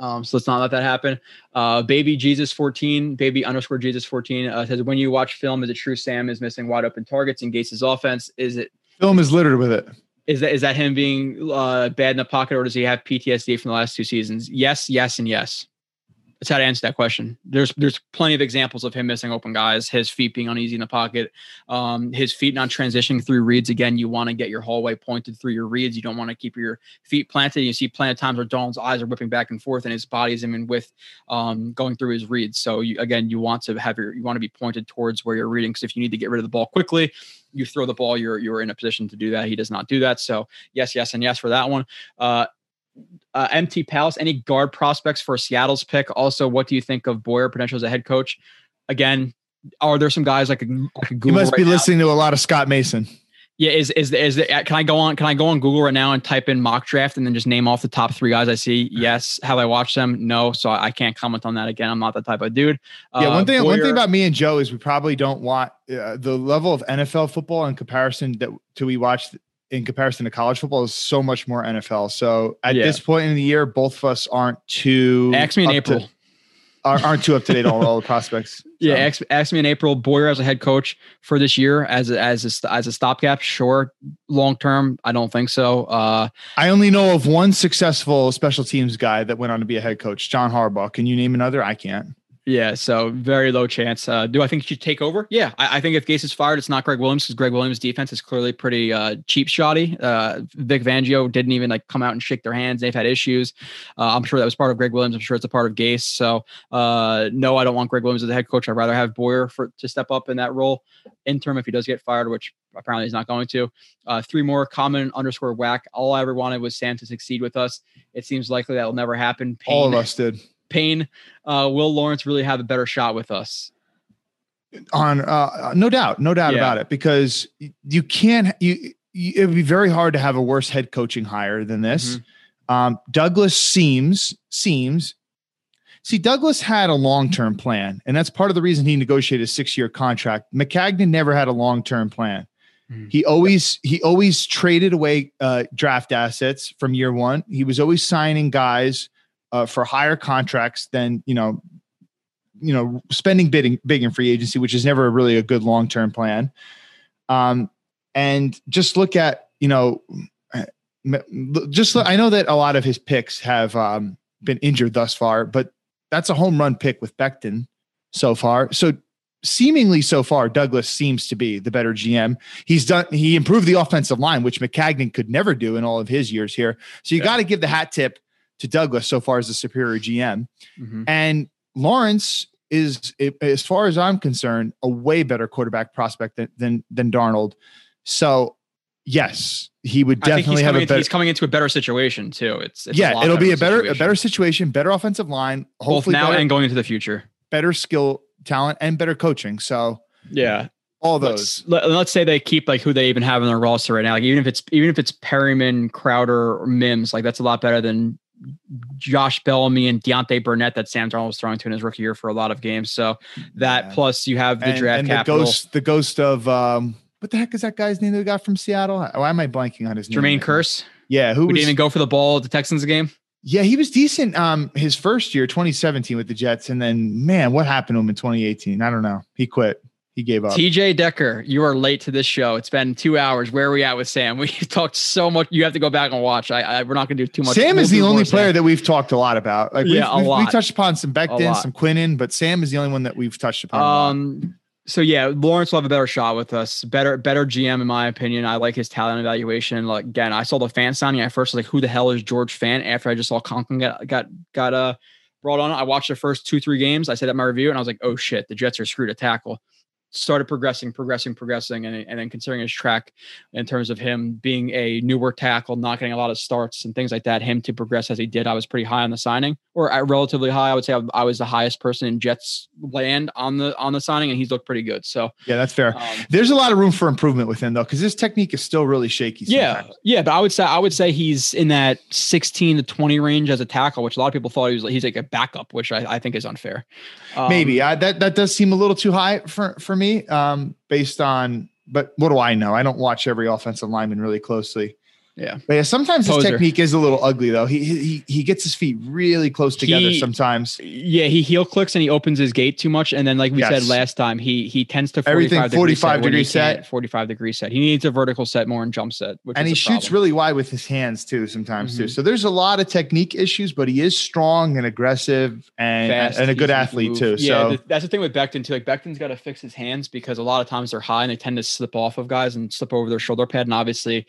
Um, so let's not let that happen. Uh, baby Jesus 14, baby underscore Jesus 14 uh, says, when you watch film, is it true Sam is missing wide open targets in Gase's offense? Is it film is littered with it? Is that is that him being uh, bad in the pocket, or does he have PTSD from the last two seasons? Yes, yes, and yes. That's how to answer that question. There's there's plenty of examples of him missing open guys, his feet being uneasy in the pocket, um, his feet not transitioning through reads. Again, you want to get your hallway pointed through your reads. You don't want to keep your feet planted. You see plenty of times where Darnold's eyes are whipping back and forth, and his body is in with um, going through his reads. So you, again, you want to have your you want to be pointed towards where you're reading. Because if you need to get rid of the ball quickly, you throw the ball, you're you're in a position to do that. He does not do that. So yes, yes, and yes for that one. Uh, uh, MT Palace, any guard prospects for Seattle's pick? Also, what do you think of Boyer potential as a head coach? Again, are there some guys like a Google? you must right be now? listening to a lot of Scott Mason. Yeah, is is is the, can I go on? Can I go on Google right now and type in mock draft and then just name off the top three guys I see? Yes. Have I watched them? No. So I can't comment on that again. I'm not that type of dude. Yeah. Uh, one thing. Boyer, one thing about me and Joe is we probably don't want uh, the level of NFL football in comparison that to we watch in comparison to college football is so much more NFL. So at yeah. this point in the year, both of us aren't too. Ask me in April. To, aren't too up to date on all the prospects. So. Yeah, ask, ask, me in April. Boyer as a head coach for this year as a, as a, as a stopgap. Sure, long term, I don't think so. Uh, I only know of one successful special teams guy that went on to be a head coach, John Harbaugh. Can you name another? I can't. Yeah, so very low chance. Uh, do I think he should take over? Yeah, I, I think if Gase is fired, it's not Gregg Williams because Gregg Williams' defense is clearly pretty uh, cheap shoddy. Uh, Vic Fangio didn't even like come out and shake their hands. They've had issues. Uh, I'm sure that was part of Gregg Williams. I'm sure it's a part of Gase. So uh, no, I don't want Gregg Williams as the head coach. I'd rather have Boyer for to step up in that role interim if he does get fired, which apparently he's not going to. Uh, three more common underscore whack. All I ever wanted was Sam to succeed with us. It seems likely that will never happen. Payne, All of us did. Payne, uh, will Lawrence really have a better shot with us? On uh, no doubt, no doubt yeah. about it, because you can't. You, you, it would be very hard to have a worse head coaching hire than this. Mm-hmm. Um, Douglas seems seems. See, Douglas had a long term plan, and that's part of the reason he negotiated a six year contract. Maccagnan never had a long term plan. Mm. He always he always traded away uh, draft assets from year one. He was always signing guys uh, for higher contracts than you know, you know, spending bidding big in free agency, which is never really a good long term plan. Um, and just look at you know, just I know that a lot of his picks have um, been injured thus far, but that's a home run pick with Becton so far. So seemingly so far, Douglas seems to be the better GM. He's done he improved the offensive line, which Maccagnan could never do in all of his years here. So you yeah. got to give the hat tip to Douglas so far as the superior GM. Mm-hmm. And Lawrence is, as far as I'm concerned, a way better quarterback prospect than than, than Darnold. So yes, he would definitely have a better. he's coming into a better situation too. It's, it's yeah, it'll be a better situation. a better situation, better offensive line, hopefully both now better, and going into the future. Better skill, talent, and better coaching. So yeah, all those. Let's, let, us say they keep like who they even have in their roster right now. Like even if it's even if it's Perriman, Crowder, or Mims, like that's a lot better than Josh Bellamy and Deontay Burnett that Sam Darnold was throwing to in his rookie year for a lot of games. So that yeah. plus you have the and, draft and capital. The ghost, the ghost of um, what the heck is that guy's name that we got from Seattle? Why am I blanking on his name? Jermaine Kearse. Yeah, who was, didn't even go for the ball at the Texans game. Yeah, he was decent um his first year, 2017 with the Jets, and then man, what happened to him in 2018? I don't know. He quit. He gave up. TJ Decker, you are late to this show. It's been two hours. Where are we at with Sam? We talked so much. You have to go back and watch. I, I we're not going to do too much. Sam we'll is the only player Sam. that we've talked a lot about. Like yeah, we've, a lot. We touched upon some Becton, some Quinnen, but Sam is the only one that we've touched upon. Um, so yeah, Lawrence will have a better shot with us. Better, better GM in my opinion. I like his talent evaluation. Like again, I saw the Fant signing. at first was like, who the hell is George Fant? After I just saw Conklin got got got uh brought on. I watched the first two three games. I said at my review, and I was like, oh shit, the Jets are screwed at tackle started progressing, progressing, progressing, and, and then considering his track in terms of him being a newer tackle, not getting a lot of starts and things like that, him to progress as he did, I was pretty high on the signing, or relatively high. I would say I, I, was the highest person in Jets land on the on the signing, and he's looked pretty good. So yeah, that's fair. Um, There's a lot of room for improvement with him though, because his technique is still really shaky. Sometimes. Yeah, yeah, but I would say I would say he's in that 16 to 20 range as a tackle, which a lot of people thought he was Like, he's like a backup, which I, I think is unfair. Um, Maybe I, that that does seem a little too high for for me, um, based on. But what do I know? I don't watch every offensive lineman really closely. Yeah. But yeah, sometimes Poser. his technique is a little ugly though. He he he gets his feet really close together he, sometimes. Yeah, he heel clicks and he opens his gate too much. And then like we yes. said last time, he he tends to 45 everything 45 degree set, set 45 degree set. He needs a vertical set more and jump set. and he shoots problem. really wide with his hands too sometimes mm-hmm. too. So there's a lot of technique issues, but he is strong and aggressive and Fast, and a good athlete too. Yeah, so that's the thing with Becton too. Like Becton's got to fix his hands because a lot of times they're high and they tend to slip off of guys and slip over their shoulder pad. And obviously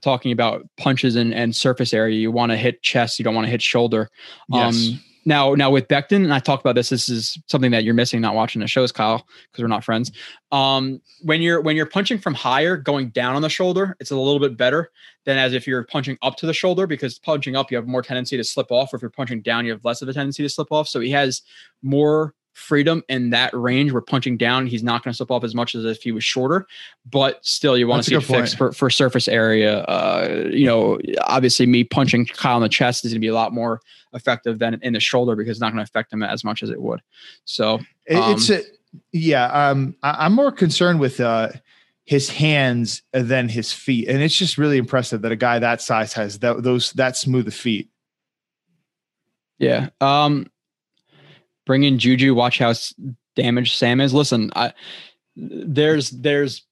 talking about punches and, and surface area. You want to hit chest, you don't want to hit shoulder. Yes. Um, now, now with Becton, and I talked about this. This is something that you're missing not watching the shows, Kyle, because we're not friends. Um, when you're when you're punching from higher, going down on the shoulder, it's a little bit better than as if you're punching up to the shoulder, because punching up you have more tendency to slip off, or if you're punching down, you have less of a tendency to slip off. So he has more freedom in that range where punching down. He's not going to slip off as much as if he was shorter but still you want to see it fixed for, for surface area uh, you know obviously me punching kyle in the chest is going to be a lot more effective than in the shoulder because it's not going to affect him as much as it would. So um, it's a, yeah um, I, am more concerned with uh, his hands than his feet and it's just really impressive that a guy that size has that those that smooth feet. Yeah um bring in Juju, watch how damaged Sam is. Listen, I, there's there's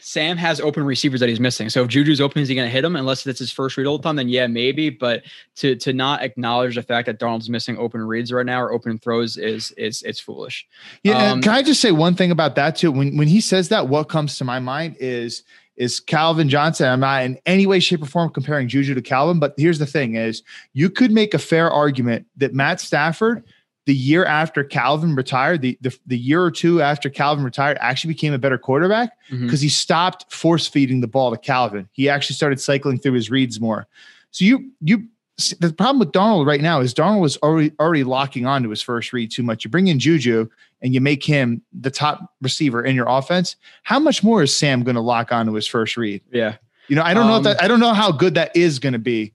Sam has open receivers that he's missing. So if Juju's open, is he going to hit him? Unless it's his first read all the time, then yeah, maybe. But to to not acknowledge the fact that Darnold's missing open reads right now or open throws is is it's foolish. Yeah. Um, can I just say one thing about that too? When when he says that, what comes to my mind is is Calvin Johnson. I'm not in any way, shape, or form comparing Juju to Calvin, but here's the thing: is you could make a fair argument that Matt Stafford the year after Calvin retired, the, the, the year or two after Calvin retired, actually became a better quarterback because mm-hmm. he stopped force feeding the ball to Calvin. He actually started cycling through his reads more. So you you the problem with Darnold right now is Darnold was already already locking onto his first read too much. You bring in Juju and you make him the top receiver in your offense. How much more is Sam going to lock onto his first read? Yeah. You know, I don't um, know if that I don't know how good that is going to be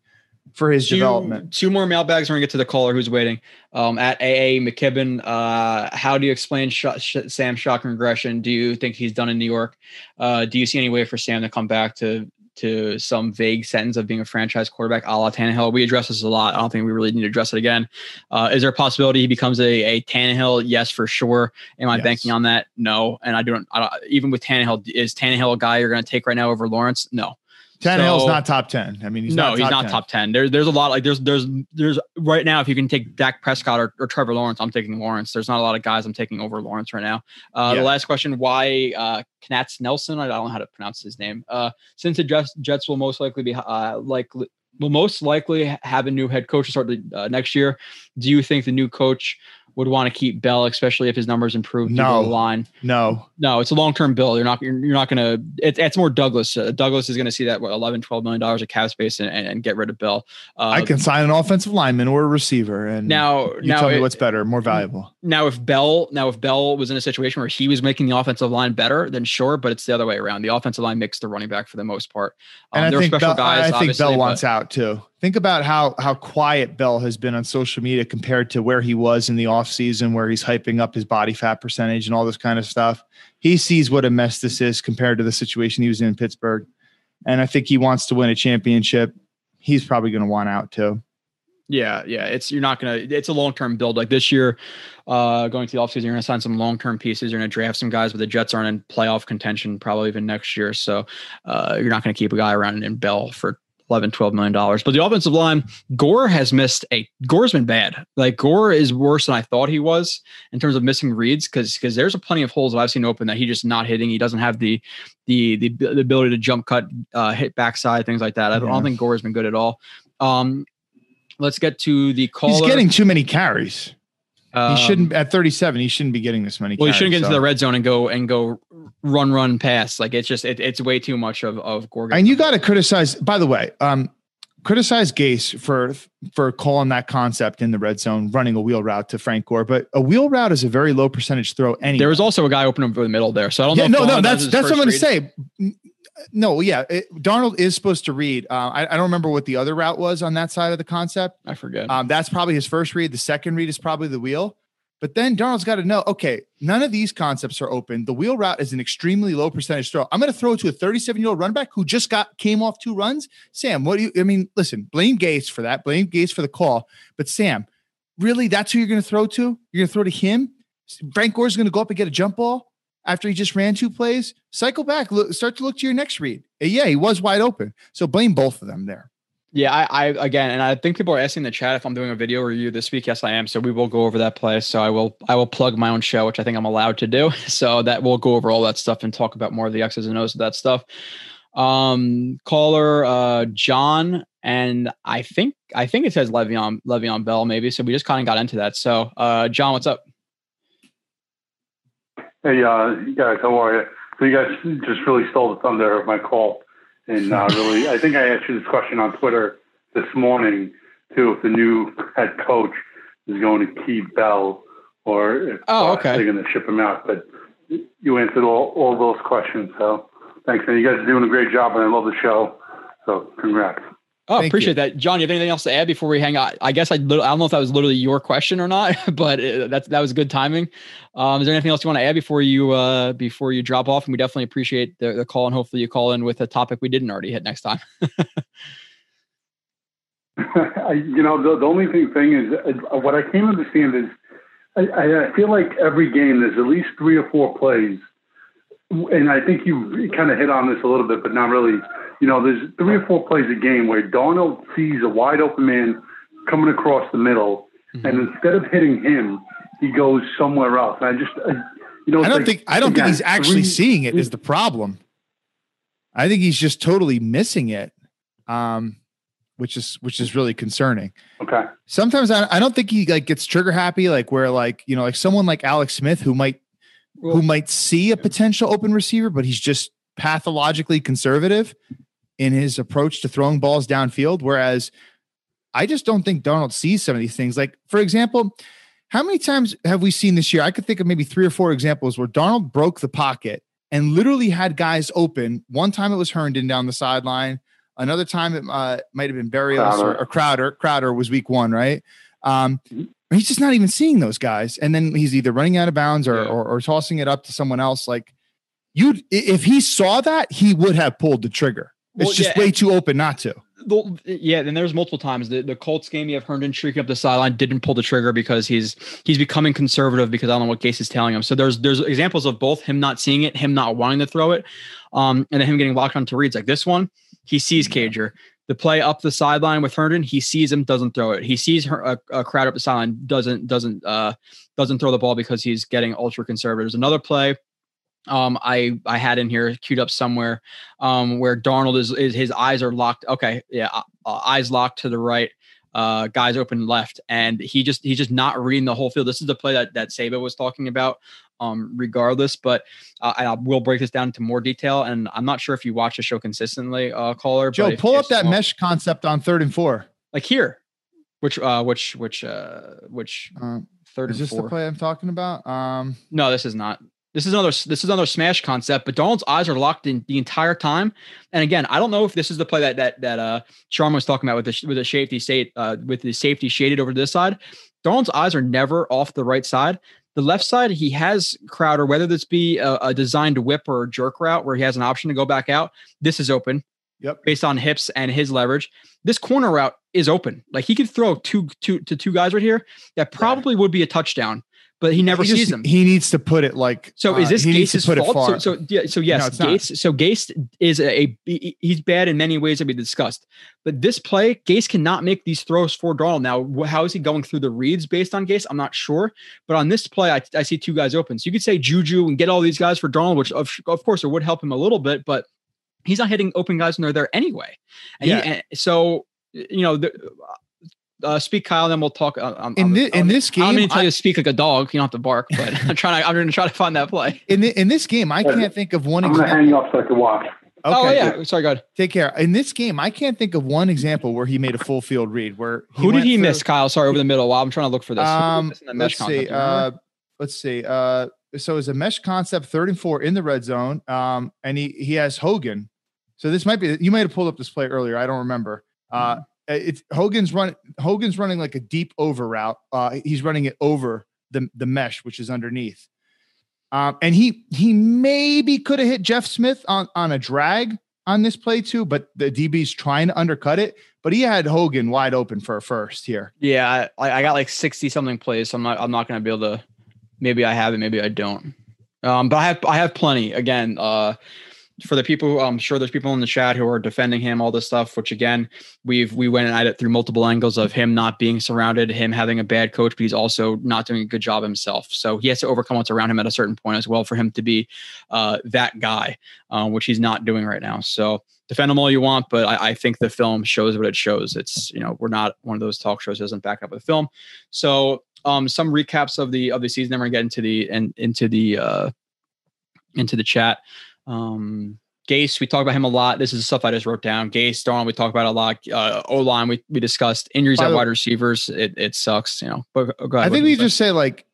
for his two, development. Two more mailbags. We're gonna get to the caller who's waiting. Um, at AA McKibben, uh, how do you explain Sh- Sh- Sam shock regression? Do you think he's done in New York? Uh, do you see any way for Sam to come back to to some vague sentence of being a franchise quarterback a la Tannehill? We address this a lot. I don't think we really need to address it again. Uh, is there a possibility he becomes a, a Tannehill? Yes, for sure. Am I yes. banking on that? No. And I don't, I don't, even with Tannehill, is Tannehill a guy you're going to take right now over Lawrence? No. Tannehill's so, not top ten. I mean, he's no, not he's not 10. top ten. There's there's a lot like there's there's there's right now if you can take Dak Prescott or, or Trevor Lawrence, I'm taking Lawrence. There's not a lot of guys I'm taking over Lawrence right now. Uh, yeah. The last question: Why uh, Knatz Nelson? I don't know how to pronounce his name. Uh, since the Jets, Jets will most likely be uh, like will most likely have a new head coach to start the, uh, next year. Do you think the new coach would want to keep Bell, especially if his numbers improve. No line. No, no, it's a long term bill. You're not you're, you're not going to. It, it's more Douglas. Uh, Douglas is going to see that what 11, 12 million dollars of cap space and, and, and, get rid of Bell. Uh, I can sign an offensive lineman or a receiver, and now you now tell it, me what's better, more valuable. Now, if Bell now if Bell was in a situation where he was making the offensive line better, then sure. But it's the other way around. The offensive line makes the running back for the most part. Um, and I think Bell, guys, I think Bell wants out too. Think about how how quiet Bell has been on social media compared to where he was in the offseason, where he's hyping up his body fat percentage and all this kind of stuff. He sees what a mess this is compared to the situation he was in, in Pittsburgh. And I think he wants to win a championship. He's probably going to want out too. Yeah, yeah. It's you're not gonna. It's a long term build. Like this year, uh, going to the offseason, you're gonna sign some long term pieces. You're gonna draft some guys, but the Jets aren't in playoff contention probably even next year. So uh, you're not gonna keep a guy around in Bell for 11 12 million dollars. But the offensive line gore has missed a gore's been bad. Like gore is worse than i thought he was in terms of missing reads because because there's a plenty of holes that i've seen open that he just not hitting. He doesn't have the the the, the ability to jump cut uh, hit backside things like that. I don't, yeah. I don't think gore has been good at all. Um let's get to the call he's getting too many carries um, he shouldn't at 37. He shouldn't be getting this many. Well, carries, he shouldn't get so. into the red zone and go and go run, run, pass. Like it's just it, it's way too much of of Gorgon. And you got to criticize. By the way, um, criticize Gase for for calling that concept in the red zone, running a wheel route to Frank Gore. But a wheel route is a very low percentage throw. Anyway, there was also a guy open over the middle there, so I don't yeah, know. No, no, that's that's what I'm going to say no, yeah, it, Darnold is supposed to read. Uh, I, I, don't remember what the other route was on that side of the concept. I forget. Um, that's probably his first read. The second read is probably the wheel. But then Darnold's got to know, okay, none of these concepts are open. The wheel route is an extremely low percentage throw. I'm going to throw it to a 37 year old run back who just got came off two runs. Sam, what do you? I mean, listen, blame Gase for that. Blame Gase for the call. But Sam, really, that's who you're going to throw to? You're going to throw to him? Frank Gore's going to go up and get a jump ball after he just ran two plays. Cycle back, look, start to look to your next read. Yeah, he was wide open. So blame both of them there. Yeah, I, I again, and I think people are asking in the chat if I'm doing a video review this week. Yes, I am. So we will go over that play. So I will I will plug my own show, which I think I'm allowed to do. So that we'll go over all that stuff and talk about more of the X's and O's of that stuff. Um, caller uh John, and I think I think it says Le'Veon Le'Veon Bell maybe. So we just kind of got into that. So uh John, what's up? Hey, uh, guys, how are you? So you guys just really stole the thunder of my call. And uh, really, I think I asked you this question on Twitter this morning too. If the new head coach is going to keep Bell, or if oh, okay. uh, they're going to ship him out, but you answered all, all those questions. So thanks, and You guys are doing a great job, and I love the show. So congrats. Oh, Thank appreciate you. that, John. You have anything else to add before we hang out? I guess I, I don't know if that was literally your question or not, but uh, that's that was good timing. Um, is there anything else you want to add before you uh, before you drop off? And we definitely appreciate the, the call, and hopefully you call in with a topic we didn't already hit next time. I, you know, the, the only thing, thing is uh, what I can't understand is I, I feel like every game there's at least three or four plays, and I think you kind of hit on this a little bit, but not really you know, there's three or four plays a game where Darnold sees a wide open man coming across the middle, mm-hmm. and instead of hitting him, he goes somewhere else. And I just, I, you know, I don't like, think I don't again, think he's actually three, seeing it is the problem. I think he's just totally missing it, um, which is which is really concerning. Okay. Sometimes I, I don't think he like gets trigger happy, like where like you know like someone like Alex Smith who might who might see a potential open receiver, but he's just pathologically conservative in his approach to throwing balls downfield. Whereas I just don't think Darnold sees some of these things. Like, for example, how many times have we seen this year? I could think of maybe three or four examples where Darnold broke the pocket and literally had guys open. One time it was Herndon down the sideline. Another time it uh, might have been Berrios or, or, Crowder. Crowder was week one, right? Um, mm-hmm. He's just not even seeing those guys, and then he's either running out of bounds or, yeah. or, or tossing it up to someone else. Like you, if he saw that, he would have pulled the trigger. It's well, just yeah, way too open not to. The, yeah, and there's multiple times the, the Colts game. You have Herndon streaking up the sideline, didn't pull the trigger because he's he's becoming conservative because I don't know what Gase is telling him. So there's there's examples of both him not seeing it, him not wanting to throw it, um, and then him getting locked onto reads like this one. He sees Cager. The play up the sideline with Herndon, he sees him, doesn't throw it. He sees her, a, a crowd up the sideline, doesn't doesn't uh doesn't throw the ball because he's getting ultra conservative. There's another play um i i had in here queued up somewhere um where darnold is, is his eyes are locked okay yeah uh, uh, eyes locked to the right uh guys open left and he just he's just not reading the whole field this is the play that that Sabo was talking about um regardless but uh, I will break this down into more detail and i'm not sure if you watch the show consistently uh caller joe pull up that mesh concept on third and four like here which uh which which uh which uh, third is this four. the play i'm talking about um no this is not this is another this is another smash concept, but Darnold's eyes are locked in the entire time. And again, I don't know if this is the play that that that uh Sharma was talking about with the with the safety state uh with the safety shaded over to this side. Darnold's eyes are never off the right side. The left side, he has Crowder, whether this be a, a designed whip or a jerk route where he has an option to go back out. This is open. Yep. Based on hips and his leverage. This corner route is open. Like he could throw two two to two guys right here. That probably yeah. would be a touchdown but he never he sees just, them. He needs to put it like. So is uh, this uh, Gase's fault? So, so, yeah, so yes, no, Gase. Not. So Gase is a, a, he's bad in many ways that we discussed, but this play, Gase cannot make these throws for Darnold. Now, how is he going through the reads based on Gase? I'm not sure, but on this play, I, I see two guys open. So you could say Juju and get all these guys for Darnold, which of, of course it would help him a little bit, but he's not hitting open guys when they're there anyway. And yeah. He, and so you know, the, uh, speak, Kyle, then we'll talk. Uh, um, in, this, in this game, I'm going to tell I, you to speak like a dog. You don't have to bark, but I'm trying. To, I'm going to try to find that play. In the, in this game, I can't think of one. I'm going to hang up so I can watch. Okay. Oh yeah, sorry, go ahead. Take care. In this game, I can't think of one example where he made a full field read. Where who did he through, miss, Kyle? Sorry, over the middle. While I'm trying to look for this. Um, let's see. Uh, let's see. Uh, so it's a mesh concept, third and four in the red zone. Um, and he he has Hogan. So this might be you might have pulled up this play earlier. I don't remember. Uh, mm-hmm. Uh, it's Hogan's run. Hogan's running like a deep over route. Uh, he's running it over the the mesh, which is underneath. Um, and he he maybe could have hit Jeff Smith on on a drag on this play too, but the DB's trying to undercut it. But he had Hogan wide open for a first here. Yeah, I, I got like sixty something plays, so I'm not I'm not gonna be able to. Maybe I have it, maybe I don't. Um, but I have I have plenty. Again, uh, for the people, I'm sure there's people in the chat who are defending him, all this stuff. Which again, we've we went at it through multiple angles of him not being surrounded, him having a bad coach, but he's also not doing a good job himself. So he has to overcome what's around him at a certain point as well for him to be uh, that guy, uh, which he's not doing right now. So defend him all you want, but I, I, think the film shows what it shows. It's you know we're not one of those talk shows that doesn't back up the film. So um, some recaps of the of the season. Then we're gonna get into the and into the uh, into the chat. Um, Gase, we talk about him a lot. This is stuff I just wrote down. Gase, Darnold, we talk about a lot. Uh, O line, we, we discussed injuries at wide receivers. It, it sucks, you know. But go ahead. I think we just say like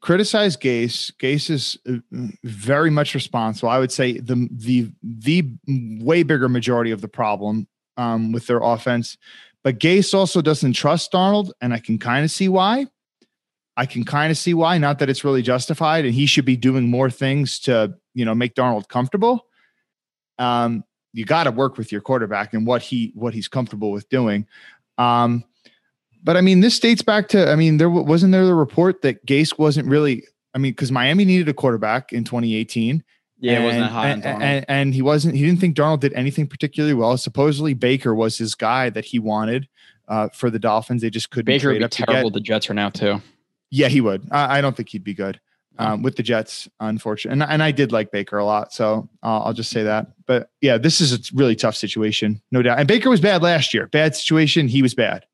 criticize Gase. Gase is uh, very much responsible. I would say the the the way bigger majority of the problem um, with their offense. But Gase also doesn't trust Darnold, and I can kind of see why. I can kind of see why. Not that it's really justified, and he should be doing more things to you know make Darnold comfortable. Um, you got to work with your quarterback and what he what he's comfortable with doing. Um, but I mean, this dates back to I mean, there wasn't there the report that Gase wasn't really. I mean, because Miami needed a quarterback in 2018. Yeah, and, wasn't high and, and, and, he wasn't. He didn't think Darnold did anything particularly well. Supposedly Baker was his guy that he wanted uh, for the Dolphins. They just couldn't. Baker would be terrible. The Jets are now too. Yeah, he would. I, I don't think he'd be good um, with the Jets, unfortunately. And, and I did like Baker a lot, so uh, I'll just say that. But yeah, this is a really tough situation, no doubt. And Baker was bad last year. Bad situation. He was bad.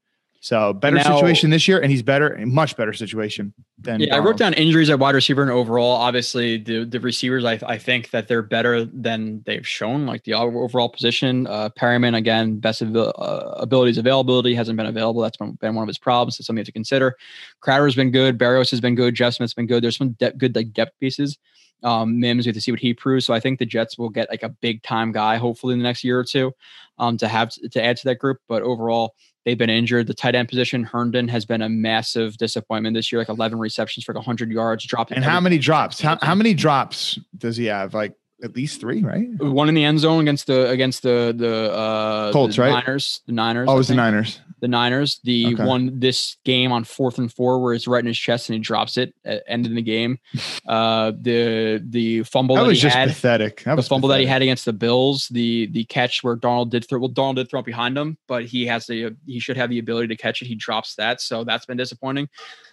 So better now, situation this year, and he's better, much better situation than. Yeah, I wrote down injuries at wide receiver and overall. Obviously, the the receivers, I, I think that they're better than they've shown. Like the overall position, uh, Perriman again, best of, uh, abilities availability hasn't been available. That's been, been one of his problems. It's something you have to consider. Crowder's been good. Berrios has been good. Jeff Smith's been good. There's some de- good like depth pieces. um, Mims. We have to see what he proves. So I think the Jets will get like a big time guy, hopefully in the next year or two, um, to have to, to add to that group. But overall, they've been injured. The tight end position, Herndon, has been a massive disappointment this year. Like 11 receptions for like 100 yards, dropped. And how many drops? How, how many drops does he have? Like at least three, right? One in the end zone against the against the the uh, Colts, the right? Niners. The Niners. Oh, it was the Niners. The Niners. The Okay. one this game on fourth and four, where it's right in his chest and he drops it at end of the game. Uh, the the fumble That that, was he just had. pathetic. That the fumble that he had against the Bills, the the catch where Darnold did throw. Well, Darnold did throw it behind him, but he has the he should have the ability to catch it. He drops that, so that's been disappointing.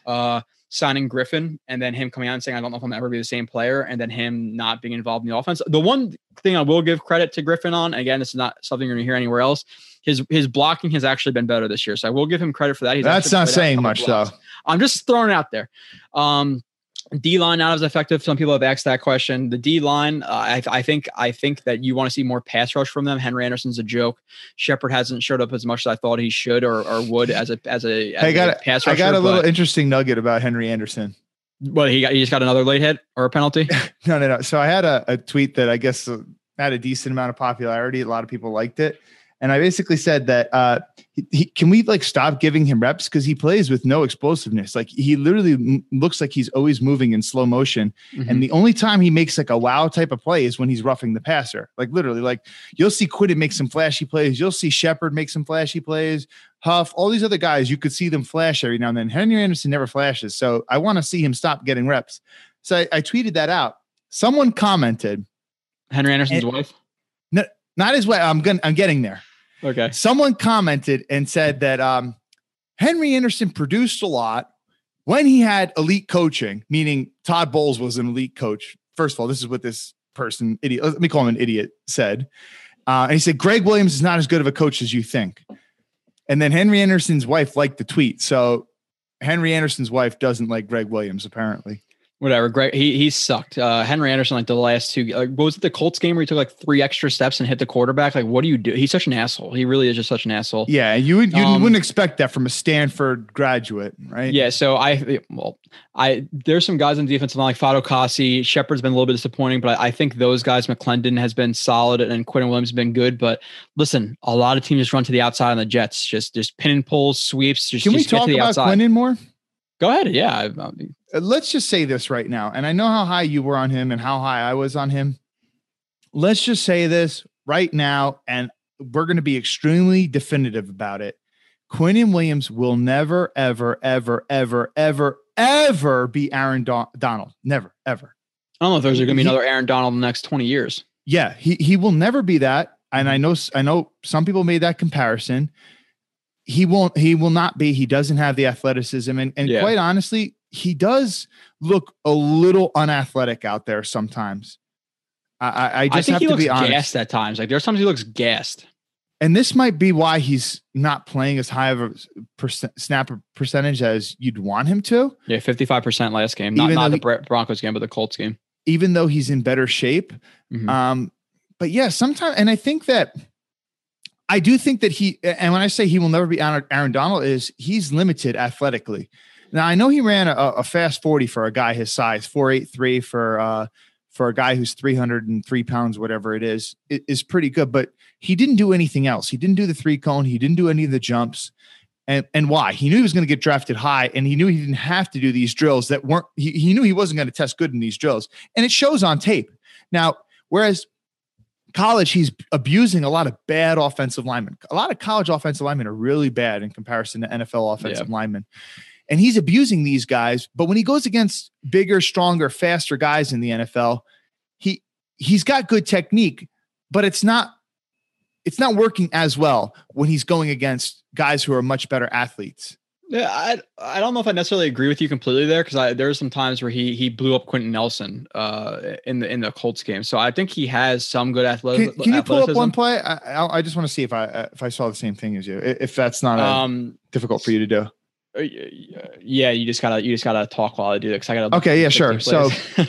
Uh, signing Griffin and then him coming out and saying, "I don't know if I'm ever be the same player," and then him not being involved in the offense. The one thing I will give credit to Griffin on, again, this is not something you're going to hear anywhere else. His his blocking has actually been better this year, so I will give him credit for that. He's That's not put out a saying much, blocks. though. I'm just throwing it out there. Um, D line not as effective. Some people have asked that question. The D line, uh, I, I think, I think that you want to see more pass rush from them. Henry Anderson's a joke. Shepard hasn't showed up as much as I thought he should or, or would as a as a, as I got a pass I got a little interesting nugget about Henry Anderson. But he got he just got another late hit or a penalty. No, no, no. So I had a, a tweet that I guess had a decent amount of popularity. A lot of people liked it. And I basically said that uh, he, he, can we like stop giving him reps because he plays with no explosiveness. Like he literally m- looks like he's always moving in slow motion. Mm-hmm. And the only time he makes like a wow type of play is when he's roughing the passer. Like literally, like you'll see Quinnen make some flashy plays. You'll see Shepard make some flashy plays. Huff, all these other guys, you could see them flash every now and then. Henry Anderson never flashes. So I want to see him stop getting reps. So I, I tweeted that out. Someone commented, Henry Anderson's And- wife. no, not his way. I'm going I'm getting there. Okay. Someone commented and said that um, Henry Anderson produced a lot when he had elite coaching, meaning Todd Bowles was an elite coach. First of all, this is what this person, idiot, let me call him an idiot, said. Uh, and he said, Gregg Williams is not as good of a coach as you think. And then Henry Anderson's wife liked the tweet. So Henry Anderson's wife doesn't like Gregg Williams, apparently. Whatever. Gregg, he he sucked. Uh, Henry Anderson, like the last two, like, what was it the Colts game where he took like three extra steps and hit the quarterback? Like, what do you do? He's such an asshole. He really is just such an asshole. Yeah, you would you Um, wouldn't expect that from a Stanford graduate, right? Yeah, so I well, I there's some guys on the defensive line like Fatukasi, Shepard's been a little bit disappointing, but I, I think those guys, McLendon has been solid and Quinnen Williams has been good. But listen, a lot of teams just run to the outside on the Jets, just just pin and pulls, sweeps. Just Can we just talk to the about outside. Quinnen more? Go ahead, yeah. I- I Uh, let's just say this right now, and I know how high you were on him and how high I was on him. Let's just say this right now, and we're going to be extremely definitive about it. Quinnen Williams will never, ever, ever, ever, ever, ever be Aaron Don- Donald. Never, ever. I don't know if there's going to be He- another Aaron Donald in the next 20 years. Yeah, he he will never be that. And I mm-hmm. know I know some people made that comparison. He won't. He will not be. He doesn't have the athleticism, and and Yeah. quite honestly, he does look a little unathletic out there sometimes. I I, I I just think have he to looks be honest. gassed at times. Like there's times he looks gassed. And this might be why he's not playing as high of a percent, snap percentage as you'd want him to. Yeah, 55% last game. Not, not the he- Broncos game, but the Colts game. even though he's in better shape. Mhm. Um, but yeah, sometimes, and I think that I do think that he, and when I say he will never be Aaron Donald, is he's limited athletically. Now I know he ran a, a fast forty for a guy his size, four eight three for uh for a guy who's three hundred and three pounds, whatever it is, it is pretty good. But he didn't do anything else. He didn't do the three cone. He didn't do any of the jumps. And, and why? He knew he was going to get drafted high, and he knew he didn't have to do these drills that weren't. He, he knew he wasn't going to test good in these drills, and it shows on tape. Now, whereas college, he's abusing a lot of bad offensive linemen. A lot of college offensive linemen are really bad in comparison to NFL offensive linemen. And he's abusing these guys. But when he goes against bigger, stronger, faster guys in the NFL, he he's got good technique, but it's not it's not working as well when he's going against guys who are much better athletes. Yeah, I I don't know if I necessarily agree with you completely there because there are some times where he he blew up Quenton Nelson uh in the in the Colts game. So I think he has some good athletic. Can, can you pull up one play? I, I, just want to see if I if I saw the same thing as you. If that's not Um, difficult for you to do. Uh, y- yeah, you just gotta you just gotta talk while I do that because I gotta. Okay, yeah, sure. So-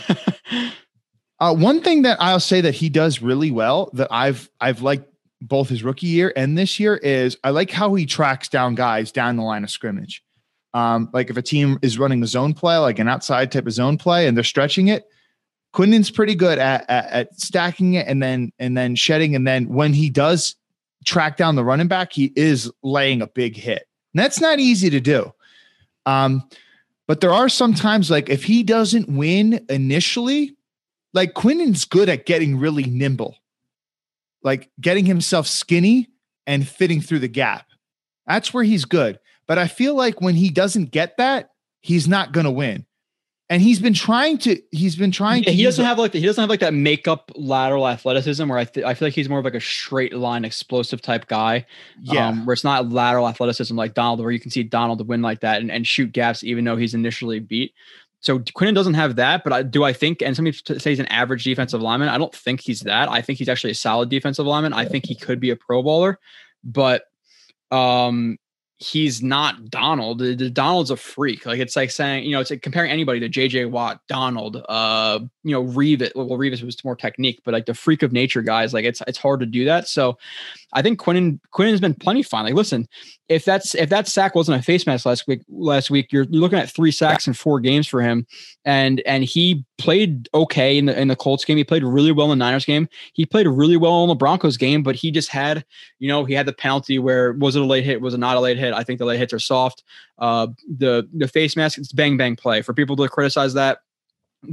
Uh, one thing that I'll say that he does really well that I've I've liked both his rookie year and this year is I like how he tracks down guys down the line of scrimmage. Um, like if a team is running a zone play, like an outside type of zone play, and they're stretching it, Quinnen's pretty good at, at, at stacking it and then and then shedding. And then when he does track down the running back, he is laying a big hit. And that's not easy to do. Um, but there are some times like if he doesn't win initially, like Quinnen's good at getting really nimble, like getting himself skinny and fitting through the gap. That's where he's good. But I feel like when he doesn't get that, he's not going to win and he's been trying to he's been trying yeah, to he doesn't have like the, he doesn't have like that makeup lateral athleticism where I th- I feel like he's more of like a straight line explosive type guy. Yeah. Um, where it's not lateral athleticism like Donald, where you can see Donald win like that and, and shoot gaps even though he's initially beat. So Quinnen doesn't have that, but I do I think, and some people say he's an average defensive lineman. I don't think he's that. I think he's actually a solid defensive lineman. I think he could be a pro bowler, but um he's not Donald. Donald's a freak. Like it's like saying, you know, it's like comparing anybody to JJ Watt, Donald, uh, you know, Revis. Well, Revis was more technique, but like the freak of nature guys, like it's it's hard to do that. So I think Quinnen Quinnen has been plenty fine. Like, listen, if that's if that sack wasn't a face mask last week, last week you're looking at three sacks in four games for him, and and he played okay in the in the Colts game. He played really well in the Niners game. He played really well in the Broncos game, but he just had, you know, he had the penalty where was it a late hit? Was it not a late hit? I think the late hits are soft. Uh, the the face mask, it's bang bang play. For people to criticize that,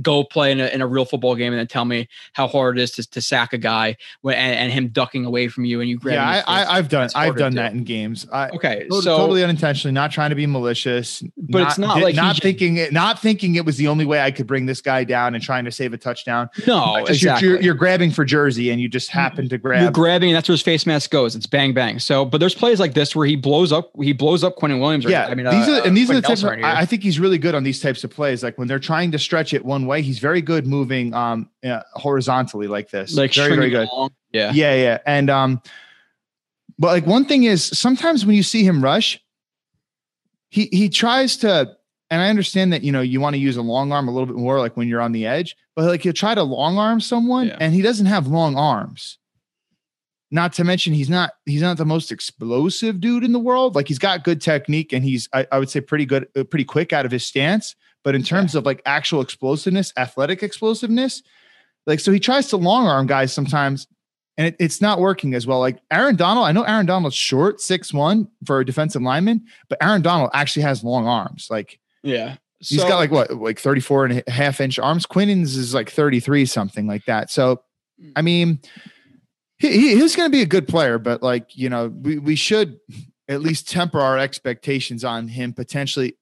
go play in a, in a real football game and then tell me how hard it is to, to sack a guy when, and, and him ducking away from you and you grab yeah I, have done i've done that in games. I, okay totally, so totally unintentionally not trying to be malicious but not, it's not like not thinking it not thinking it was the only way i could bring this guy down and trying to save a touchdown. No exactly. You're, you're, grabbing for jersey and you just happen to grab you're grabbing and that's where his face mask goes. It's bang bang. So but there's plays like this where he blows up he blows up Quentin Williams yeah I mean these uh, are and these are the types of, I, I think he's really good on these types of plays. Like when they're trying to stretch it one way he's very good good moving um uh, horizontally like this. Like very very good. Along. Yeah. Yeah, yeah. And um but like one thing is sometimes when you see him rush, he he tries to and I understand that you know you want to use a long arm a little bit more like when you're on the edge, but like he'll try to long arm someone yeah. and he doesn't have long arms. Not to mention he's not he's not the most explosive dude in the world. Like he's got good technique and he's I, I would say pretty good, uh, pretty quick out of his stance. But in terms yeah. of like actual explosiveness, athletic explosiveness, like so he tries to long arm guys sometimes and it, it's not working as well. Like Aaron Donald, I know Aaron Donald's short, six one for a defensive lineman, but Aaron Donald actually has long arms. Like, yeah, he's so, got like what, like 34 and a half inch arms. Quinnen's is like 33, something like that. So, I mm. mean, he, he he's going to be a good player, but like, you know, we, we should at least temper our expectations on him potentially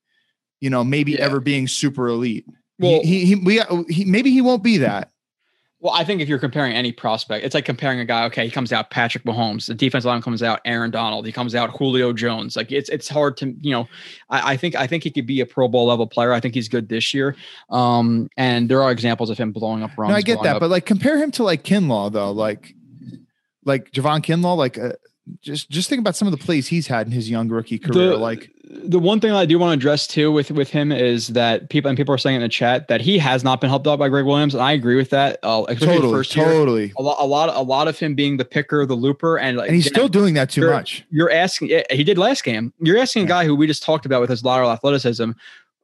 you know, maybe yeah. ever being super elite. Well, he, he, he, we, he, maybe he won't be that. Well, I think if you're comparing any prospect, it's like comparing a guy. Okay, he comes out Patrick Mahomes, the defense line comes out Aaron Donald, he comes out Julio Jones. Like it's it's hard to you know. I, I, think I think he could be a Pro Bowl level player. I think he's good this year. Um, and there are examples of him blowing up runs. No, I get that, up. but like compare him to like Kinlaw though, like like Javon Kinlaw, like uh, just just think about some of the plays he's had in his young rookie career. The, like the one thing I do want to address too with with him is that people and people are saying in the chat that he has not been helped out by Gregg Williams, and I agree with that. Uh, totally, first year, totally. A lot, a lot, a lot of him being the picker, the looper, and like, and he's still doing that too you're, much. You're asking, he did last game. You're asking yeah. a guy who we just talked about with his lateral athleticism,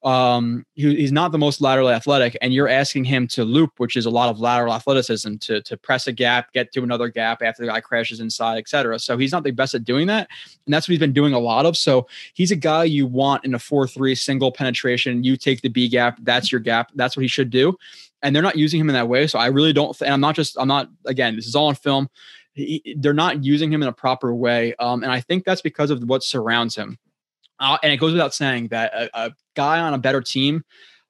um he, he's not the most laterally athletic and you're asking him to loop which is a lot of lateral athleticism to to press a gap get to another gap after the guy crashes inside etc so he's not the best at doing that and that's what he's been doing a lot of. So he's a guy you want in a 4-3 single penetration. You take the b gap that's your gap that's what he should do. And they're not using him in that way so i really don't th- and i'm not just i'm not again this is all on film. He, they're not using him in a proper way um, and i think that's because of what surrounds him uh, and it goes without saying that a, a guy on a better team,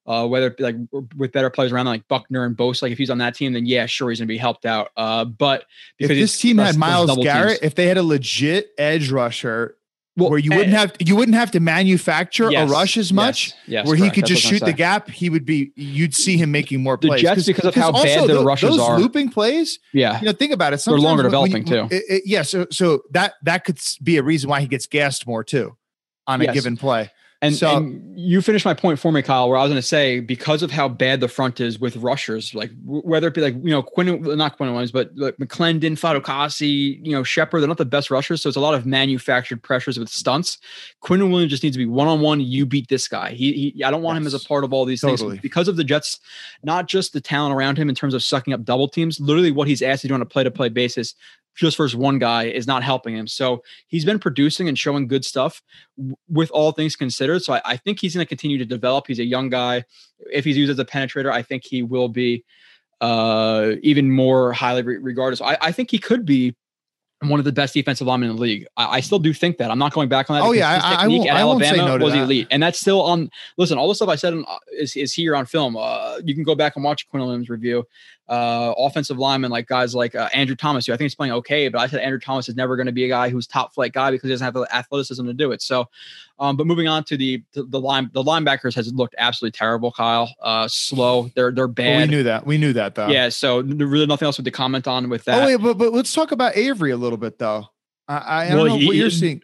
uh, whether like with better players around like Buckner and Bosa, like if he's on that team, then yeah, sure he's gonna be helped out. Uh, but if this team had Myles Garrett, teams. if they had a legit edge rusher, well, where you wouldn't have you wouldn't have to manufacture yes, a rush as much, yes, yes where correct. he could That's just shoot the gap, he would be you'd see him making more plays. The Jets because of how bad their rushes are. those are. looping plays. Yeah, you know, think about it. Sometimes they're longer developing you, too. It, it, yeah, so so that that could be a reason why he gets gassed more too on a yes. given play. And, so, and you finished my point for me, Kyle, where I was going to say because of how bad the front is with rushers, like whether it be like you know Quinn, not Quinn Williams, but like McLendon, Fatukasi, you know Shepard, they're not the best rushers, so it's a lot of manufactured pressures with stunts. Quinnen Williams just needs to be one on one. You beat this guy. He, he I don't want yes, him as a part of all these totally. things because of the Jets, not just the talent around him in terms of sucking up double teams. Literally, what he's asked to do on a play to play basis just versus one guy is not helping him. So he's been producing and showing good stuff w- with all things considered. So I, I think he's going to continue to develop. He's a young guy. If he's used as a penetrator, I think he will be uh, even more highly re- regarded. So I, I think he could be one of the best defensive linemen in the league. I, I, still do think that. I'm not going back on that. Oh yeah, I, I, won't, at Alabama no was that. elite, and that's still on. Listen, all the stuff I said uh, is, is here on film. Uh, you can go back and watch Quinnen Williams review uh, offensive linemen like guys like uh, Andrew Thomas, who I think is playing okay, but I said Andrew Thomas is never going to be a guy who's top flight guy because he doesn't have the athleticism to do it. So, um, but moving on to the to the line, the linebackers has looked absolutely terrible. Kyle, uh, slow. They're they're bad. Well, we knew that. We knew that though. Yeah. So really nothing else to comment on with that. Oh wait, but but let's talk about Avery a little bit though. I, I, I don't know he, what you're seeing.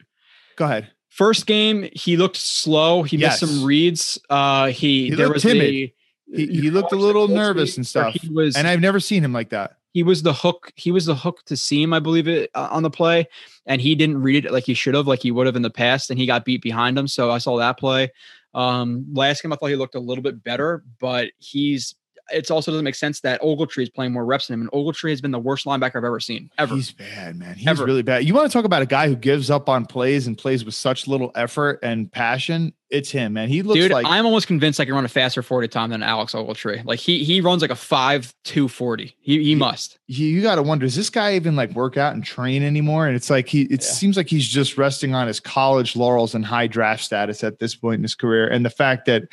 Go ahead. First game, he looked slow. He yes. missed some reads. Uh, he, he there was timid. A, he, he looked a little nervous and stuff. He was, and I've never seen him like that. He was the hook. He was the hook to seam, I believe it uh, on the play, and he didn't read it like he should have, like he would have in the past, and he got beat behind him. So I saw that play. Um, last game, I thought he looked a little bit better, but he's it also doesn't make sense that Ogletree is playing more reps than him. And Ogletree has been the worst linebacker I've ever seen. Ever. He's bad, man. He's ever. really bad. You want to talk about a guy who gives up on plays and plays with such little effort and passion? It's him, man. He looks Dude, like I'm almost convinced I can run a faster 40 time than Alex Ogletree. Like he he runs like a 5 2 40. He he must. You, you gotta wonder, does this guy even like work out and train anymore? And it's like he it yeah. seems like he's just resting on his college laurels and high draft status at this point in his career. And the fact that,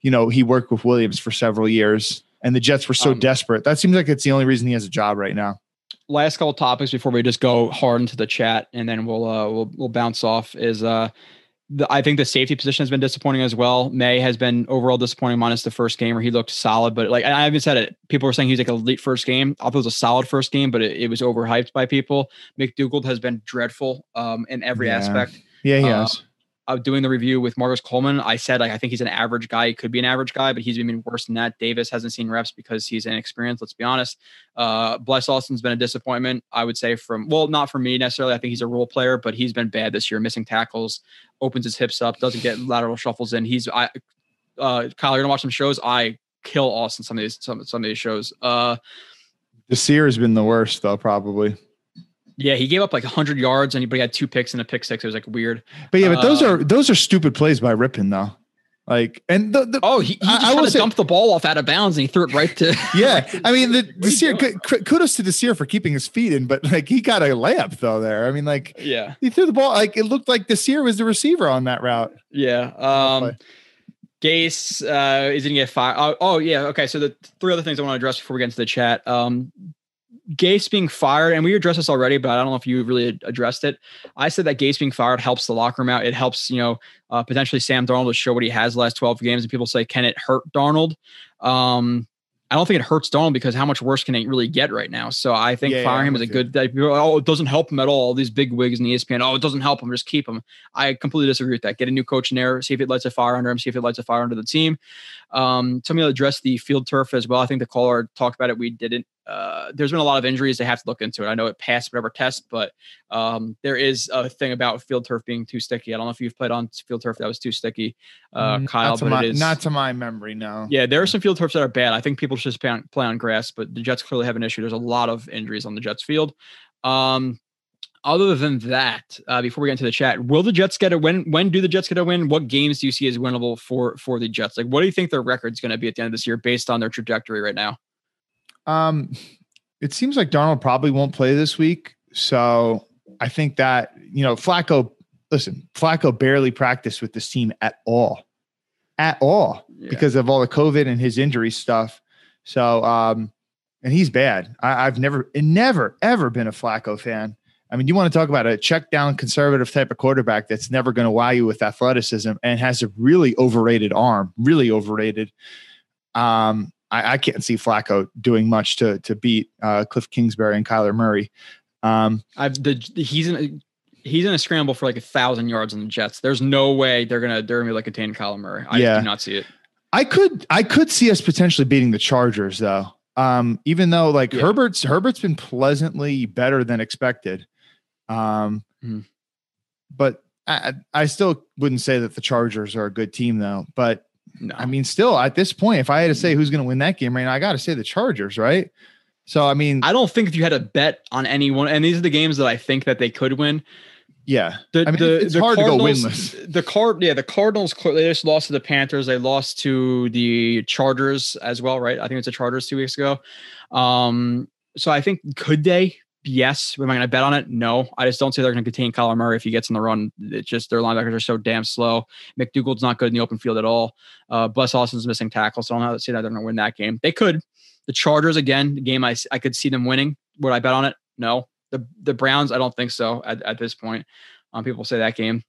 you know, he worked with Williams for several years and the Jets were so um, desperate. That seems like it's the only reason he has a job right now. Last couple topics before we just go hard into the chat, and then we'll uh, we'll we'll bounce off. Is uh, the, I think the safety position has been disappointing as well. Maye has been overall disappointing, minus the first game where he looked solid. But like I haven't said it, people were saying he's like a elite first game. I thought it was a solid first game, but it, it was overhyped by people. McDougald has been dreadful um, in every yeah. aspect. Yeah, he uh, has uh, doing the review with Marcus Coleman, I said like I think he's an average guy. He could be an average guy, but he's been worse than that. Davis hasn't seen reps because he's inexperienced. Let's be honest. Uh, Bless Austin's been a disappointment. I would say from well, not for me necessarily. I think he's a role player, but he's been bad this year, missing tackles, opens his hips up, doesn't get lateral shuffles in. He's I, uh, Kyle, you're gonna watch some shows. I kill Austin some of these some some of these shows. Uh, Desir has been the worst though, probably. Yeah, he gave up like 100 yards and he, but he had two picks and a pick six. It was like weird. But yeah, but uh, those are those are stupid plays by Rypien though. Like and the, the oh he, he just I, I say, dumped the ball off out of bounds and he threw it right to yeah I mean the the Desir kudos to Desir for keeping his feet in but like he got a layup though there I mean like yeah he threw the ball like it looked like Desir was the receiver on that route yeah um Gase uh is gonna get fired oh, oh yeah okay so the three other things I want to address before we get into the chat um Gase being fired, and we addressed this already, but I don't know if you really addressed it. I said that Gase being fired helps the locker room out. It helps, you know, uh, potentially Sam Darnold to show what he has the last 12 games. And people say, can it hurt Darnold? Um, I don't think it hurts Darnold because how much worse can it really get right now? So I think yeah, firing him is a good. That, oh, it doesn't help him at all. All these big wigs in the ESPN. Oh, it doesn't help him. Just keep him. I completely disagree with that. Get a new coach in there. See if it lights a fire under him. See if it lights a fire under the team. Um, somebody address the field turf as well. I think the caller talked about it. We didn't. Uh, there's been a lot of injuries. They have to look into it. I know it passed whatever test, but um, there is a thing about field turf being too sticky. I don't know if you've played on field turf that was too sticky, uh, mm, Kyle. Not my, not to my memory, no. Yeah, there are some field turfs that are bad. I think people should just play on, play on grass, but the Jets clearly have an issue. There's a lot of injuries on the Jets field. Um, other than that, uh, before we get into the chat, will the Jets get a win? When do the Jets get a win? What games do you see as winnable for for the Jets? Like, what do you think their record's going to be at the end of this year based on their trajectory right now? Um, it seems like Darnold probably won't play this week, so I think that you know Flacco. Listen, Flacco barely practiced with this team at all, at all, yeah. because of all the COVID and his injury stuff. So, um, and he's bad. I, I've never, never, ever been a Flacco fan. I mean, you want to talk about a check down conservative type of quarterback that's never going to wow you with athleticism and has a really overrated arm, really overrated. Um, I, I, can't see Flacco doing much to to beat uh, Cliff Kingsbury and Kyler Murray. Um, I've the he's in he's gonna scramble for like a thousand yards on the Jets. There's no way they're gonna they're gonna be like a contain Kyler Murray. I yeah. do not see it. I could I could see us potentially beating the Chargers though. Um, even though like yeah. Herbert's Herbert's been pleasantly better than expected. Um, mm-hmm. but I, I still wouldn't say that the Chargers are a good team though. But no. I mean, still at this point, if I had to say who's going to win that game right now, I got to say the Chargers, right? So I mean, I don't think if you had a bet on anyone, and these are the games that I think that they could win. Yeah, the, I mean, the, it's the hard Cardinals, to go winless. The card, yeah, the Cardinals. They just lost to the Panthers. They lost to the Chargers as well, right? I think it's the Chargers two weeks ago. Um, so I think could they? Yes. Am I going to bet on it? No. I just don't say they're going to contain Kyler Murray if he gets in the run. It's just their linebackers are so damn slow. McDougald's not good in the open field at all. Uh, Bless Austin's missing tackles, so I don't say that they're going to win that game. They could. The Chargers again, the game I I could see them winning. Would I bet on it? No. The the Browns, I don't think so at, at this point. Um, people say that game.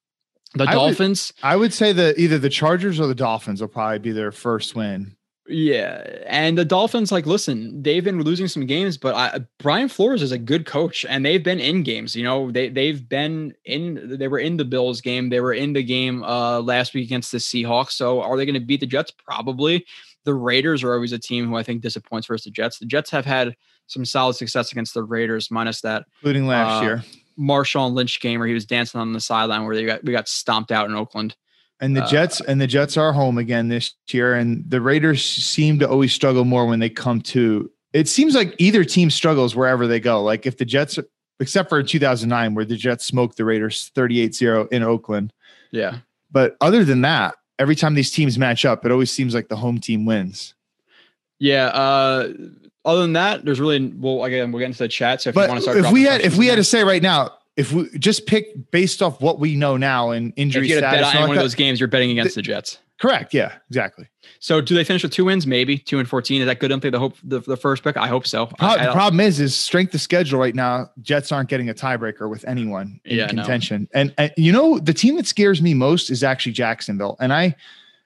The I Dolphins. Would, I would say that either the Chargers or the Dolphins will probably be their first win. Yeah, and the Dolphins, like, listen, they've been losing some games, but I, Brian Flores is a good coach, and they've been in games. You know, they they've been in. They were in the Bills game. They were in the game uh, last week against the Seahawks. So, are they going to beat the Jets? Probably. The Raiders are always a team who I think disappoints versus the Jets. The Jets have had some solid success against the Raiders, minus that, including last uh, year. Marshawn Lynch game where he was dancing on the sideline where they got we got stomped out in Oakland. And the uh, Jets and the Jets are home again this year, and the Raiders seem to always struggle more when they come to. It seems like either team struggles wherever they go. Like if the Jets, except for 2009, where the Jets smoked the Raiders 38-0 in Oakland. Yeah. But other than that, every time these teams match up, it always seems like the home team wins. Yeah. Uh, other than that, there's really well again we'll get into the chat. So if but you want to start, if we had if we had to say right now, if we just pick based off what we know now and injury if you status, bet on one of those games, you're betting against the, the, Jets. Correct. Yeah. Exactly. So do they finish with two wins? Maybe two and fourteen. Is that good? They the hope the, the first pick? I hope so. Pro- I, I the problem is is strength of schedule right now. Jets aren't getting a tiebreaker with anyone in yeah, contention. No. And, and you know the team that scares me most is actually Jacksonville. And I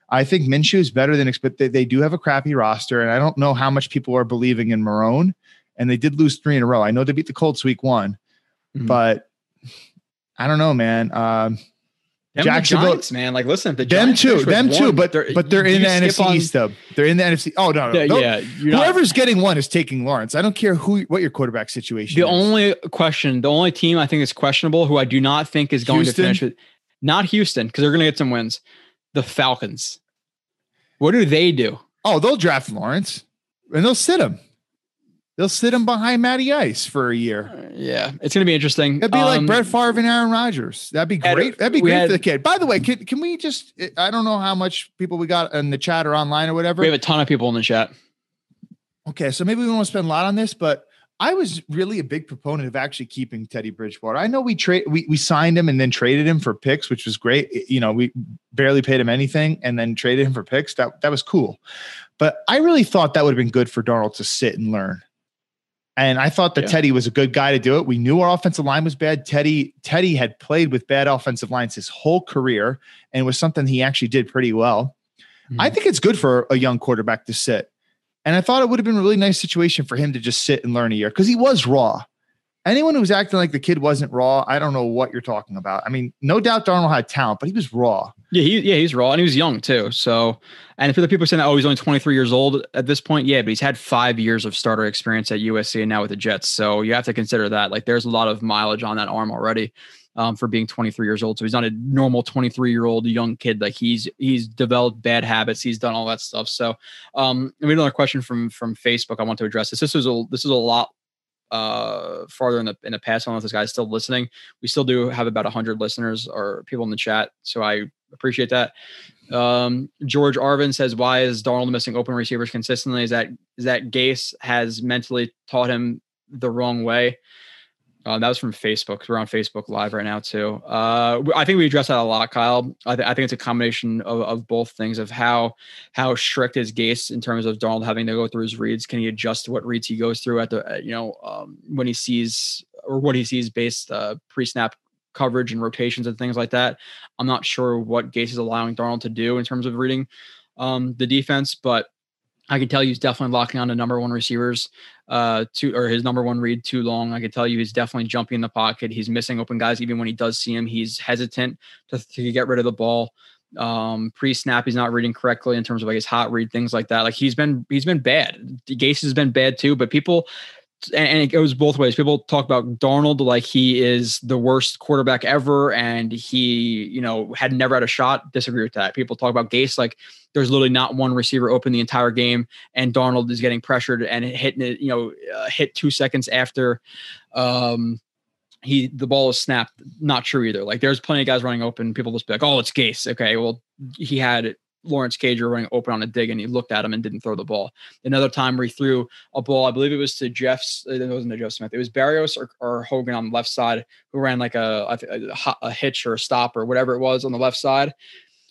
I think Minshew is better than expected. They, they do have a crappy roster, and I don't know how much people are believing in Marrone. And they did lose three in a row. I know they beat the Colts week one, mm-hmm. but I don't know, man. Um, them Jacksonville, Giants, man. Like, listen, the them too, them too, but they're, but they're in the NFC on, East. Though they're in the NFC. Oh no, no, no. yeah. Whoever's not, getting one is taking Lawrence. I don't care who what your quarterback situation. The is. only question, the only team I think is questionable, who I do not think is going Houston? to finish with, not Houston, because they're going to get some wins. The Falcons. What do they do? Oh, they'll draft Lawrence and they'll sit him. They'll sit him behind Matty Ice for a year. Uh, yeah, it's going to be interesting. It'd be um, like Brett Favre and Aaron Rodgers. That'd be great. That'd be great had, for the kid. By the way, can, can we just? I don't know how much people we got in the chat or online or whatever. We have a ton of people in the chat. Okay, so maybe we won't spend a lot on this, but I was really a big proponent of actually keeping Teddy Bridgewater. I know we trade we we signed him and then traded him for picks, which was great. You know, we barely paid him anything and then traded him for picks. That that was cool. But I really thought that would have been good for Darnold to sit and learn. And I thought that yeah. Teddy was a good guy to do it. We knew our offensive line was bad. Teddy Teddy had played with bad offensive lines his whole career and was something he actually did pretty well. Mm-hmm. I think it's good for a young quarterback to sit. And I thought it would have been a really nice situation for him to just sit and learn a year because he was raw. Anyone who's acting like the kid wasn't raw, I don't know what you're talking about. I mean, no doubt Darnold had talent, but he was raw. Yeah, he, yeah, he's raw and he was young too. So, and for the people saying that, oh, he's only 23 years old at this point, yeah, but he's had five years of starter experience at USC and now with the Jets. So you have to consider that. Like, there's a lot of mileage on that arm already. Um, for being 23 years old. So he's not a normal 23 year old young kid. Like he's he's developed bad habits. He's done all that stuff. So um, we another question from from Facebook. I want to address this. This is a this is a lot uh farther in the in the past. I don't know if this guy's still listening. We still do have about hundred listeners or people in the chat, so I appreciate that. Um, George Arvin says, "Why is Darnold missing open receivers consistently? Is that is that Gase has mentally taught him the wrong way?" Uh, that was from Facebook. We're on Facebook Live right now too. Uh, I think we addressed that a lot, Kyle. I, th- I think it's a combination of, of both things of how how strict is Gase in terms of Darnold having to go through his reads. Can he adjust what reads he goes through at the you know um, when he sees or what he sees based uh, pre snap coverage and rotations and things like that. I'm not sure what Gase is allowing Darnold to do in terms of reading um, the defense, but I can tell you he's definitely locking on to number one receivers, uh, to or his number one read too long. I can tell you he's definitely jumping in the pocket. He's missing open guys even when he does see him. He's hesitant to, to get rid of the ball. Um, pre-snap, he's not reading correctly in terms of like his hot read, things like that. Like he's been he's been bad. Gase has been bad too, but people and it goes both ways. People talk about Darnold like he is the worst quarterback ever, and he, you know, had never had a shot. Disagree with that. People talk about Gase like there's literally not one receiver open the entire game, and Darnold is getting pressured and hitting it, you know, uh, hit two seconds after um, he the ball is snapped. Not true either. Like there's plenty of guys running open. People just be like, oh, it's Gase. Okay, well, he had Lawrence Cager running open on a dig and he looked at him and didn't throw the ball. Another time where he threw a ball, I believe it was to Jeff's, it wasn't to Jeff Smith, it was Berrios or, or Hogan on the left side who ran like a, a, a hitch or a stop or whatever it was on the left side.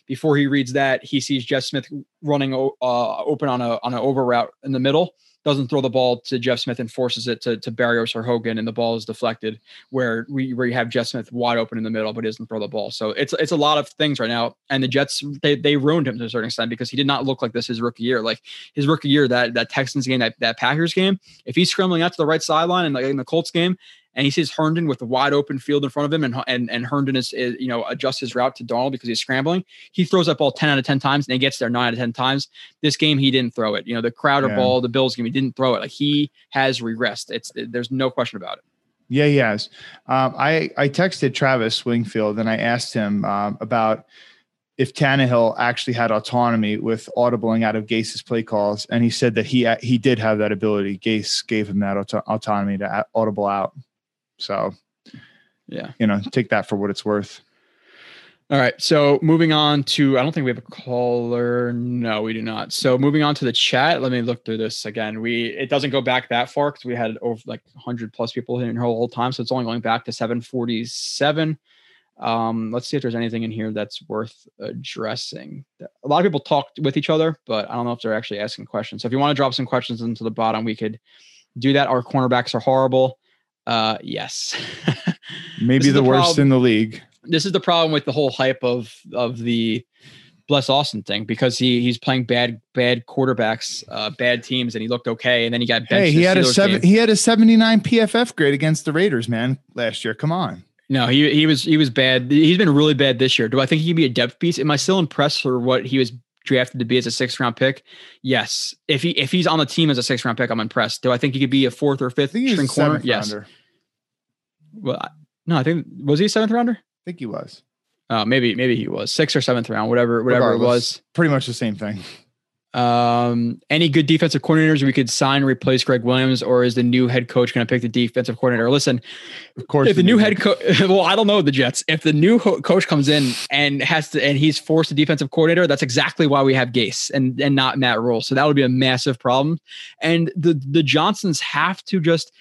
Before he reads that, he sees Jeff Smith running uh, open on a on an over route in the middle doesn't throw the ball to Jeff Smith and forces it to, to Berrios or Hogan, and the ball is deflected. Where we where you have Jeff Smith wide open in the middle, but he doesn't throw the ball. So it's it's a lot of things right now. And the Jets they they ruined him to a certain extent because he did not look like this his rookie year. Like his rookie year, that that Texans game, that that Packers game, if he's scrambling out to the right sideline and like in the Colts game, and he sees Herndon with a wide open field in front of him, and and and Herndon is, is, you know adjusts his route to Darnold because he's scrambling. He throws that ball ten out of ten times, and he gets there nine out of ten times. This game he didn't throw it. You know the Crowder yeah. ball, the Bills game, he didn't throw it. Like he has regressed. It's it, there's no question about it. Yeah, he has. Um, I I texted Travis Wingfield and I asked him um, about if Tannehill actually had autonomy with audibling out of Gase's play calls, and he said that he he did have that ability. Gase gave him that auto- autonomy to audible out. So, yeah, you know, take that for what it's worth. All right. So moving on to, I don't think we have a caller. No, we do not. So moving on to the chat. Let me look through this again. We it doesn't go back that far because we had over like 100 plus people in here all the whole time. So it's only going back to 747. Um, let's see if there's anything in here that's worth addressing. A lot of people talked with each other, but I don't know if they're actually asking questions. So if you want to drop some questions into the bottom, we could do that. Our cornerbacks are horrible. Uh, yes. Maybe the, the, worst problem. in the league. This is the problem with the whole hype of of the Bless Austin thing because he he's playing bad bad quarterbacks, uh, bad teams, and he looked okay, and then he got benched. Hey, he had a seven. Game. He had a seventy nine PFF grade against the Raiders, man, last year. Come on. No, he he was he was bad. He's been really bad this year. Do I think he can be a depth piece? Am I still impressed for what he was drafted to be as a sixth round pick? Yes. If he if he's on the team as a sixth round pick, I'm impressed. Do I think he could be a fourth or fifth string corner? Yes. Well, no, I think was he a seventh rounder? I think he was. Uh, maybe maybe he was sixth or seventh round, whatever whatever Regardless, it was. Pretty much the same thing. Um, any good defensive coordinators we could sign replace Gregg Williams, or is the new head coach going to pick the defensive coordinator? Listen, of course, if the, new head coach, well, I don't know the Jets. If the new ho- coach comes in and has to, and he's forced a defensive coordinator, that's exactly why we have Gase and and not Matt Rhule. So that would be a massive problem. And the the Johnsons have to just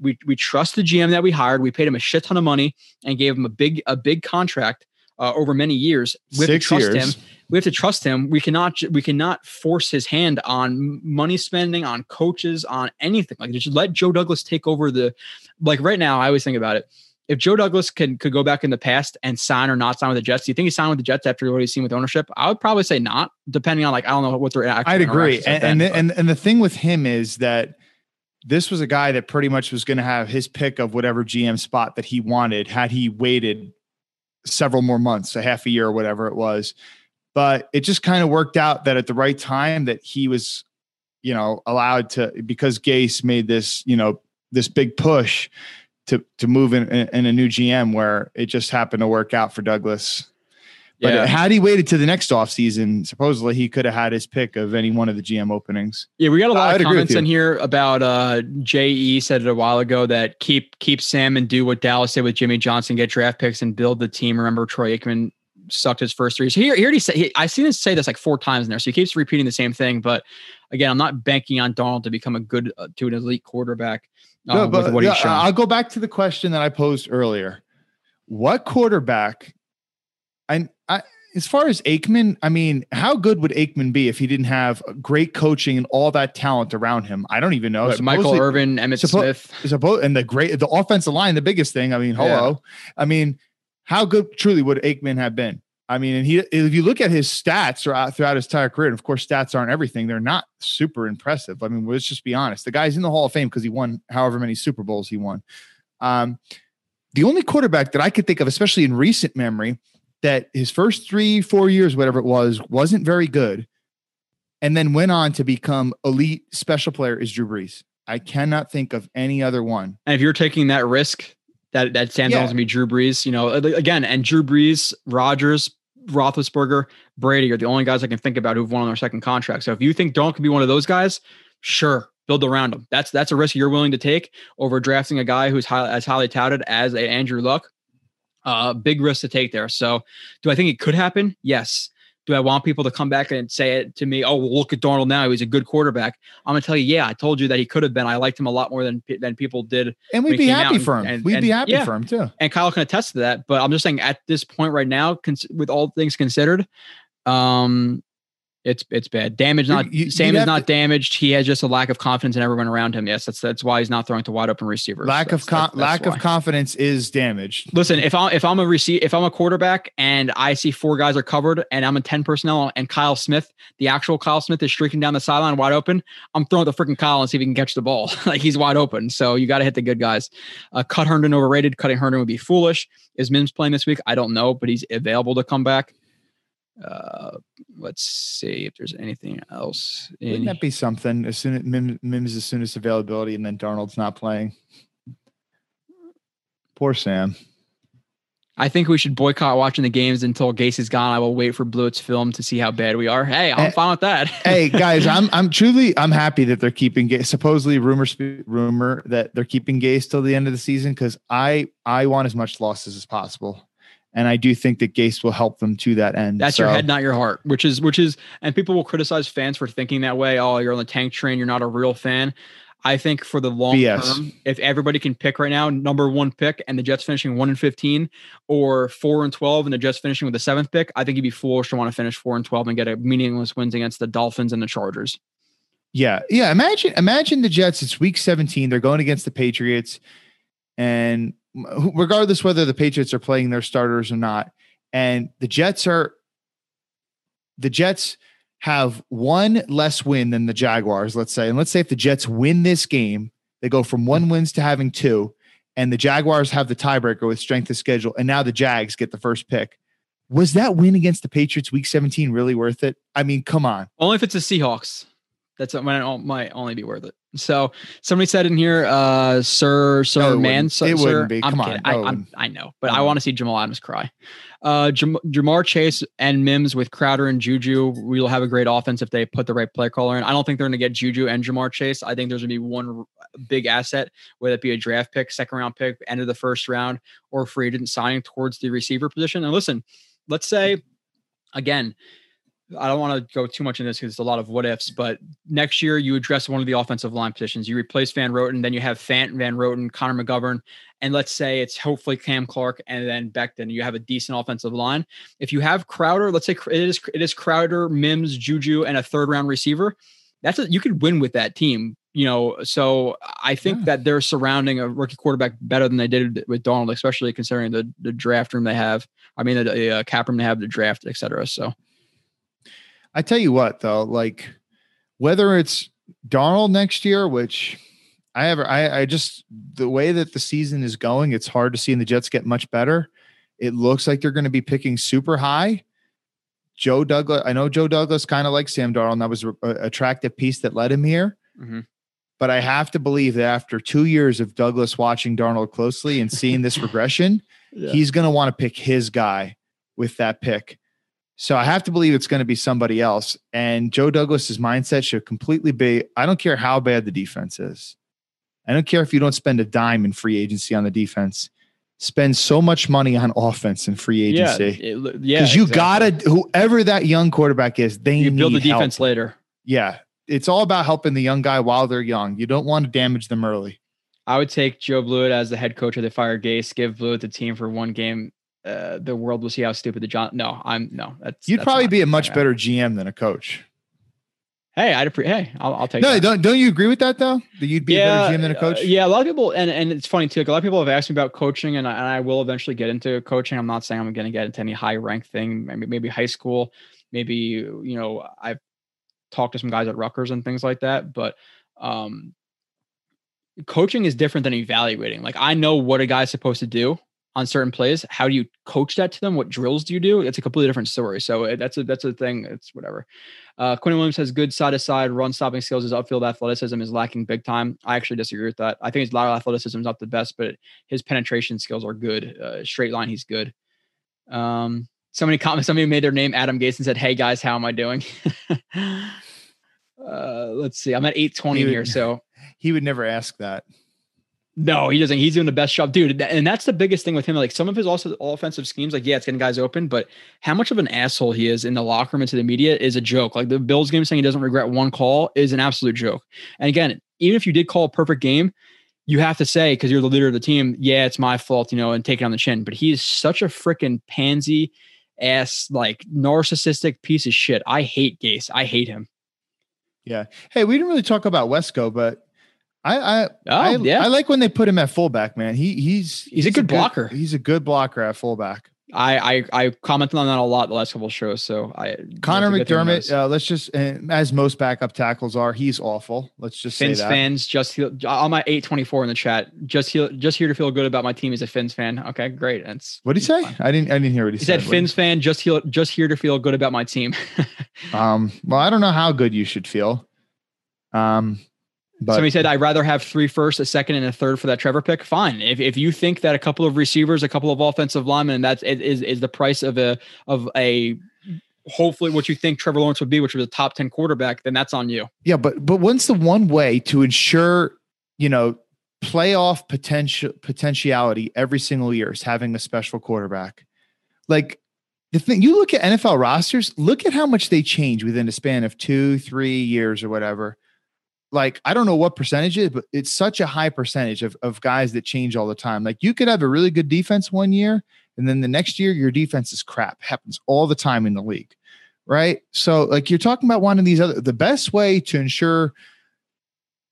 we we trust the GM that we hired. We paid him a shit ton of money and gave him a big a big contract uh, over many years. We Six have to trust years. him. We have to trust him. We cannot we cannot force his hand on money spending, on coaches, on anything. Like just let Joe Douglas take over the. Like right now, I always think about it. If Joe Douglas can could go back in the past and sign or not sign with the Jets, do you think he signed with the Jets after what he's seen with ownership? I would probably say not, depending on like I don't know what their. I'd agree, and and, the, and and the thing with him is that this was a guy that pretty much was going to have his pick of whatever GM spot that he wanted had he waited several more months, a half a year or whatever it was. But it just kind of worked out that at the right time that he was, you know, allowed to because Gase made this, you know, this big push to to move in, in a new GM where it just happened to work out for Douglas. But yeah. had he waited to the next offseason, supposedly he could have had his pick of any one of the GM openings. Yeah, we got a lot uh, of comments in here about uh JE said it a while ago that keep keep Sam and do what Dallas did with Jimmy Johnson, get draft picks and build the team. Remember Troy Aikman sucked his first three. So he, he already said he, I've seen him say this like four times in there. So he keeps repeating the same thing. But again, I'm not banking on Darnold to become a good uh, to an elite quarterback. Uh, no, but yeah, I'll go back to the question that I posed earlier. What quarterback? I I as far as Aikman, I mean, how good would Aikman be if he didn't have great coaching and all that talent around him? I don't even know. Michael Irvin, Emmitt suppo- Smith, suppo- and the great the offensive line, the biggest thing. I mean, hello. Yeah. I mean, how good truly would Aikman have been? I mean, and he if you look at his stats throughout, throughout his entire career, and of course, stats aren't everything. They're not super impressive. I mean, let's just be honest. The guy's in the Hall of Fame because he won however many Super Bowls he won. Um, the only quarterback that I could think of, especially in recent memory, that his first three, four years, whatever it was, wasn't very good, and then went on to become elite special player is Drew Brees. I cannot think of any other one. And if you're taking that risk, that that Sam yeah. gonna be Drew Brees, you know, again, and Drew Brees, Rodgers, Roethlisberger, Brady are the only guys I can think about who've won on their second contract. So if you think Darnold could be one of those guys, sure, build around him. That's that's a risk you're willing to take over drafting a guy who's high, as highly touted as a Andrew Luck. Uh, big risk to take there. So, do I think it could happen? Yes. Do I want people to come back and say it to me? Oh, well, look at Darnold now; he's a good quarterback. I'm gonna tell you, yeah, I told you that he could have been. I liked him a lot more than than people did. And we'd be happy for him. And, we'd and, be happy yeah, for him too. And Kyle can attest to that. But I'm just saying, at this point right now, cons- with all things considered, um, it's it's bad. Damage not you, Sam is not to, damaged. He has just a lack of confidence in everyone around him. Yes, that's that's why he's not throwing to wide open receivers. Lack of con- lack why. of confidence is damaged. Listen, if I'm if I'm a receive if I'm a quarterback and I see four guys are covered and I'm a ten personnel and Kyle Smith, the actual Kyle Smith is streaking down the sideline wide open, I'm throwing the freaking Kyle and see if he can catch the ball. like he's wide open. So you got to hit the good guys. Uh, cut Herndon overrated. Cutting Herndon would be foolish. Is Mims playing this week? I don't know, but he's available to come back. Uh, let's see if there's anything else. Wouldn't that be something? As soon as Mims, Mims as soon as availability, and then Darnold's not playing. Poor Sam. I think we should boycott watching the games until Gase is gone. I will wait for Blewett's film to see how bad we are. Hey, I'm hey, fine with that. hey guys, I'm I'm truly I'm happy that they're keeping Gase. Supposedly rumor rumor that they're keeping Gase till the end of the season because I I want as much losses as possible and I do think that Gase will help them to that end. That's so. your head, not your heart. Which is which is, and people will criticize fans for thinking that way. Oh, you're on the tank train. You're not a real fan. I think for the long BS. term, if everybody can pick right now, number one pick, and the Jets finishing one and fifteen, or four and twelve, and the Jets finishing with the seventh pick, I think you'd be foolish to want to finish four and twelve and get a meaningless wins against the Dolphins and the Chargers. Yeah, yeah. Imagine, imagine the Jets. It's Week 17. They're going against the Patriots, and regardless whether the Patriots are playing their starters or not. And the Jets are the Jets have one less win than the Jaguars, let's say. And let's say if the Jets win this game, they go from one wins to having two, and the Jaguars have the tiebreaker with strength of schedule, and now the Jags get the first pick. Was that win against the Patriots week 17 really worth it? I mean, come on. Only if it's the Seahawks. That's when it might only be worth it. So somebody said in here, uh, Sir, Sir, no, man, sir, it wouldn't be. Come on, I, I'm, I know, but I want to see Jamal Adams cry. Uh, Jam- Ja'Marr Chase and Mims with Crowder and Juju, we'll have a great offense if they put the right play caller in. I don't think they're going to get Juju and Ja'Marr Chase. I think there's going to be one big asset, whether it be a draft pick, second round pick, end of the first round, or free agent signing towards the receiver position. And listen, let's say again, I don't want to go too much in this because it's a lot of what ifs, but next year you address one of the offensive line positions. You replace Van Roten, then you have Fant, Van Roten, Connor McGovern, and let's say it's hopefully Cam Clark and then Becton. You have a decent offensive line. If you have Crowder, let's say it is it is Crowder, Mims, Juju, and a third round receiver. That's a, you could win with that team. You know, so I think yeah. that they're surrounding a rookie quarterback better than they did with Darnold, especially considering the the draft room they have. I mean, the, the uh, cap room they have, the draft, et cetera. So. I tell you what, though, like whether it's Darnold next year, which I ever, I, I just the way that the season is going, it's hard to see and the Jets get much better. It looks like they're going to be picking super high. Joe Douglas, I know Joe Douglas kind of likes Sam Darnold. And that was an attractive piece that led him here. Mm-hmm. But I have to believe that after two years of Douglas watching Darnold closely and seeing this regression, yeah. he's going to want to pick his guy with that pick. So I have to believe it's going to be somebody else. And Joe Douglas's mindset should completely be I don't care how bad the defense is. I don't care if you don't spend a dime in free agency on the defense. Spend so much money on offense and free agency. Yeah, because yeah, you exactly. gotta whoever that young quarterback is, they you build the defense help. later. Yeah, it's all about helping the young guy while they're young. You don't want to damage them early. I would take Joe Blewett as the head coach of the Fire Gase, give Blewett the team for one game uh, the world will see how stupid the John. No, I'm no. That's you'd that's probably be a much better GM than a coach. Hey, I'd appreciate. Hey, I'll, I'll take. No, that. don't don't you agree with that though? That you'd be yeah, a better GM than a coach? Uh, yeah, a lot of people, and and it's funny too. Like a lot of people have asked me about coaching, and I, and I will eventually get into coaching. I'm not saying I'm going to get into any high rank thing. Maybe maybe high school. Maybe you know I've talked to some guys at Rutgers and things like that, but um, coaching is different than evaluating. Like I know what a guy's supposed to do on certain plays. How do you coach that to them? What drills do you do? It's a completely different story. So eh, that's a that's a thing. It's whatever. Uh, Quinn Williams has good side to side run stopping skills. His upfield athleticism is lacking big time. I actually disagree with that. I think his lateral athleticism is not the best, but his penetration skills are good. Uh, straight line, he's good. Um, somebody comments. Somebody made their name Adam Gase and said, "Hey guys, how am I doing?" uh, let's see. I'm at 820 here, so he would never ask that. No, he doesn't. He's doing the best job, dude. And that's the biggest thing with him. Like some of his also offensive schemes, like yeah, it's getting guys open, but how much of an asshole he is in the locker room and to the media is a joke. Like the Bills game saying he doesn't regret one call is an absolute joke. And again, even if you did call a perfect game, you have to say because you're the leader of the team, yeah, it's my fault, you know, and take it on the chin. But he is such a freaking pansy ass, like narcissistic piece of shit. I hate Gase. I hate him. Yeah. Hey, we didn't really talk about Wesco, but I I oh, I, yeah. I like when they put him at fullback, man. He he's he's, he's a good a blocker. he's a good blocker at fullback. I, I I commented on that a lot the last couple shows. So I Connor McDermott, uh, let's just as most backup tackles are, he's awful. Let's just Fins say that. fans just feel on my eight twenty four in the chat. Just feel just here to feel good about my team as a Fins fan. Okay, great. That's what did he say? Fun. I didn't I didn't hear what he, said. he said. said. Fins fan, just feel just here to feel good about my team. um. Well, I don't know how good you should feel. Um. But somebody said I'd rather have three first, a second, and a third for that Trevor pick. Fine. If if you think that a couple of receivers, a couple of offensive linemen, and that's is is the price of a of a hopefully what you think Trevor Lawrence would be, which was a top 10 quarterback, then that's on you. Yeah, but but when's the one way to ensure, you know, playoff potential potentiality every single year is having a special quarterback. Like the thing you look at NFL rosters, look at how much they change within a span of two, three years or whatever like I don't know what percentage is, but it's such a high percentage of, of guys that change all the time. Like you could have a really good defense one year, and then the next year your defense is crap. Happens all the time in the league. Right. So like you're talking about one of these other the best way to ensure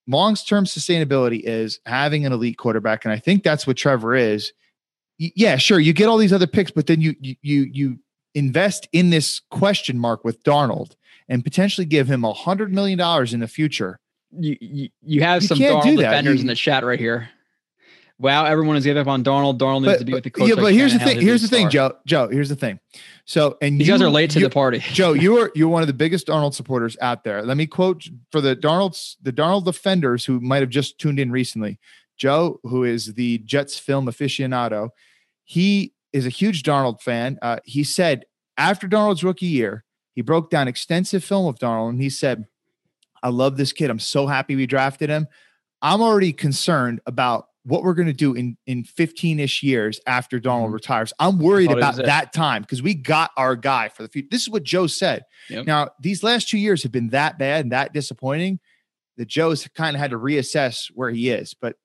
long-term sustainability is having an elite quarterback. And I think that's what Trevor is. yeah, sure. You get all these other picks, but then you you you you invest in this question mark with Darnold and potentially give him a hundred million dollars in the future you you, have you some Darnold defenders you, in the chat right here. Wow, everyone is giving up on Donald. Darnold needs to be with the coach. Yeah, but here's the thing. Here's the thing, Joe. Joe, here's the thing. So, and you, guys are late to the party. Joe, you are you're one of the biggest Darnold supporters out there. Let me quote for the Darnold's the Darnold defenders who might have just tuned in recently. Joe, who is the Jets film aficionado, he is a huge Darnold fan. Uh, he said after Darnold's rookie year, he broke down extensive film of Darnold, and he said I love this kid. I'm so happy we drafted him. I'm already concerned about what we're going to do in in 15ish years after Darnold mm-hmm. retires. I'm worried about that time because we got our guy for the future. This is what Joe said. Yep. Now, these last two years have been that bad and that disappointing that Joe's kind of had to reassess where he is. But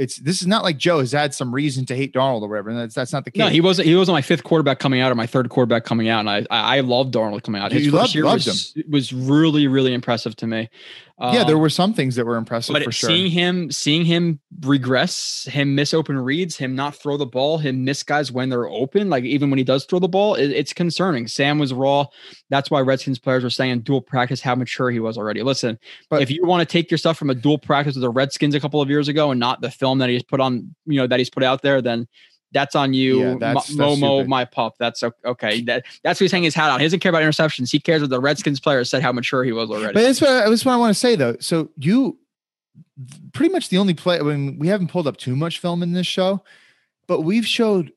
it's this is not like Joe has had some reason to hate Darnold or whatever. And that's that's not the case. No, he wasn't. He wasn't my fifth quarterback coming out or my third quarterback coming out. And I I, I love Darnold coming out. His you first loved, year loved was, was really really impressive to me. Um, yeah, there um, were some things that were impressive but for sure. Seeing him, seeing him regress, him miss open reads, him not throw the ball, him miss guys when they're open, like even when he does throw the ball, it, it's concerning. Sam was raw. That's why Redskins players were saying dual practice how mature he was already. Listen, but if you want to take your stuff from a dual practice with the Redskins a couple of years ago and not the film that he's put on, you know, that he's put out there, then that's on you, yeah, that's, that's Momo, stupid. my pup. That's okay. That that's he's hanging his hat on. He doesn't care about interceptions. He cares what the Redskins player said how mature he was already. But that's what, that's what I want to say though. So you pretty much the only play. I mean, we haven't pulled up too much film in this show, but we've showed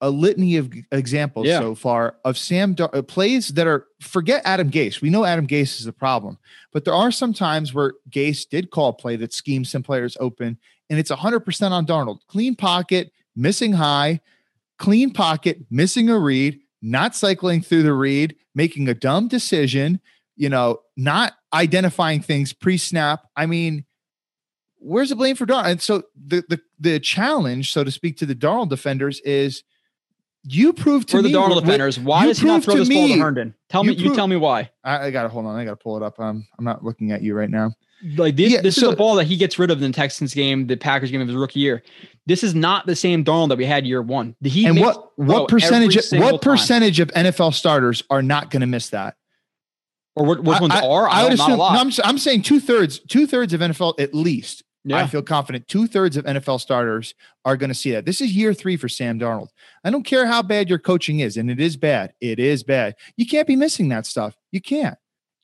a litany of examples yeah. so far of Sam Dar- uh, plays that are forget Adam Gase. We know Adam Gase is the problem, but there are some times where Gase did call a play that schemes some players open, and it's 100% on Darnold. Clean pocket, missing high, clean pocket, missing a read, not cycling through the read, making a dumb decision, you know, not identifying things pre-snap. I mean, where's the blame for Darnold? And so the the the challenge, so to speak, to the Darnold defenders is You proved to for me the Darnold defenders. Why does he not throw this me, ball to Herndon? Tell me. you tell me why. I, I got to hold on. I got to pull it up. Um, I'm not looking at you right now. Like this, yeah, this so, is a ball that he gets rid of in the Texans game, the Packers game of his rookie year. This is not the same Darnold that we had year one. He and what what percentage what percentage of NFL starters are not going to miss that? Or what, which ones I, are? I, I would assume. No, I'm, I'm saying two thirds two thirds of NFL at least. Yeah. I feel confident two thirds of NFL starters are going to see that. This is year three for Sam Darnold. I don't care how bad your coaching is, and it is bad. It is bad. You can't be missing that stuff. You can't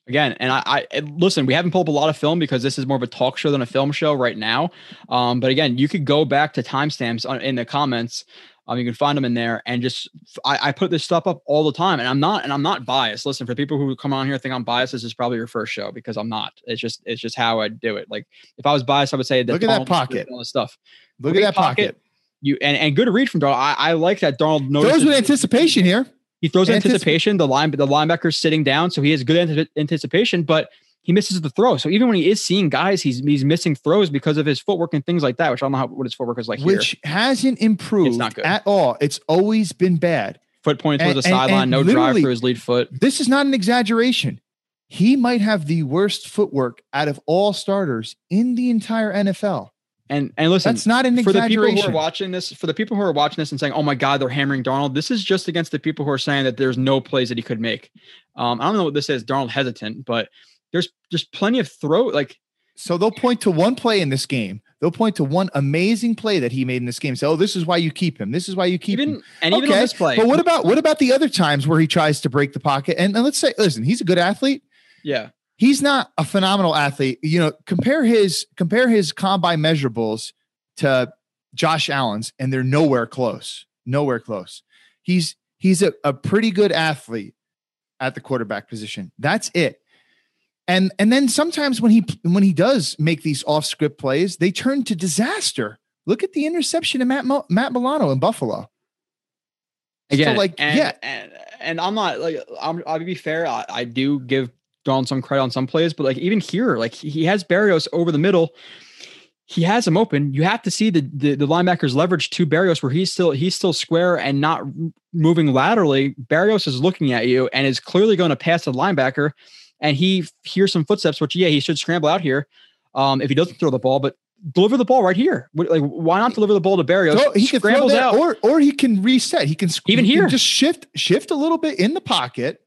again and I, I, listen we haven't pulled up a lot of film because this is more of a talk show than a film show right now um, but again you could go back to timestamps in the comments um, you can find them in there and just I, I, put this stuff up all the time and i'm not and i'm not biased listen for people who come on here think i'm biased this is probably your first show because i'm not it's just it's just how i do it like if i was biased i would say that look at that pocket all this stuff look Great at that pocket, pocket. You and, and good read from Darnold. I, I like that Darnold knows. Throws with anticipation here. He throws anticipation. The line, the linebacker's sitting down, so he has good anticipation, but he misses the throw. So even when he is seeing guys, he's he's missing throws because of his footwork and things like that. Which I don't know how, what his footwork is like. Which here. hasn't improved it's not good. at all. It's always been bad. Foot pointing towards the sideline, no drive through his lead foot. This is not an exaggeration. He might have the worst footwork out of all starters in the entire NFL. And and listen, that's not an for the people who are watching this. For the people who are watching this and saying, "Oh my God, they're hammering Darnold," This is just against the people who are saying that there's no plays that he could make. Um, I don't know what this is, Darnold hesitant, but there's just plenty of throw. Like, so they'll point to one play in this game. They'll point to one amazing play that he made in this game. Say, "Oh, this is why you keep him. This is why you keep even, him." And even okay. on this play, but what about what about the other times where he tries to break the pocket? And, and let's say, listen, he's a good athlete. Yeah he's not a phenomenal athlete. You know, compare his compare his combine measurables to Josh Allen's, and they're nowhere close. Nowhere close. He's he's a, a pretty good athlete at the quarterback position. That's it. And and then sometimes when he when he does make these off script plays, they turn to disaster. Look at the interception of Matt Mo, Matt Milano in Buffalo. Again, so like and, yeah, and, and, I'm not like I'm. I'll be fair. I, I do give Dawn some credit on some plays, but like even here, like he has Berrios over the middle he has him open. You have to see the, the, the linebackers leverage to Berrios where he's still he's still square and not moving laterally. Berrios is looking at you and is clearly going to pass the linebacker, and he hears some footsteps. Which yeah, he should scramble out here um, if he doesn't throw the ball, but deliver the ball right here. Like why not deliver the ball to Berrios? So he can scrambles out, or or he can reset. He can even he here can just shift shift a little bit in the pocket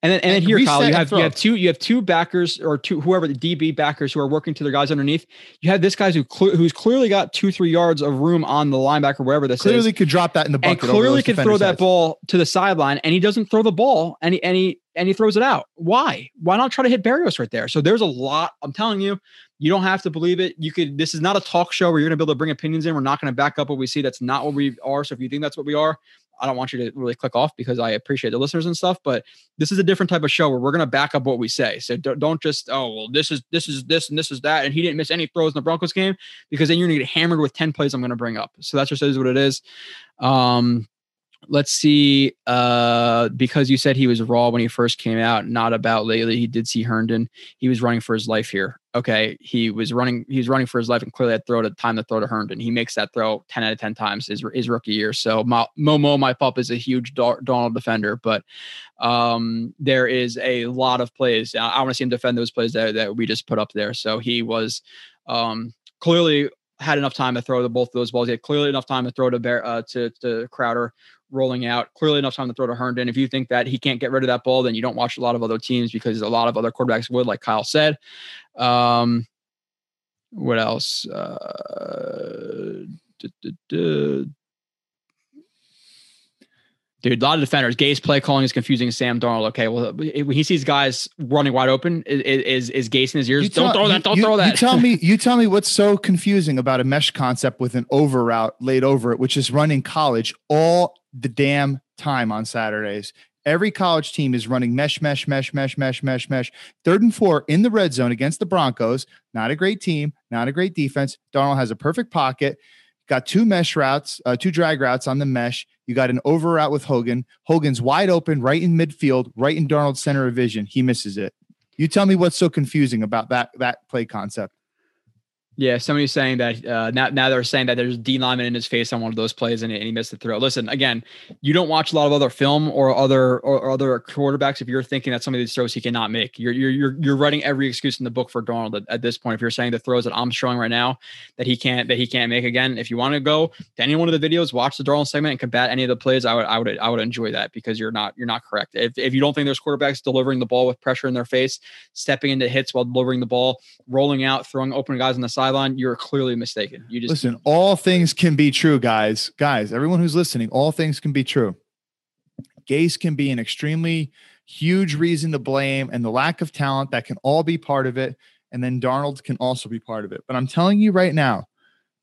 and then, and, then here, Kyle, you have you have two you have two backers or two whoever the DB backers who are working to their guys underneath. You have this guy who cl- who's clearly got two three yards of room on the linebacker wherever this clearly is. could drop that in the bucket. And clearly could throw that ball to the sideline, and he doesn't throw the ball, and he and he and he throws it out. Why? Why not try to hit Berrios right there? So there's a lot. I'm telling you, you don't have to believe it. You could. This is not a talk show where you're going to be able to bring opinions in. We're not going to back up what we see. That's not what we are. So if you think that's what we are, I don't want you to really click off because I appreciate the listeners and stuff, but this is a different type of show where we're going to back up what we say. So don't just, oh, well, this is, this is this and this is that. And he didn't miss any throws in the Broncos game because then you're going to get hammered with 10 plays I'm going to bring up. So that just is what it is. Um, let's see uh because you said he was raw when he first came out not about lately. He did see herndon. He was running for his life here. Okay. He was running he was running for his life and clearly had throw to time to throw to herndon. He makes that throw 10 out of 10 times his, his rookie year. So momo my pup is a huge Darnold defender but um there is a lot of plays. I, I want to see him defend those plays that, that we just put up there. So he was um clearly had enough time to throw both of those balls. He had clearly enough time to throw to Bear uh, to to Crowder rolling out. Clearly enough time to throw to Herndon. If you think that he can't get rid of that ball, then you don't watch a lot of other teams because a lot of other quarterbacks would, like Kyle said. Um, what else? Uh, Dude, a lot of defenders. Gase play calling is confusing Sam Darnold. Okay, well, when he sees guys running wide open, is is, is Gase in his ears? Tell, don't throw that! Don't you, throw that! You tell me. You tell me what's so confusing about a mesh concept with an over route laid over it, which is running college all the damn time on Saturdays. Every college team is running mesh, mesh, mesh, mesh, mesh, mesh, mesh. Third and four in the red zone against the Broncos. Not a great team, not a great defense. Darnold has a perfect pocket. Got two mesh routes, uh, two drag routes on the mesh. You got an over route with Hogan. Hogan's wide open, right in midfield, right in Darnold's center of vision. He misses it. You tell me what's so confusing about that that play concept. Yeah, somebody's saying that uh, now, now they're saying that there's D lineman in his face on one of those plays and, and, he missed the throw. Listen, again, you don't watch a lot of other film or other or, or, other quarterbacks if you're thinking that some of these throws he cannot make. You're you're you're, you're writing every excuse in the book for Darnold at, at, this point. If you're saying the throws that I'm showing right now that he can't that he can't make again, if you want to go to any one of the videos, watch the Darnold segment and combat any of the plays, I would I would I would enjoy that because you're not you're not correct. If if you don't think there's quarterbacks delivering the ball with pressure in their face, stepping into hits while delivering the ball, rolling out, throwing open guys on the you're clearly clearly mistaken. You just listen. All things can be true, guys. Guys, everyone who's listening, all things can be true. Gase can be an extremely huge reason to blame, and the lack of talent that can all be part of it. And then Darnold can also be part of it. But I'm telling you right now,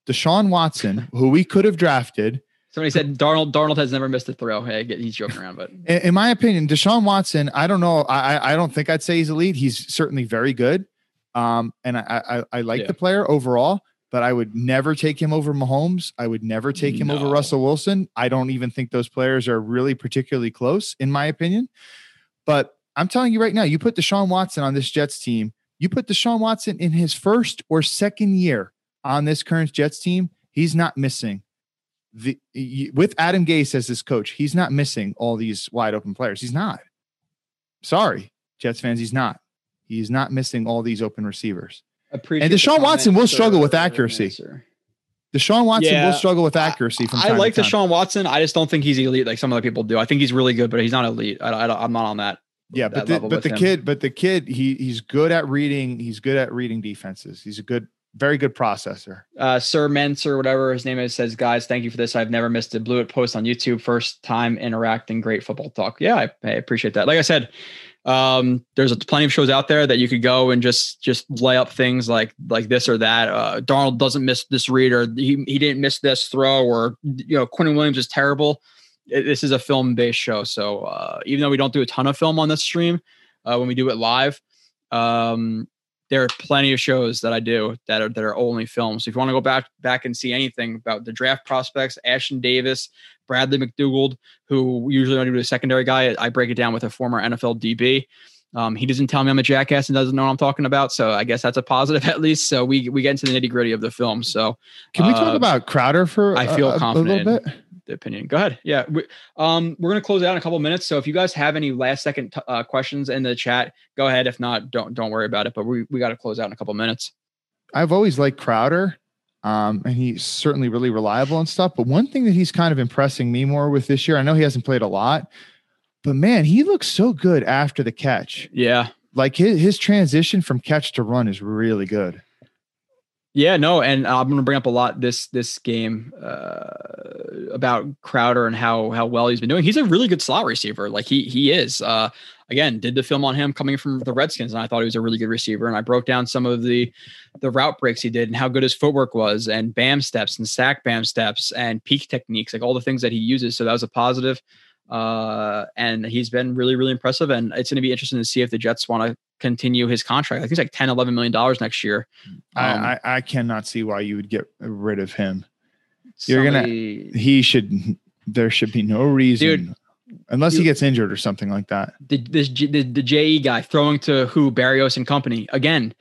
Deshaun Watson, who we could have drafted. Somebody said Darnold. Darnold has never missed a throw. Hey, he's joking around, but in, in my opinion, Deshaun Watson. I don't know. I I don't think I'd say he's elite. He's certainly very good. Um, and I I, I like yeah. the player overall but I would never take him over Mahomes. I would never take him no. over Russell Wilson. I don't even think those players are really particularly close, in my opinion. But I'm telling you right now, you put Deshaun Watson on this Jets team, you put Deshaun Watson in his first or second year on this current Jets team, he's not missing. The, with Adam Gase as his coach, he's not missing all these wide open players. He's not. Sorry, Jets fans, he's not. He's not missing all these open receivers. Appreciate and Deshaun Watson will struggle with accuracy. Deshaun Watson yeah, will struggle with accuracy. From I like Deshaun Watson. I just don't think he's elite like some other people do. I think he's really good, but he's not elite. I, I, I'm not on that. Yeah, but the, but the him. kid, but the kid, he he's good at reading. He's good at reading defenses. He's a good, very good processor. Uh, Sir Mence or whatever his name is says, guys, thank you for this. I've never missed a Blewett post on YouTube. First time interacting. Great football talk. Yeah, I, I appreciate that. Like I said, um, there's a, plenty of shows out there that you could go and just just lay up things like like this or that. Uh, Darnold doesn't miss this read or he he didn't miss this throw or you know Quinnen Williams is terrible. It, this is a film based show, so uh, even though we don't do a ton of film on this stream, uh, when we do it live, um, there are plenty of shows that I do that are that are only films. So if you want to go back back and see anything about the draft prospects, Ashtyn Davis, Bradley McDougald, who usually only do a secondary guy, I break it down with a former NFL DB. Um, he doesn't tell me I'm a jackass and doesn't know what I'm talking about, so I guess that's a positive at least. So we we get into the nitty gritty of the film. So can we talk uh, about Crowder for? I feel a, confident. A the opinion. Go ahead. Yeah. We, um, we're going to close out in a couple minutes. So if you guys have any last second t- uh, questions in the chat, go ahead. If not, don't, don't worry about it, but we, we got to close out in a couple minutes. I've always liked Crowder. Um, and he's certainly really reliable and stuff. But one thing that he's kind of impressing me more with this year, I know he hasn't played a lot, but man, he looks so good after the catch. Yeah. Like his, his transition from catch to run is really good. Yeah, no, and I'm going to bring up a lot this this game uh, about Crowder and how how well he's been doing. He's a really good slot receiver, like he he is. Uh, again, did the film on him coming from the Redskins, and I thought he was a really good receiver. And I broke down some of the the route breaks he did and how good his footwork was, and bam steps and sack bam steps and peak techniques, like all the things that he uses. So that was a positive uh, and he's been really, really impressive. And it's going to be interesting to see if the Jets want to continue his contract. I think it's like 10, 11 million dollars next year. Um, I, I, I cannot see why you would get rid of him. You're gonna. He should. There should be no reason. Dude, unless he gets injured or something like that. The this the, the JE guy throwing to who? Berrios and company. Again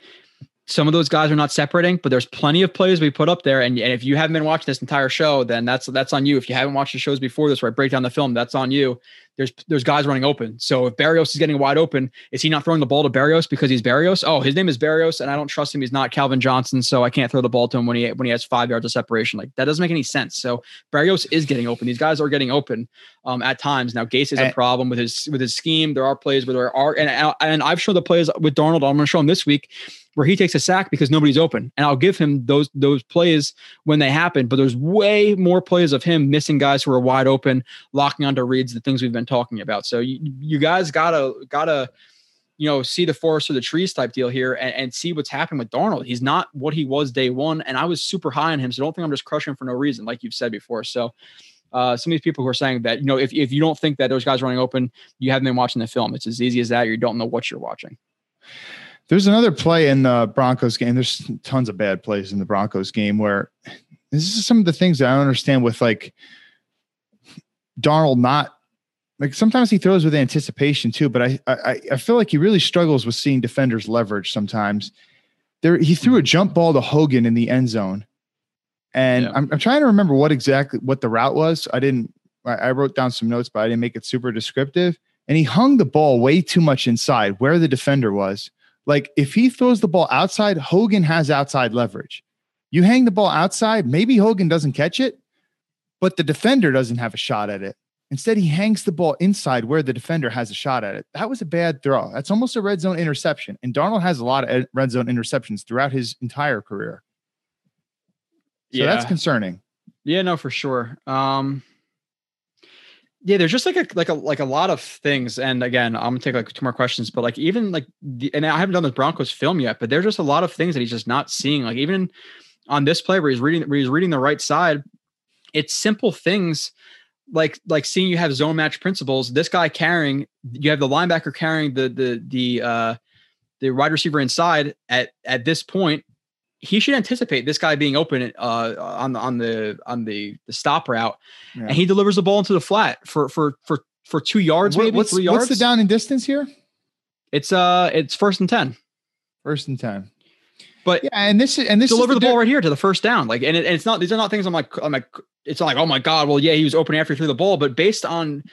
some of those guys are not separating, but there's plenty of plays we put up there. And, and if you haven't been watching this entire show, then that's that's on you. If you haven't watched the shows before this, where I break down the film, that's on you. There's there's guys running open. So if Berrios is getting wide open, is he not throwing the ball to Berrios because he's Berrios? Oh, his name is Berrios, and I don't trust him. He's not Calvin Johnson, so I can't throw the ball to him when he when he has five yards of separation. Like that doesn't make any sense. So Berrios is getting open. These guys are getting open um, at times. Now Gase is a problem with his with his scheme. There are plays where there are, and and I've shown the plays with Darnold. I'm going to show him this week where he takes a sack because nobody's open. And I'll give him those those plays when they happen, but there's way more plays of him missing guys who are wide open, locking onto reads, the things we've been talking about. So you, you guys gotta gotta you know see the forest or the trees type deal here and, and see what's happening with Darnold. He's not what he was day one, and I was super high on him. So don't think I'm just crushing for no reason, like you've said before. So uh, some of these people who are saying that, you know, if, if you don't think that those guys running open, you haven't been watching the film. It's as easy as that. You don't know what you're watching. There's another play in the Broncos game. There's tons of bad plays in the Broncos game where this is some of the things that I don't understand with like Darnold not like sometimes he throws with anticipation too, but I I I feel like he really struggles with seeing defenders leverage sometimes. there he threw a mm-hmm. jump ball to Hogan in the end zone. And yeah. I'm, I'm trying to remember what exactly what the route was. I didn't I, I wrote down some notes, but I didn't make it super descriptive. And he hung the ball way too much inside where the defender was. Like if he throws the ball outside, Hogan has outside leverage. You hang the ball outside, maybe Hogan doesn't catch it, but the defender doesn't have a shot at it. Instead, he hangs the ball inside where the defender has a shot at it. That was a bad throw. That's almost a red zone interception. And Darnold has a lot of red zone interceptions throughout his entire career. So yeah. that's concerning. Yeah, no, for sure. Um, yeah, there's just like a like a like a lot of things. And again, I'm gonna take like two more questions, but like even like the, and I haven't done the Broncos film yet, but there's just a lot of things that he's just not seeing. Like even on this play where he's reading where he's reading the right side, it's simple things like like seeing you have zone match principles. This guy carrying, you have the linebacker carrying the the the uh the wide receiver inside at at this point. He should anticipate this guy being open uh on the on the on the the stop route, yeah. and he delivers the ball into the flat for for for for two yards, what, maybe what's, three yards. What's the down and distance here? It's uh it's first and ten. First and ten. But yeah, and this is and this deliver the, the ball right here to the first down. Like, and, it, and it's not these are not things I'm like I'm like it's not like oh my god, well yeah he was open after he threw the ball, but based on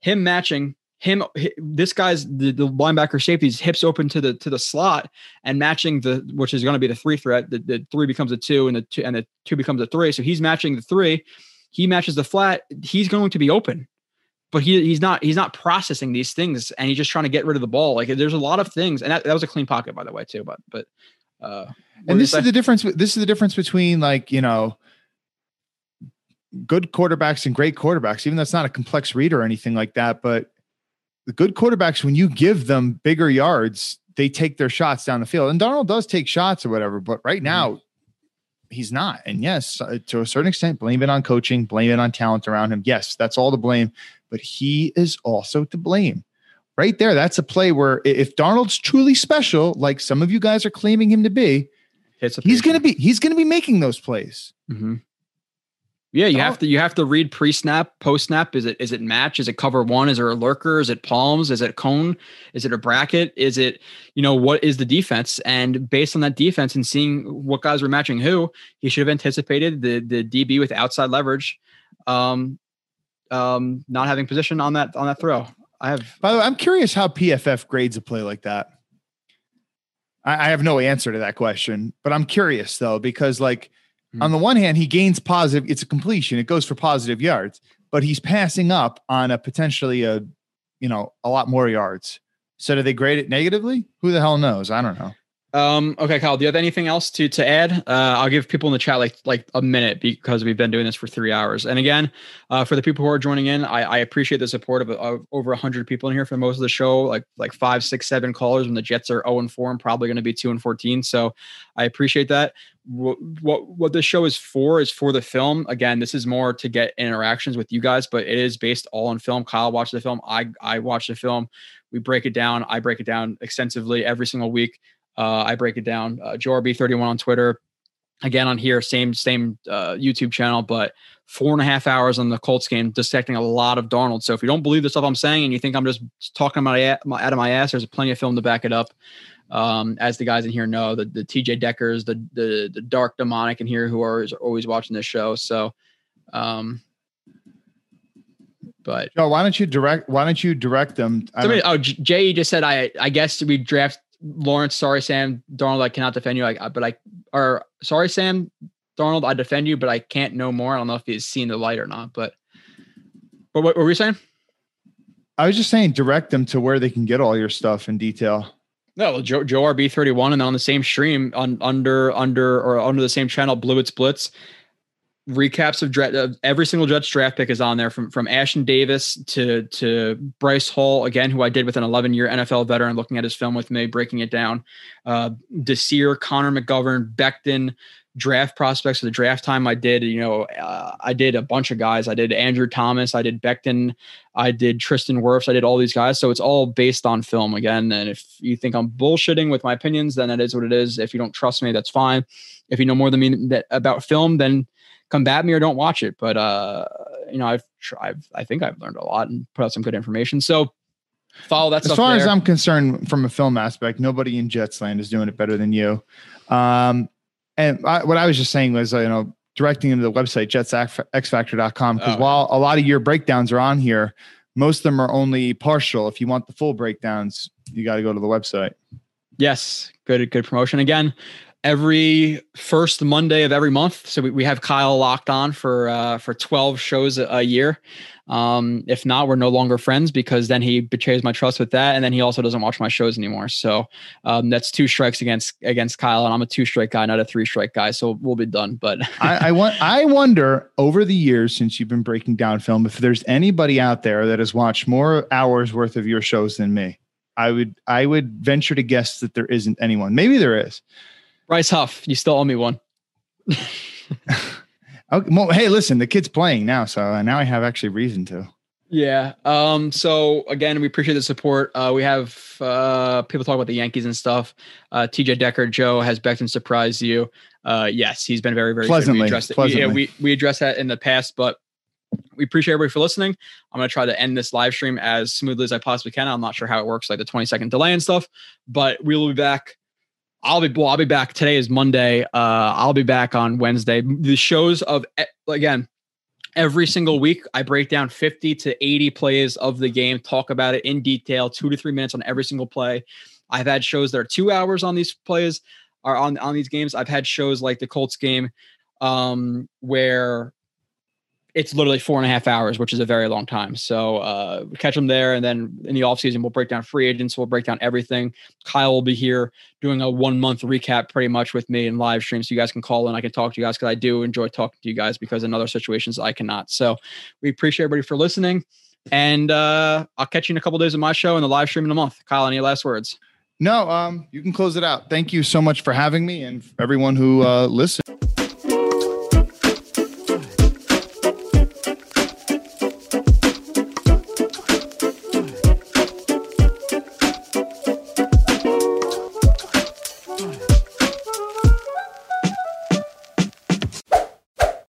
him matching him, this guy's the, the linebacker safety's hips open to the to the slot and matching the which is going to be the three threat. The, the three becomes a two and the two and the two becomes a three. So he's matching the three. He matches the flat. He's going to be open but he he's not he's not processing these things and he's just trying to get rid of the ball. Like there's a lot of things, and that, that was a clean pocket by the way too. But but uh, and this is the difference. This is the difference between like you know good quarterbacks and great quarterbacks. Even though it's not a complex read or anything like that, but the good quarterbacks, when you give them bigger yards, they take their shots down the field. And Darnold does take shots or whatever, but right mm-hmm. now mm-hmm. he's not. And yes, uh, to a certain extent, blame it on coaching, blame it on talent around him. Yes, that's all to blame, but he is also to blame right there, that's a play where if Darnold's truly special, like some of you guys are claiming him to be, he's going to be he's going to be making those plays. Mm-hmm. Yeah, you oh. have to you have to read pre snap, post snap. Is it is it match? Is it cover one? Is there a lurker? Is it palms? Is it cone? Is it a bracket? Is it you know what is the defense? And based on that defense and seeing what guys were matching who, he should have anticipated the the DB with outside leverage, um, um, not having position on that on that throw. I have. By the way, I'm curious how PFF grades a play like that. I, I have no answer to that question, but I'm curious though because like mm-hmm. on the one hand, he gains positive. It's a completion. It goes for positive yards, but he's passing up on a potentially a, you know, a lot more yards. So do they grade it negatively? Who the hell knows? I don't know. Um, okay, Kyle, do you have anything else to to add? Uh, I'll give people in the chat like like a minute because we've been doing this for three hours. And again, uh, for the people who are joining in, I, I appreciate the support of, of over hundred people in here for most of the show. Like like five, six, seven callers when the Jets are zero oh and four and probably going to be two and fourteen. So I appreciate that. What, what what this show is for is for the film. Again, this is more to get interactions with you guys, but it is based all on film. Kyle watched the film. I I watched the film. We break it down. I break it down extensively every single week. Uh, I break it down. Uh, JoeRB31 on Twitter. Again on here, same same uh, YouTube channel, but four and a half hours on the Colts game, dissecting a lot of Darnold. So if you don't believe the stuff I'm saying and you think I'm just talking about my, out of my ass, there's plenty of film to back it up. Um, as the guys in here know, the the TJ Deckers, the the the dark demonic in here who are always watching this show. So, um, but Joe, why don't you direct? Why don't you direct them? Somebody, oh, Jay just said I I guess we draft Lawrence, sorry, Sam Darnold, I cannot defend you. Like, but I, or sorry, Sam Darnold, I defend you, but I can't know more. I don't know if he's seen the light or not. But, but what, what were you saying? I was just saying, direct them to where they can get all your stuff in detail. No, Joe, Joe RB thirty one, and on the same stream on under under or under the same channel, Blewett Splits recaps of, of every single draft pick is on there from from Ashtyn Davis to to Bryce Hall again, who I did with an 11 year NFL veteran, looking at his film with me, breaking it down. Uh, Desir, Connor McGovern, Becton, draft prospects for the draft time. I did, you know, uh, I did a bunch of guys. I did Andrew Thomas, I did Becton, I did Tristan Wirfs, I did all these guys. So it's all based on film again. And if you think I'm bullshitting with my opinions, then that is what it is. If you don't trust me, that's fine. If you know more than me that, about film, then combat me or don't watch it. But uh, you know, I've tried. I think I've learned a lot and put out some good information. So follow that. As far there. as I'm concerned, from a film aspect, nobody in Jetsland is doing it better than you. Um, and I, what I was just saying was, uh, you know, directing them to the website, jetsxfactor.com, because oh. while a lot of your breakdowns are on here, most of them are only partial. If you want the full breakdowns, you got to go to the website. Yes, good, good promotion again. Every first Monday of every month, so we, we have Kyle locked on for uh, for twelve shows a, a year. Um, if not, we're no longer friends because then he betrays my trust with that, and then he also doesn't watch my shows anymore. So um, that's two strikes against against Kyle, and I'm a two strike guy, not a three strike guy. So we'll be done. But I, I want I wonder over the years since you've been breaking down film, if there's anybody out there that has watched more hours worth of your shows than me. I would I would venture to guess that there isn't anyone. Maybe there is. Bryce Huff, you still owe me one. Okay, well, hey, listen, the kid's playing now, so now I have actually reason to. Yeah. Um, so again, we appreciate the support. Uh, we have uh, people talk about the Yankees and stuff. Uh, TJ Decker, Joe has Becton surprised you. Uh, yes, he's been very, very pleasantly. We addressed, pleasantly. Yeah, we we addressed that in the past, but we appreciate everybody for listening. I'm gonna try to end this live stream as smoothly as I possibly can. I'm not sure how it works, like the 20 second delay and stuff, but we will be back I'll be well, I'll be back. Today is Monday. Uh, I'll be back on Wednesday. The shows of again every single week I break down 50 to 80 plays of the game, talk about it in detail, two to three minutes on every single play. I've had shows that are two hours on these plays, are on on these games. I've had shows like the Colts game, um, where it's literally four and a half hours, which is a very long time. So uh, catch them there. And then in the offseason, we'll break down free agents. We'll break down everything. Kyle will be here doing a one month recap pretty much with me in live stream. So you guys can call and I can talk to you guys because I do enjoy talking to you guys because in other situations I cannot. So we appreciate everybody for listening. And uh, I'll catch you in a couple days of my show and the live stream in a month. Kyle, any last words? No, um, you can close it out. Thank you so much for having me and everyone who uh, listened.